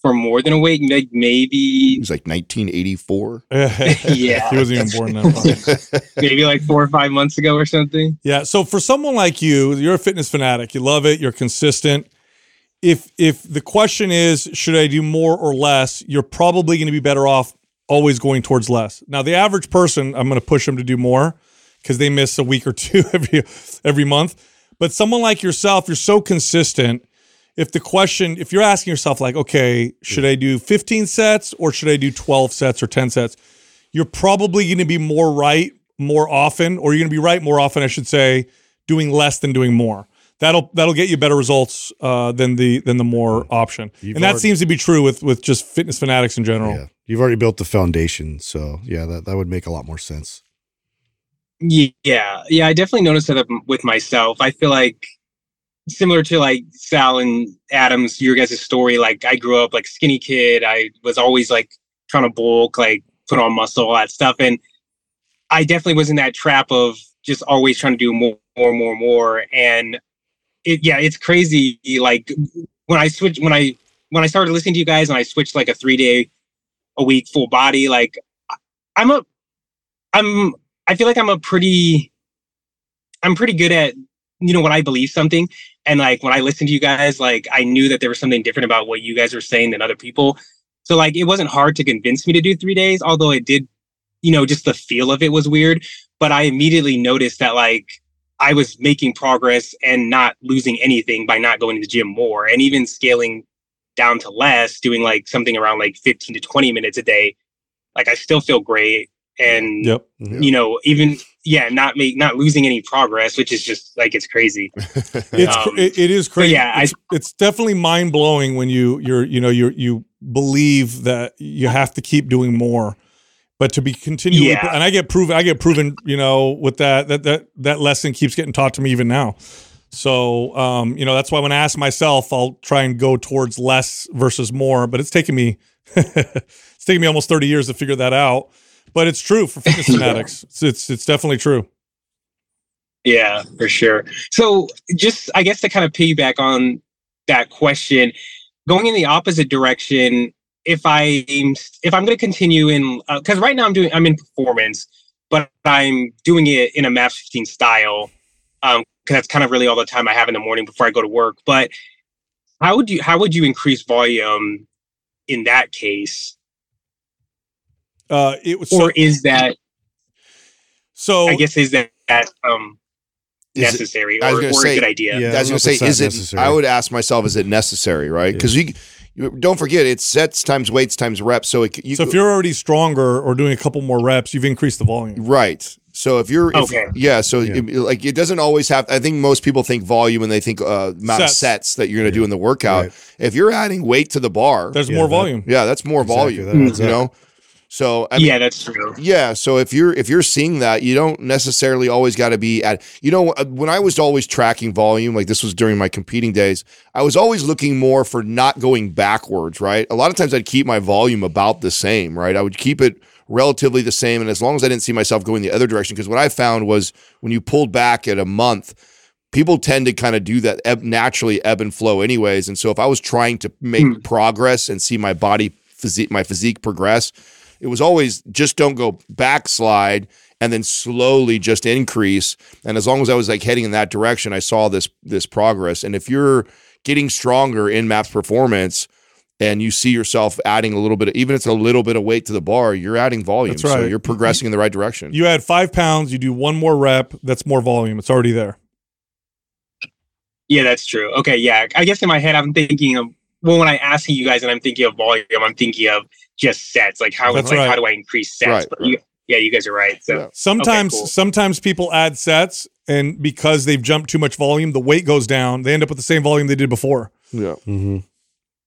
for more than a week, like maybe It was like 1984. Yeah. he wasn't even born then. maybe like four or five months ago or something. Yeah. So for someone like you, you're a fitness fanatic. You love it. You're consistent. If if the question is, should I do more or less? You're probably going to be better off always going towards less. Now, the average person, I'm going to push them to do more because they miss a week or two every every month. But someone like yourself, you're so consistent. If the question, if you're asking yourself, like, okay, should I do 15 sets or should I do 12 sets or 10 sets? You're probably going to be more right more often, or you're going to be right more often, I should say, doing less than doing more. That'll that'll get you better results uh, than the than the more option, You've and that already- seems to be true with with just fitness fanatics in general. Yeah. You've already built the foundation. So yeah, that, that would make a lot more sense. Yeah, yeah, I definitely noticed that with myself. I feel like similar to like Sal and Adams, your guys' story. Like I grew up like skinny kid. I was always like trying to bulk, like put on muscle, all that stuff, and I definitely was in that trap of just always trying to do more, more, more, more. And it, yeah, it's crazy. Like when I switched, when I when I started listening to you guys, and I switched like a three day a week full body, like I'm a, I'm I feel like I'm a pretty I'm pretty good at you know when I believe something and like when I listen to you guys like I knew that there was something different about what you guys were saying than other people. So like it wasn't hard to convince me to do 3 days although it did you know just the feel of it was weird, but I immediately noticed that like I was making progress and not losing anything by not going to the gym more and even scaling down to less doing like something around like 15 to 20 minutes a day like I still feel great and Yep. you know even yeah not make not losing any progress which is just like it's crazy It's Um, it, it is crazy. yeah, I- it's, it's definitely mind blowing when you you're you know you you believe that you have to keep doing more, but to be continually Yeah. and I get proven I get proven you know with that that that that lesson keeps getting taught to me even now. So um you know that's why when I ask myself I'll try and go towards less versus more, but it's taken me it's taken me almost thirty years to figure that out. But it's true for fitness fanatics. It's, it's it's definitely true. yeah for sure so just i guess to kind of piggyback on that question going in the opposite direction if i if i'm going to continue in because right now i'm doing i'm in performance but i'm doing it in a maps 15 style um because that's kind of really all the time i have in the morning before i go to work but how would you how would you increase volume in that case Uh, it was so, or is that so I guess is that um Is it- necessary I or, or gonna a good idea? Yeah. I was gonna say, is that it? necessary. I would ask myself, is it necessary? Right? Because you, you don't forget, it's sets times weights times reps. So it, you, So if you're already stronger or doing a couple more reps, you've increased the volume. right. So if you're, if, Okay. yeah. So Yeah. it- like it doesn't always have. I think most people think volume and they think uh, amount of Sets. sets that you're going to do in the workout. Right. If you're adding weight to the bar, There's Yeah, more that- volume. yeah, that's more Exactly, volume. that adds you up. know. So I mean, yeah, that's true. Yeah, so if you're if you're seeing that, you don't necessarily always got to be at. You know, uh, when I was always tracking volume, like this was during my competing days, I was always looking more for not going backwards. Right, a lot of times I'd keep my volume about the same. Right, I would keep it relatively the same, and as long as I didn't see myself going the other direction, because what I found was when you pulled back at a month. People tend to kind of do that ebb, naturally ebb and flow, anyways. And so, if I was trying to make Hmm. progress and see my body physique, my physique progress, it was always just don't go backslide and then slowly just increase. And as long as I was like heading in that direction, I saw this this progress. And if you're getting stronger in maps performance and you see yourself adding a little bit of, even if it's a little bit of weight to the bar, you're adding volume. That's So you're progressing in the right direction. You add five pounds, you do one more rep. That's more volume. It's already there. Yeah, that's true. Okay, yeah. I guess in my head, I'm thinking of well, when I ask you guys, and I'm thinking of volume, I'm thinking of just sets. Like how, That's like right. how do I increase sets? Right, but right. You, yeah, you guys are right. So Yeah. Sometimes, cool. sometimes people add sets, and because they've jumped too much volume, the weight goes down. They end up with the same volume they did before. Yeah. hmm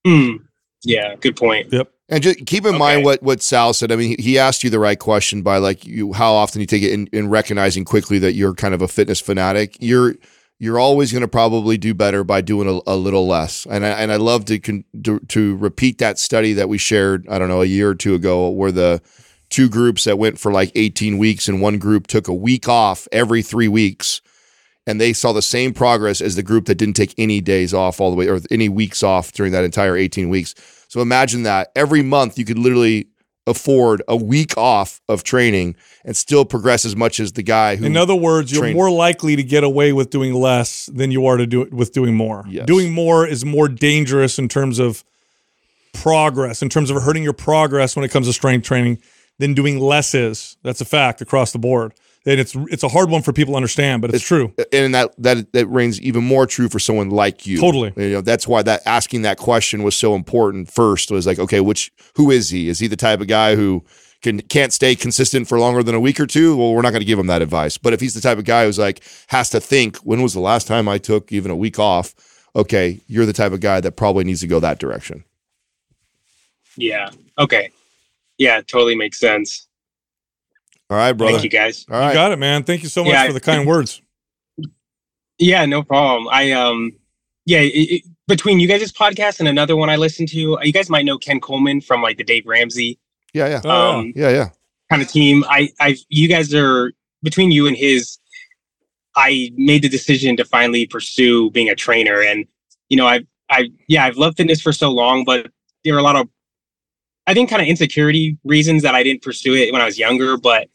Hmm. yeah, good point. Yep. And just keep in mind what what Sal said. I mean, he- he asked you the right question by like you how often you take it in, in recognizing quickly that you're kind of a fitness fanatic. You're you're always going to probably do better by doing a, a little less. And I, and I love to, con, to to repeat that study that we shared. I don't know a year or two ago, where the two groups that went for like 18 weeks, and one group took a week off every three weeks. And they saw the same progress as the group that didn't take any days off all the way or any weeks off during that entire 18 weeks. So imagine that every month you could literally afford a week off of training and still progress as much as the guy who In other words, you're more likely to get away with doing less than you are to do it with doing more. Yes. Doing more is more dangerous in terms of progress, in terms of hurting your progress when it comes to strength training than doing less is. That's a fact across the board. And it's it's a hard one for people to understand, but it's, true. and that that that reigns even more true for someone like you. Totally. You know, that's why that asking that question was so important first was like, okay, which who is he? Is he the type of guy who can can't stay consistent for longer than a week or two? Well, we're not going to give him that advice. But if he's the type of guy who's like has to think, when was the last time I took even a week off? Okay, you're the type of guy that probably needs to go that direction. Yeah. Okay. Yeah, totally makes sense. All right, brother. Thank you guys. All You got it, man. Thank you so much Yeah. for the kind words. Yeah, no problem. I um, yeah, it, it, between you guys' podcast and another one I listened to, you guys might know Ken Coleman from like the Dave Ramsey Yeah, yeah. Oh, um Yeah, yeah. kind of team. I I you guys are between you and his. I made the decision to finally pursue being a trainer, and you know, I I yeah, I've loved fitness for so long, but there are a lot of I think kind of insecurity reasons that I didn't pursue it when I was younger, but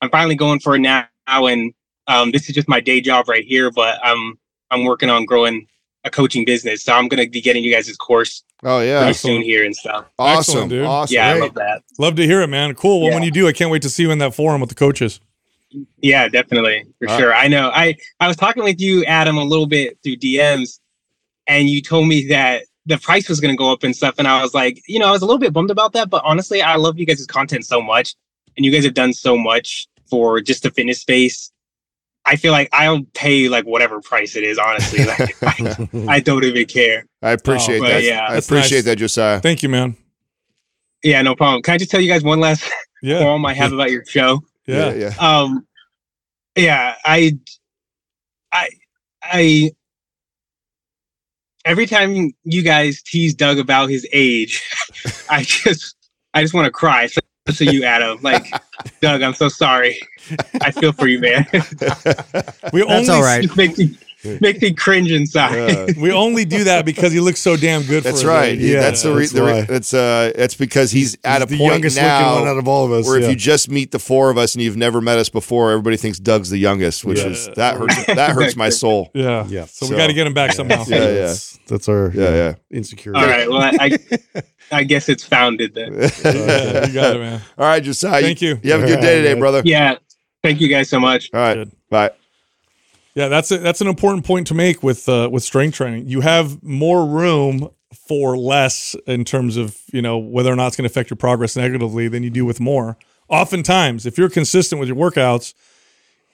I'm finally going for it now and um, this is just my day job right here, but I'm I'm working on growing a coaching business. So I'm gonna be getting you guys' course Oh yeah. pretty soon here and stuff. Awesome. Excellent, dude. Awesome. Yeah, I love that. Love to hear it, man. Cool. Well, Yeah. when you do, I can't wait to see you in that forum with the coaches. Yeah, definitely. For All right. sure. I know. I I was talking with you, Adam, a little bit through DMs, and you told me that the price was gonna go up and stuff. And I was like, you know, I was a little bit bummed about that, but honestly, I love you guys' content so much, and you guys have done so much for just the fitness space. I feel like I'll pay like whatever price it is, honestly. Like, I, I don't even care. I appreciate Oh, that. yeah. I appreciate nice. that, Josiah. Thank you, man. Yeah, no problem. Can I just tell you guys one last Yeah. poem I have about your show? Yeah. yeah. um yeah i i i every time you guys tease doug about his age i just i just want to cry so, so you adam like doug i'm so sorry. I feel for you man. We That's only all right. it makes me cringe inside Uh, we only do that because he looks so damn good. that's for right. Yeah, that's the, re- that's the re- that's uh that's because he's at a the point youngest now looking one out of all of us. where yeah. if you just meet the four of us and you've never met us before, everybody thinks Doug's the youngest, which Yeah. is that hurts that hurts my soul. yeah. Yeah. So, So- we got to get him back somehow. Yeah, yeah. That's, that's our Yeah, yeah. insecurity. all right well I, I i guess it's founded then Yeah, you got it, man. All right, Josiah. Thank you. You have a good day today, brother. yeah thank you guys so much All right. Good. Bye. Yeah, that's a, that's an important point to make with uh, with strength training. You have more room for less in terms of you know whether or not it's going to affect your progress negatively than you do with more. Oftentimes, if you're consistent with your workouts,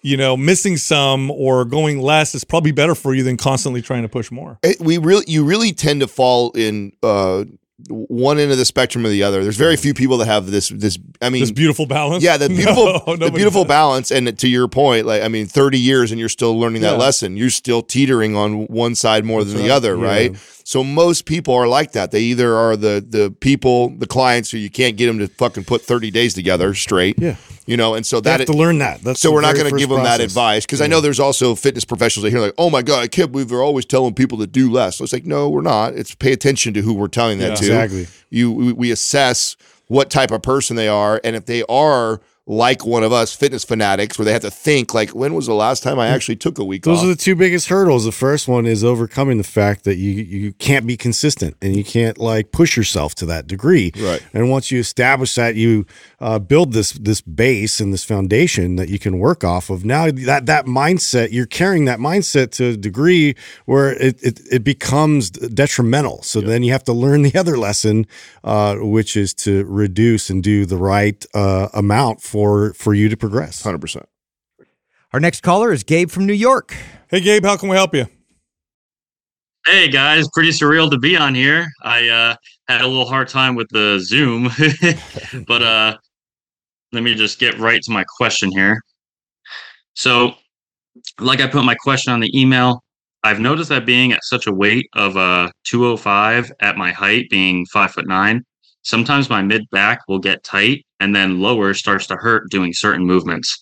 you know missing some or going less is probably better for you than constantly trying to push more. It- we really you really tend to fall in uh one end of the spectrum or the other. There's very few people that have this this I mean This beautiful balance. Yeah, the beautiful, No, the beautiful does. balance, and to your point, like I mean, thirty years and you're still learning that Yeah. lesson. You're still teetering on one side more than the right. other, Yeah. right? So most people are like that. They either are the the people, the clients who you can't get them to fucking put thirty days together straight, Yeah. You know, and so They that have to learn that. That's so we're not going to give them that advice because I know there's also fitness professionals that hear like, oh my god, I can't believe they're always telling people to do less. So it's like, no, we're not. It's pay attention to who we're telling that Yeah. to. Exactly. You we, we assess what type of person they are, and if they are like one of us fitness fanatics where they have to think like when was the last time I mm. actually took a week Those off? are the two biggest hurdles. The first one is overcoming the fact that you you can't be consistent and you can't like push yourself to that degree. Right. And once you establish that, you uh, build this this base and this foundation that you can work off of. Now that that mindset, you're carrying that mindset to a degree where it it, it becomes detrimental. So then you have to learn the other lesson, uh, which is to reduce and do the right uh, amount for for you to progress. 100%. Our next caller is Gabe from New York. Hey, Gabe, how can we help you? Hey guys, pretty surreal to be on here. I uh, had a little hard time with the Zoom, but uh, let me just get right to my question here. So, like I put my question on the email, I've noticed that being at such a weight of uh, 205 at my height, being five foot nine, sometimes my mid back will get tight and then lower starts to hurt doing certain movements.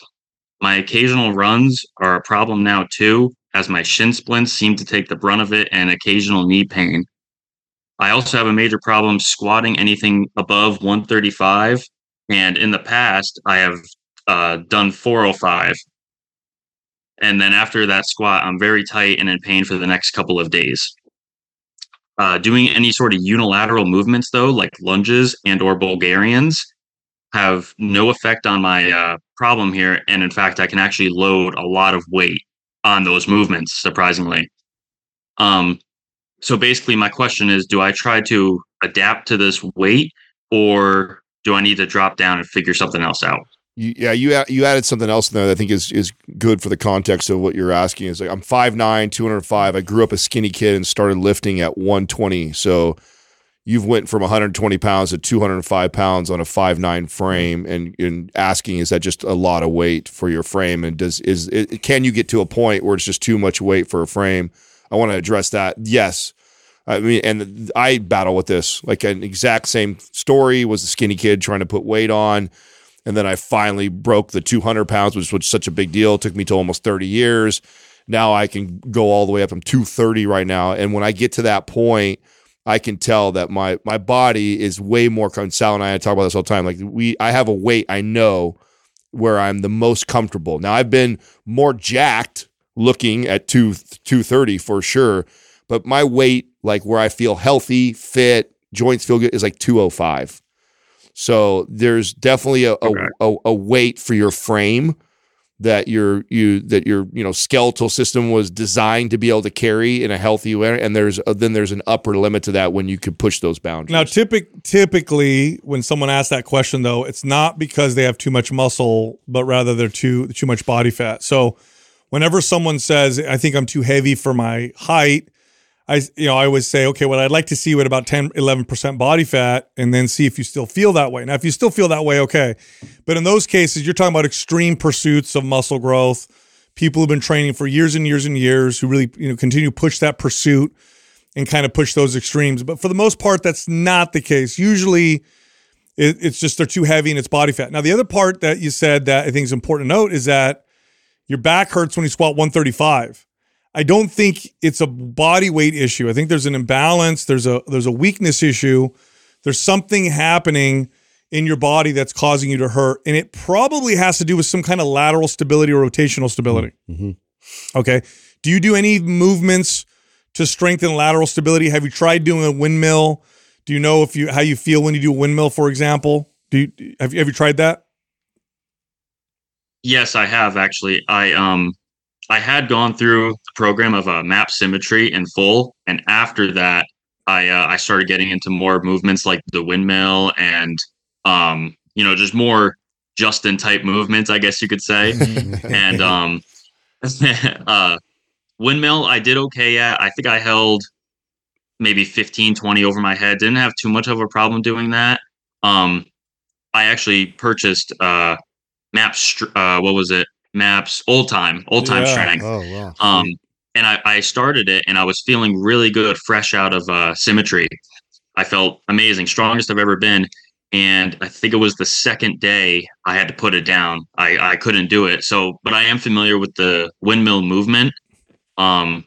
My occasional runs are a problem now too, as my shin splints seem to take the brunt of it and occasional knee pain. I also have a major problem squatting anything above 135, and in the past, I have uh, done 405. And then after that squat, I'm very tight and in pain for the next couple of days. Uh, doing any sort of unilateral movements, though, like lunges and or Bulgarians, have no effect on my uh, problem here. And in fact, I can actually load a lot of weight on those movements, surprisingly. Um, so basically, my question is do I try to adapt to this weight or do I need to drop down and figure something else out? Yeah, you you added something else in there that I think is is good for the context of what you're asking. Is like I'm 5'9", 205. I grew up a skinny kid and started lifting at 120. So you've went from 120 pounds to 205 pounds on a 5'9 frame and, and asking is that just a lot of weight for your frame and does is it, can you get to a point where it's just too much weight for a frame i want to address that yes i mean and i battle with this like an exact same story was a skinny kid trying to put weight on and then i finally broke the 200 pounds which was such a big deal it took me to almost 30 years now i can go all the way up i'm 230 right now and when i get to that point I can tell that my my body is way more. com- Sal and I talk about this all the time. Like we, I have a weight I know where I'm the most comfortable. Now I've been more jacked looking at two two thirty for sure, but my weight, like where I feel healthy, fit, joints feel good, is like two oh five. So there's definitely a, a, Okay. a a weight for your frame that your you that your you know skeletal system was designed to be able to carry in a healthy way and there's uh, then there's an upper limit to that when you could push those boundaries Now, typic- typically, when someone asks that question, though, it's not because they have too much muscle, but rather they're too too much body fat. So, whenever someone says, "I think I'm too heavy for my height," I you know I always say, "Okay, well, I'd like to see you at about 10, 11 percent body fat, and then see if you still feel that way." Now, if you still feel that way, okay, but in those cases, you're talking about extreme pursuits of muscle growth. People who've been training for years and years and years who really you know continue to push that pursuit and kind of push those extremes. But for the most part, that's not the case. Usually, it, it's just they're too heavy and it's body fat. Now, the other part that you said that I think is important to note is that your back hurts when you squat 135. I don't think it's a body weight issue. I think there's an imbalance. There's a there's a weakness issue. There's something happening in your body that's causing you to hurt, and it probably has to do with some kind of lateral stability or rotational stability. Okay. Do you do any movements to strengthen lateral stability? Have you tried doing a windmill? Do you know if you how you feel when you do a windmill, for example? Do you have you have you tried that? Yes, I have actually. I um I had gone through the program of uh, Maps Symmetry in full, and after that, I uh, I started getting into more movements like the windmill and um you know just more Justin type movements, I guess you could say. and um uh windmill I did okay at. I think I held maybe 15 20 over my head. Didn't have too much of a problem doing that. Um I actually purchased uh maps str- uh what was it maps old time old time Yeah. strength. Oh wow. um and I, I started it and i was feeling really good fresh out of uh symmetry. I felt amazing strongest i've ever been and i think it was the second day i had to put it down. I i couldn't do it. So but i am familiar with the windmill movement. Um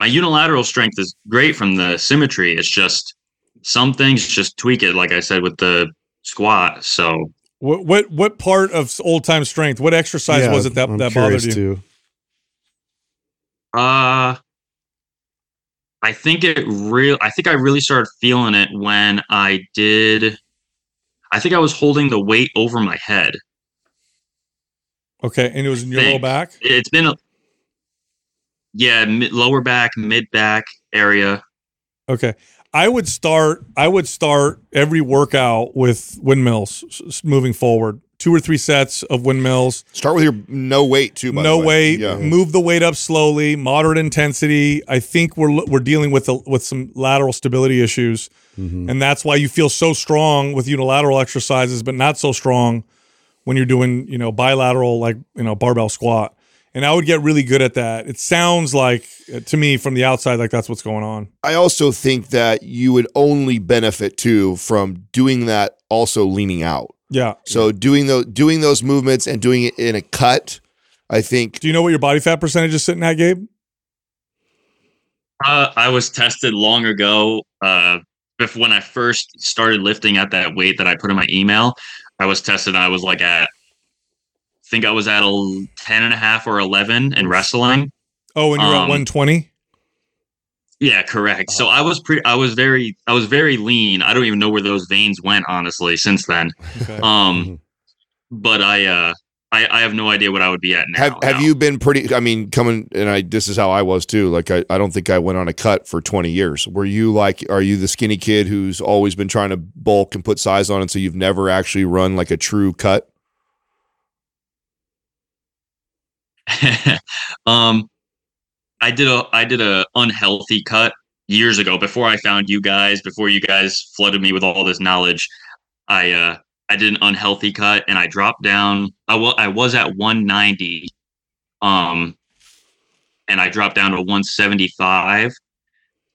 my unilateral strength is great from the symmetry. It's just some things just tweak it like i said with the squat. So What what what part of old time strength? What exercise Yeah, was it that I'm that bothered you? too. Uh I think it real I think I really started feeling it when I did I think I was holding the weight over my head. Okay, and it was in your low back. It's been a yeah, mid, lower back, mid back area. Okay. I would start I would start every workout with windmills moving forward. Two or three sets of windmills. Start with your no weight too. No weight. Yeah. Move the weight up slowly. Moderate intensity. I think we're we're dealing with a, with some lateral stability issues, mm-hmm. and that's why you feel so strong with unilateral exercises, but not so strong when you're doing you know bilateral like you know barbell squat. And I would get really good at that. It sounds like uh, to me from the outside like that's what's going on. I also think that you would only benefit too from doing that. Also leaning out. Yeah. So doing those doing those movements and doing it in a cut, I think Do you know what your body fat percentage is sitting at, Gabe? Uh, I was tested long ago. Uh, if when I first started lifting at that weight that I put in my email, I was tested. And I was like at, I think I was at a 10 and a half or 11 in wrestling. Oh, and you're at Um, 120. Yeah, correct. So I was pretty, I was very, I was very lean. I don't even know where those veins went, honestly, since then. Okay. Um, but I, uh, I, I have no idea what I would be at now. have have now. you been pretty I mean coming and I this is how I was too. Like I, I don't think I went on a cut for 20 years. Were you like are you the skinny kid who's always been trying to bulk and put size on and so you've never actually run like a true cut? um, I did a I did a unhealthy cut years ago before I found you guys. Before you guys flooded me with all this knowledge, I uh I did an unhealthy cut and I dropped down. I wa- I was at 190, um, and I dropped down to 175,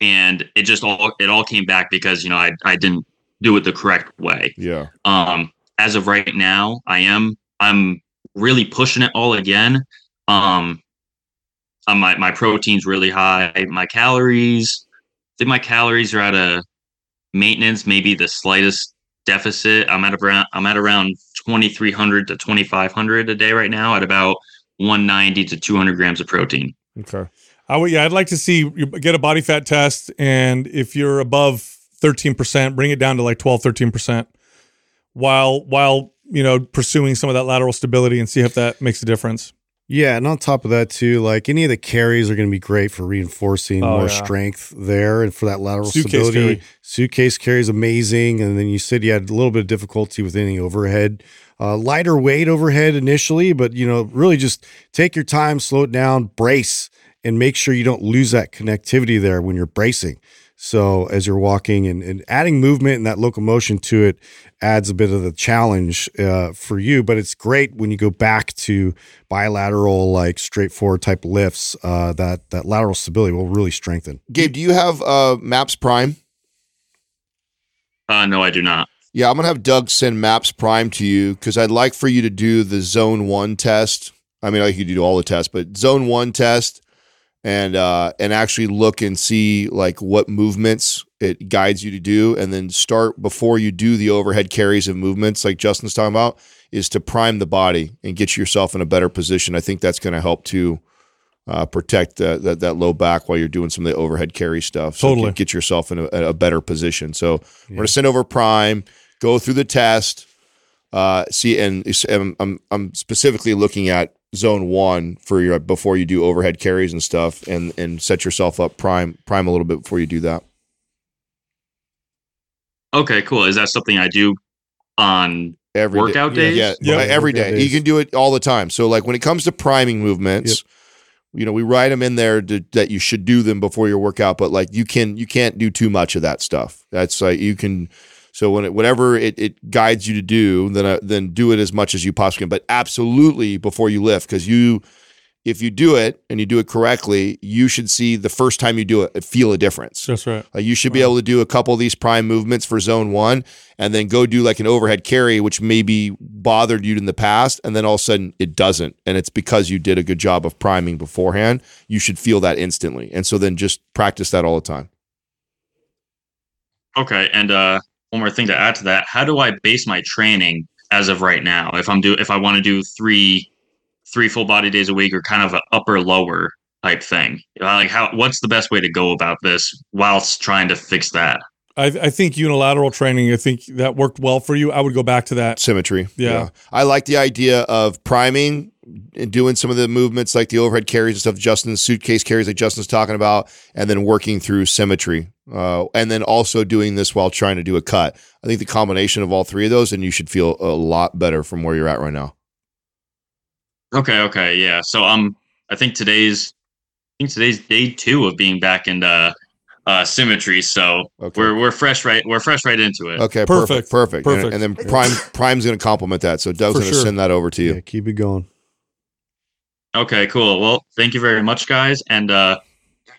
and it just all it all came back because you know I I didn't do it the correct way Yeah. um as of right now i am i'm really pushing it all again um uh, my my protein's really high my calories i think my calories are at a maintenance maybe the slightest deficit i'm at around i'm at around 2300 to 2500 a day right now at about 190 to 200 grams of protein Okay. I would, yeah, I'd like to see you get a body fat test, and if you're above 13%, bring it down to like 12, 13%, while while you know pursuing some of that lateral stability and see if that makes a difference. Yeah, and on top of that too, like any of the carries are going to be great for reinforcing Oh, more yeah. strength there and for that lateral Suitcase stability. carry. Suitcase carry is amazing, and then you said you had a little bit of difficulty with any overhead, uh, lighter weight overhead initially, but you know really just take your time, slow it down, brace, and make sure you don't lose that connectivity there when you're bracing. So as you're walking and, and adding movement and that locomotion to it adds a bit of the challenge uh, for you. But it's great when you go back to bilateral, like straightforward type lifts. Uh, that that lateral stability will really strengthen. Gabe, do you have uh Maps Prime? uh no i do not Yeah, I'm gonna have Doug send Maps Prime to you because I'd like for you to do the Zone One test. I mean, I could do all the tests, but Zone One test, and uh, and actually look and see like what movements it guides you to do, and then start before you do the overhead carries and movements like Justin's talking about, is to prime the body and get yourself in a better position. I think that's going to help to uh, protect uh, that that low back while you're doing some of the overhead carry stuff. So Totally. get yourself in a, a better position. So we're gonna send over Prime, go through the test, uh, see, and, and I'm I'm specifically looking at zone one for your before you do overhead carries and stuff, and and set yourself up prime prime a little bit before you do that. okay cool is that something i do on Every day. Workout days? yeah, Yeah, yeah, every workout. You can do it all the time. So like when it comes to priming movements, you know, we write them in there to, that you should do them before your workout, but like you can you can't do too much of that stuff. That's like you can. So when it, whatever it, it guides you to do, then uh, then do it as much as you possibly can. But absolutely before you lift, because you, if you do it and you do it correctly, you should see the first time you do it feel a difference. That's right. Like you should be able to do a couple of these prime movements for zone one and then go do like an overhead carry, which maybe bothered you in the past. And then all of a sudden it doesn't. And it's because you did a good job of priming beforehand. You should feel that instantly. And so then just practice that all the time. Okay, and uh, one more thing to add to that: how do I base my training as of right now. If I'm do if I want to do three three full body days a week or kind of an upper lower type thing. Like how what's the best way to go about this whilst trying to fix that? I, I think unilateral training. I think that worked well for you. I would go back to that. Symmetry. Yeah. I like the idea of priming and doing some of the movements like the overhead carries and stuff, Justin's suitcase carries like Justin's talking about, and then working through symmetry. Uh, and then also doing this while trying to do a cut. I think the combination of all three of those, and you should feel a lot better from where you're at right now. Okay, okay, yeah. So um I think today's I think today's day two of being back in uh, uh symmetry. So Okay. we're we're fresh right we're fresh right into it. Okay, Perfect. perfect, perfect. Perfect. And, and then Prime Prime's going to complement that. So Doug's For going to sure. send that over to you. Yeah, keep it going. Okay, cool. Well, thank you very much, guys. And uh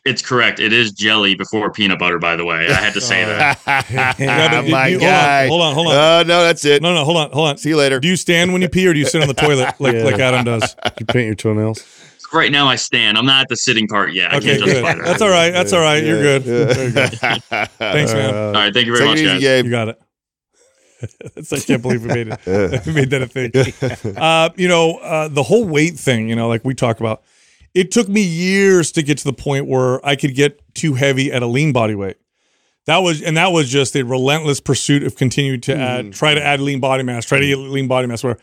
it's correct. It is jelly before peanut butter, by the way. I had to say that. Yeah, but My you- guy. Hold on, hold on, hold Uh, no, that's it. No, no, hold on, hold on. See you later. Do you stand when you pee, or do you sit on the toilet like Yeah. like Adam does? You paint your toenails. Right now I stand. I'm not at the sitting part yet. I Okay, can't good. that. That's all right. That's all right. You're good. Yeah. Good. Thanks, man. all right, thank you very Take much, it easy, guys. Gabe. You got it. That's, I can't believe we made it. we made that a thing. Uh, you know, uh, the whole weight thing. You know, like we talk about. It took me years to get to the point where I could get too heavy at a lean body weight. That was, and that was just a relentless pursuit of continuing to add, try to add lean body mass, try to get lean body mass. Where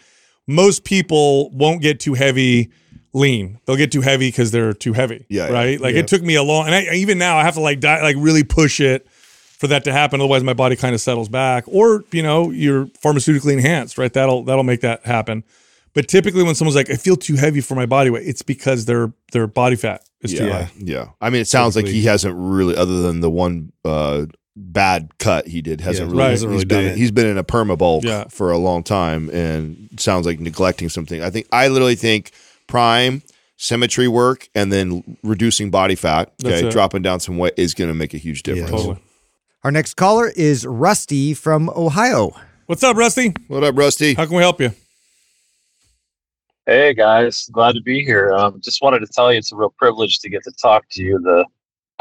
most people won't get too heavy lean; they'll get too heavy because they're too heavy. Yeah, yeah. right. Like Yeah. it took me a long, and I, even now I have to like die, like really push it for that to happen. Otherwise, my body kind of settles back. Or you know, you're pharmaceutically enhanced, right? That'll that'll make that happen. But typically, when someone's like, "I feel too heavy for my body weight," it's because their their body fat is too high. yeah. I mean, it sounds like he hasn't really, other than the one uh, bad cut he did, hasn't Yeah, really, right. Hasn't really been, done it. he's been in a perma bulk Yeah. for a long time, and sounds like neglecting something. I think I literally think prime symmetry work and then reducing body fat, okay, dropping down some weight is going to make a huge difference. Totally. Our next caller is Rusty from Ohio. What's up, Rusty? What up, Rusty? How can we help you? Hey guys, glad to be here. Um, just wanted to tell you it's a real privilege to get to talk to you. The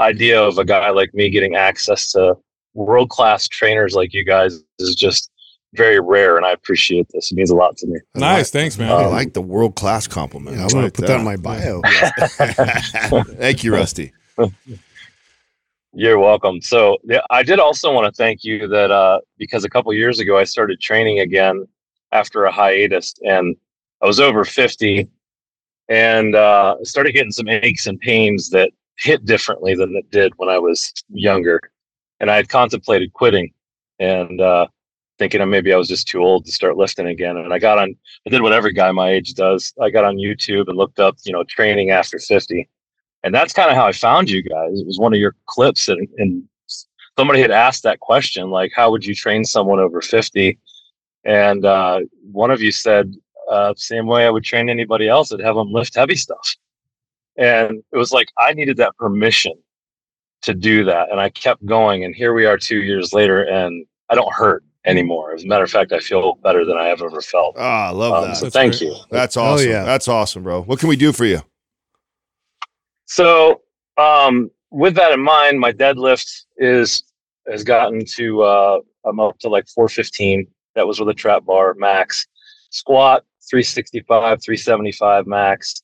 idea of a guy like me getting access to world class trainers like you guys is just very rare, and I appreciate this. It means a lot to me. Nice, thanks, man. I like the world class compliment. Yeah, I I'm gonna like put that in my bio. Thank you, Rusty. You're welcome. So yeah, I did also want to thank you that uh, because a couple years ago I started training again after a hiatus, and I was over 50, and uh, started getting some aches and pains that hit differently than it did when I was younger, and I had contemplated quitting, and uh, thinking maybe I was just too old to start lifting again. And I got on, I did what every guy my age does. I got on YouTube and looked up, you know, training after 50 and that's kind of how I found you guys. It was one of your clips, and, and somebody had asked that question, like, "How would you train someone over 50? And uh, one of you said, uh, "Same way I would train anybody else. I'd have them lift heavy stuff." And it was like I needed that permission to do that, and I kept going. And here we are, two years later, and I don't hurt anymore. As a matter of fact, I feel better than I have ever felt. Oh, I love Um, that. so That's thank great. you. That's Oh, awesome. yeah. That's awesome, bro. What can we do for you? So, um, with that in mind, my deadlift is has gotten to uh, I'm up to like 415. That was with a trap bar max. Squat 365, 375 max.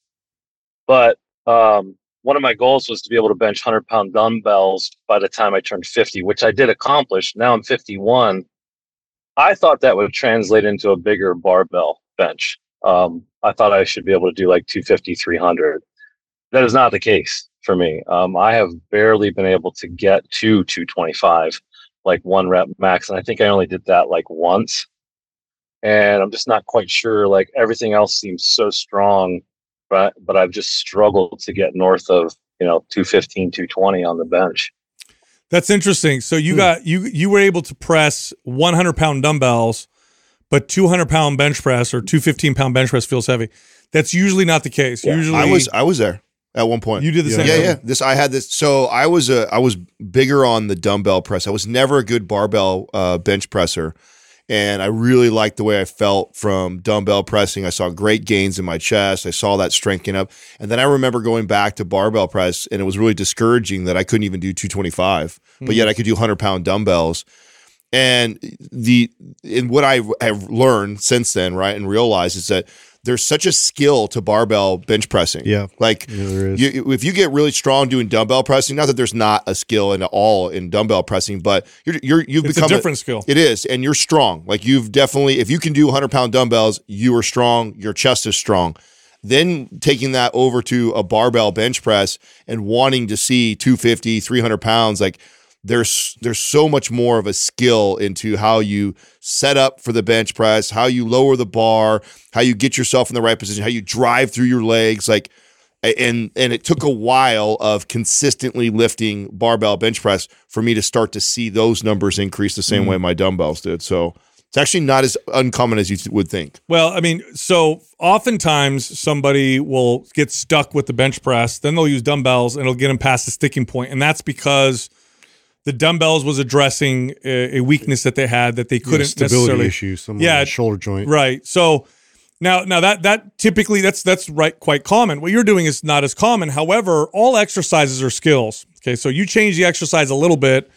But um, one of my goals was to be able to bench 100 pound dumbbells by the time I turned 50, which I did accomplish. Now I'm 51. I thought that would translate into a bigger barbell bench. Um, I thought I should be able to do like 250, 300 that is not the case for me. Um, I have barely been able to get to 225, like one rep max, and I think I only did that like once. And I'm just not quite sure. Like everything else seems so strong, but but I've just struggled to get north of you know 215, 220 on the bench. That's interesting. So you got you you were able to press 100 pound dumbbells, but 200 pound bench press or 215 pound bench press feels heavy. That's usually not the case. Yeah. Usually, I was I was there at one point. you did the Yeah. same. yeah, yeah. This I had this. So I was a I was bigger on the dumbbell press. I was never a good barbell uh, bench presser, and I really liked the way I felt from dumbbell pressing. I saw great gains in my chest. I saw that strengthening up, and then I remember going back to barbell press, and it was really discouraging that I couldn't even do 225, but yet I could do 100 pound dumbbells. And the and what I have learned since then, right, and realized is that there's such a skill to barbell bench pressing. Yeah. Like Yeah, there is. you, if you get really strong doing dumbbell pressing, not that there's not a skill in all in dumbbell pressing, but you're you're you've It's a become different skill. It is, and you're strong. Like you've definitely, if you can do 100 pound dumbbells, you are strong. Your chest is strong. Then taking that over to a barbell bench press and wanting to see 250, 300 pounds, like there's there's so much more of a skill into how you set up for the bench press, how you lower the bar, how you get yourself in the right position, how you drive through your legs, like and and it took a while of consistently lifting barbell bench press for me to start to see those numbers increase the same mm-hmm. way my dumbbells did. So it's actually not as uncommon as you th- would think. Well, I mean, so oftentimes somebody will get stuck with the bench press, then they'll use dumbbells and it'll get them past the sticking point, and that's because the dumbbells was addressing a, a weakness that they had that they couldn't stability necessarily issues, some Yeah, yeah, shoulder joint. Right. So now now that that typically that's that's right quite common. What you're doing is not as common. However, all exercises are skills. Okay. So you change the exercise a little bit.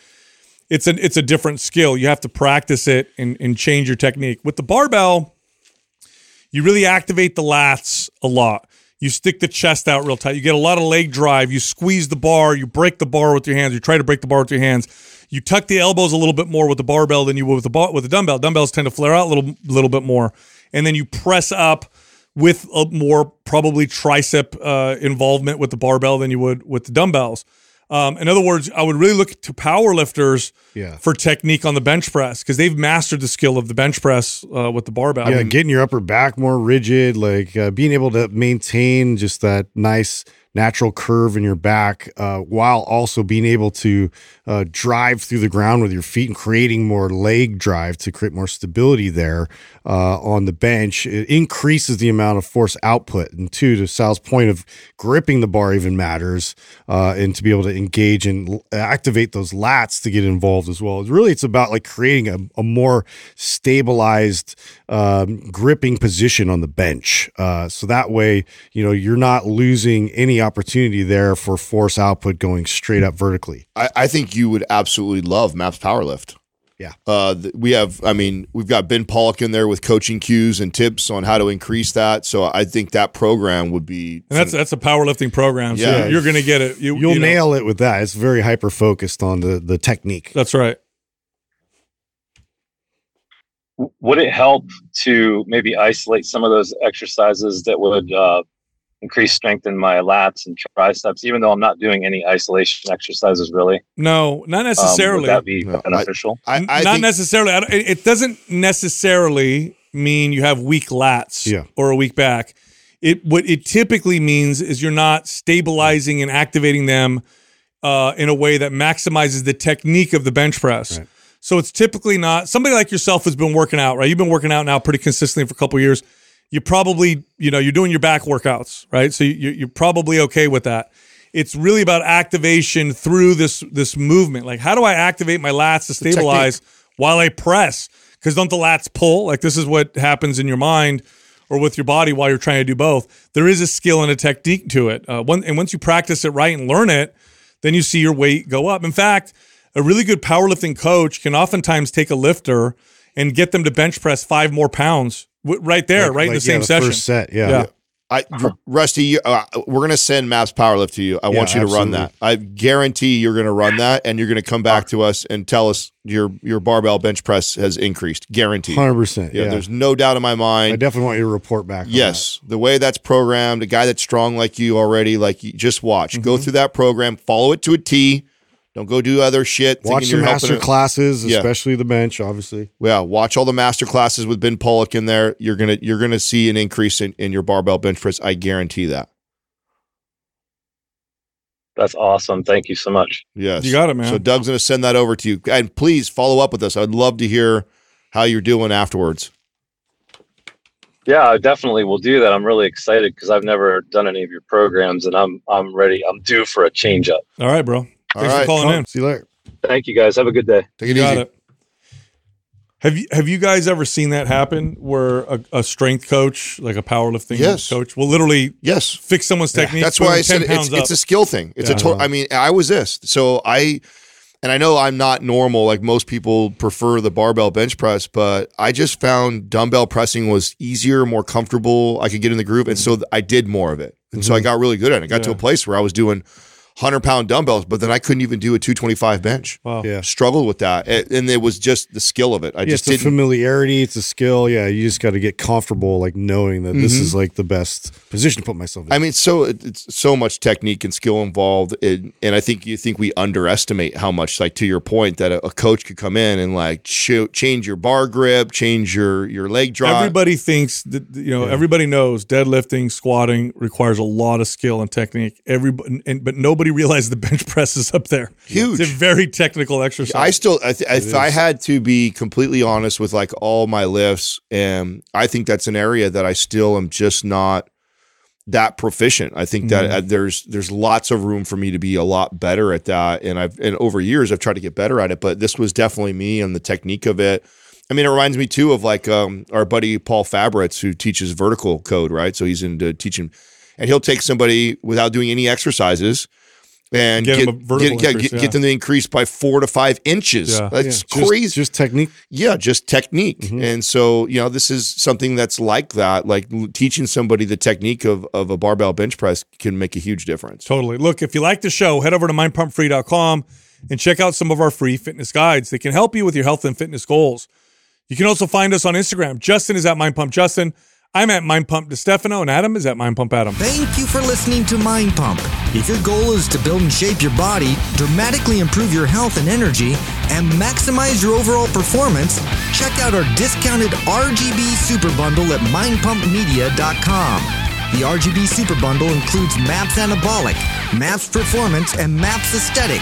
It's an it's a different skill. You have to practice it and, and change your technique. With the barbell, you really activate the lats a lot. You stick the chest out real tight. You get a lot of leg drive. You squeeze the bar. You break the bar with your hands. You try to break the bar with your hands. You tuck the elbows a little bit more with the barbell than you would with the bar, with the dumbbell. Dumbbells tend to flare out a little little bit more, and then you press up with a more probably tricep uh, involvement with the barbell than you would with the dumbbells. Um, in other words, I would really look to power lifters Yeah. for technique on the bench press because they've mastered the skill of the bench press uh, with the barbell. Yeah, getting your upper back more rigid, like uh, being able to maintain just that nice natural curve in your back, uh, while also being able to uh, drive through the ground with your feet and creating more leg drive to create more stability there uh, on the bench. It increases the amount of force output. And two, to Sal's point of gripping the bar even matters, uh, and to be able to engage and activate those lats to get involved as well. Really, it's about like creating a, a more stabilized um, gripping position on the bench. Uh, so that way, you know, you're not losing any opportunity there for force output going straight up vertically. I, I think you would absolutely love Maps Powerlift. Yeah. Uh, th- we have, I mean, we've got Ben Pollack in there with coaching cues and tips on how to increase that. So I think that program would be. And that's that's a powerlifting program. So Yeah. you're going to get it. You, You'll you know. nail it with that. It's very hyper focused on the the technique. That's right. Would it help to maybe isolate some of those exercises that would uh, increase strength in my lats and triceps, even though I'm not doing any isolation exercises really? No, not Um, necessarily. would that be No, beneficial? I, I not think, necessarily. I don't, it, it doesn't necessarily mean you have weak lats Yeah. or a weak back. It what it typically means is you're not stabilizing and activating them uh, in a way that maximizes the technique of the bench press. Right. So it's typically not somebody like yourself has been working out, right? You've been working out now pretty consistently for a couple of years. You probably, you know, you're doing your back workouts, right? So you, you're probably okay with that. It's really about activation through this this movement. Like, how do I activate my lats to stabilize while I press? Because don't the lats pull? Like this is what happens in your mind or with your body while you're trying to do both. There is a skill and a technique to it. Uh, one, and once you practice it right and learn it, then you see your weight go up. In fact, a really good powerlifting coach can oftentimes take a lifter and get them to bench press five more pounds w- right there, Like- right in the same yeah, session. First set, yeah. Yeah. I, R- Rusty, you, uh, we're going to send Maps Powerlift to you. I Yeah, want you to run that. I guarantee you're going to run that, and you're going to come back to us and tell us your your barbell bench press has increased. Guaranteed. Hundred percent. Yeah, Yeah, there's no doubt in my mind. I definitely want you to report back. on Yes, the way that's programmed, a guy that's strong like you already, like you, just watch, go Mm-hmm. through that program, follow it to a T. Don't go do other shit. Watch thinking the master it. classes, Yeah. especially the bench. Obviously, Yeah, watch all the master classes with Ben Pollack in there. You're gonna you're gonna see an increase in, in your barbell bench press. I guarantee that. That's awesome. Thank you so much. Yes, You got it, man. So Doug's gonna send that over to you, and please follow up with us. I'd love to hear how you're doing afterwards. Yeah, I definitely will do that. I'm really excited because I've never done any of your programs, and I'm I'm ready. I'm due for a change up. All right, bro. Thanks right. for calling Oh, in. see you later. Thank you guys. Have a good day. Take it You got easy. it. Have you have you guys ever seen that happen where a, a strength coach, like a powerlifting Yes. coach, will literally Yes, fix someone's technique? That's why I said it's, it's a skill thing. It's Yeah. a total. I mean, I was this. So I, And I know I'm not normal, like most people prefer the barbell bench press, but I just found dumbbell pressing was easier, more comfortable. I could get in the groove. And so I did more of it. And so I mm-hmm. got really good at it. I got to a place where I was doing 100 pound dumbbells, but then I couldn't even do a 225 bench. Wow. Yeah. Struggled with that. And and it was just the skill of it. I yeah, just it's didn't. familiarity. It's a skill. Yeah, you just got to get comfortable, like knowing that this Mhm. is like the best position to put myself in. I mean, so it's so much technique and skill involved, and, and I think you think we underestimate how much, like to your point, that a, a coach could come in and like ch- change your bar grip, change your your leg drop. Everybody thinks that you know. Everybody knows deadlifting, squatting requires a lot of skill and technique. Everybody, and, but nobody realizes the bench press is up there. Huge. It's a very technical exercise. I still, I th- if I had to be completely honest with like all my lifts, and I think that's an area that I still am just not that proficient. I think that uh, there's there's lots of room for me to be a lot better at that, and I've and over years I've tried to get better at it. But this was definitely me and the technique of it. I mean, it reminds me too of like um, our buddy Paul Fabritz who teaches vertical code, right? So he's into teaching, and he'll take somebody without doing any exercises. And Get get, 'em a vertical get, yeah, increase, get, yeah. get them to increase by four to five inches. Yeah. That's Yeah, just- crazy. Just, technique. Yeah, just technique. Mm-hmm. And so, you know, this is something that's like that. Like teaching somebody the technique of, of a barbell bench press can make a huge difference. Totally. Look, if you like the show, head over to mindpumpfree.com and check out some of our free fitness guides that can help you with your health and fitness goals. You can also find us on Instagram. Justin is at Mind Pump Justin. I'm at Mind Pump DeStefano, and Adam is at Mind Pump Adam. Thank you for listening to Mind Pump. If your goal is to build and shape your body, dramatically improve your health and energy, and maximize your overall performance, check out our discounted RGB Super Bundle at mindpumpmedia.com. The RGB Super Bundle includes MAPS Anabolic, MAPS Performance, and MAPS Aesthetic.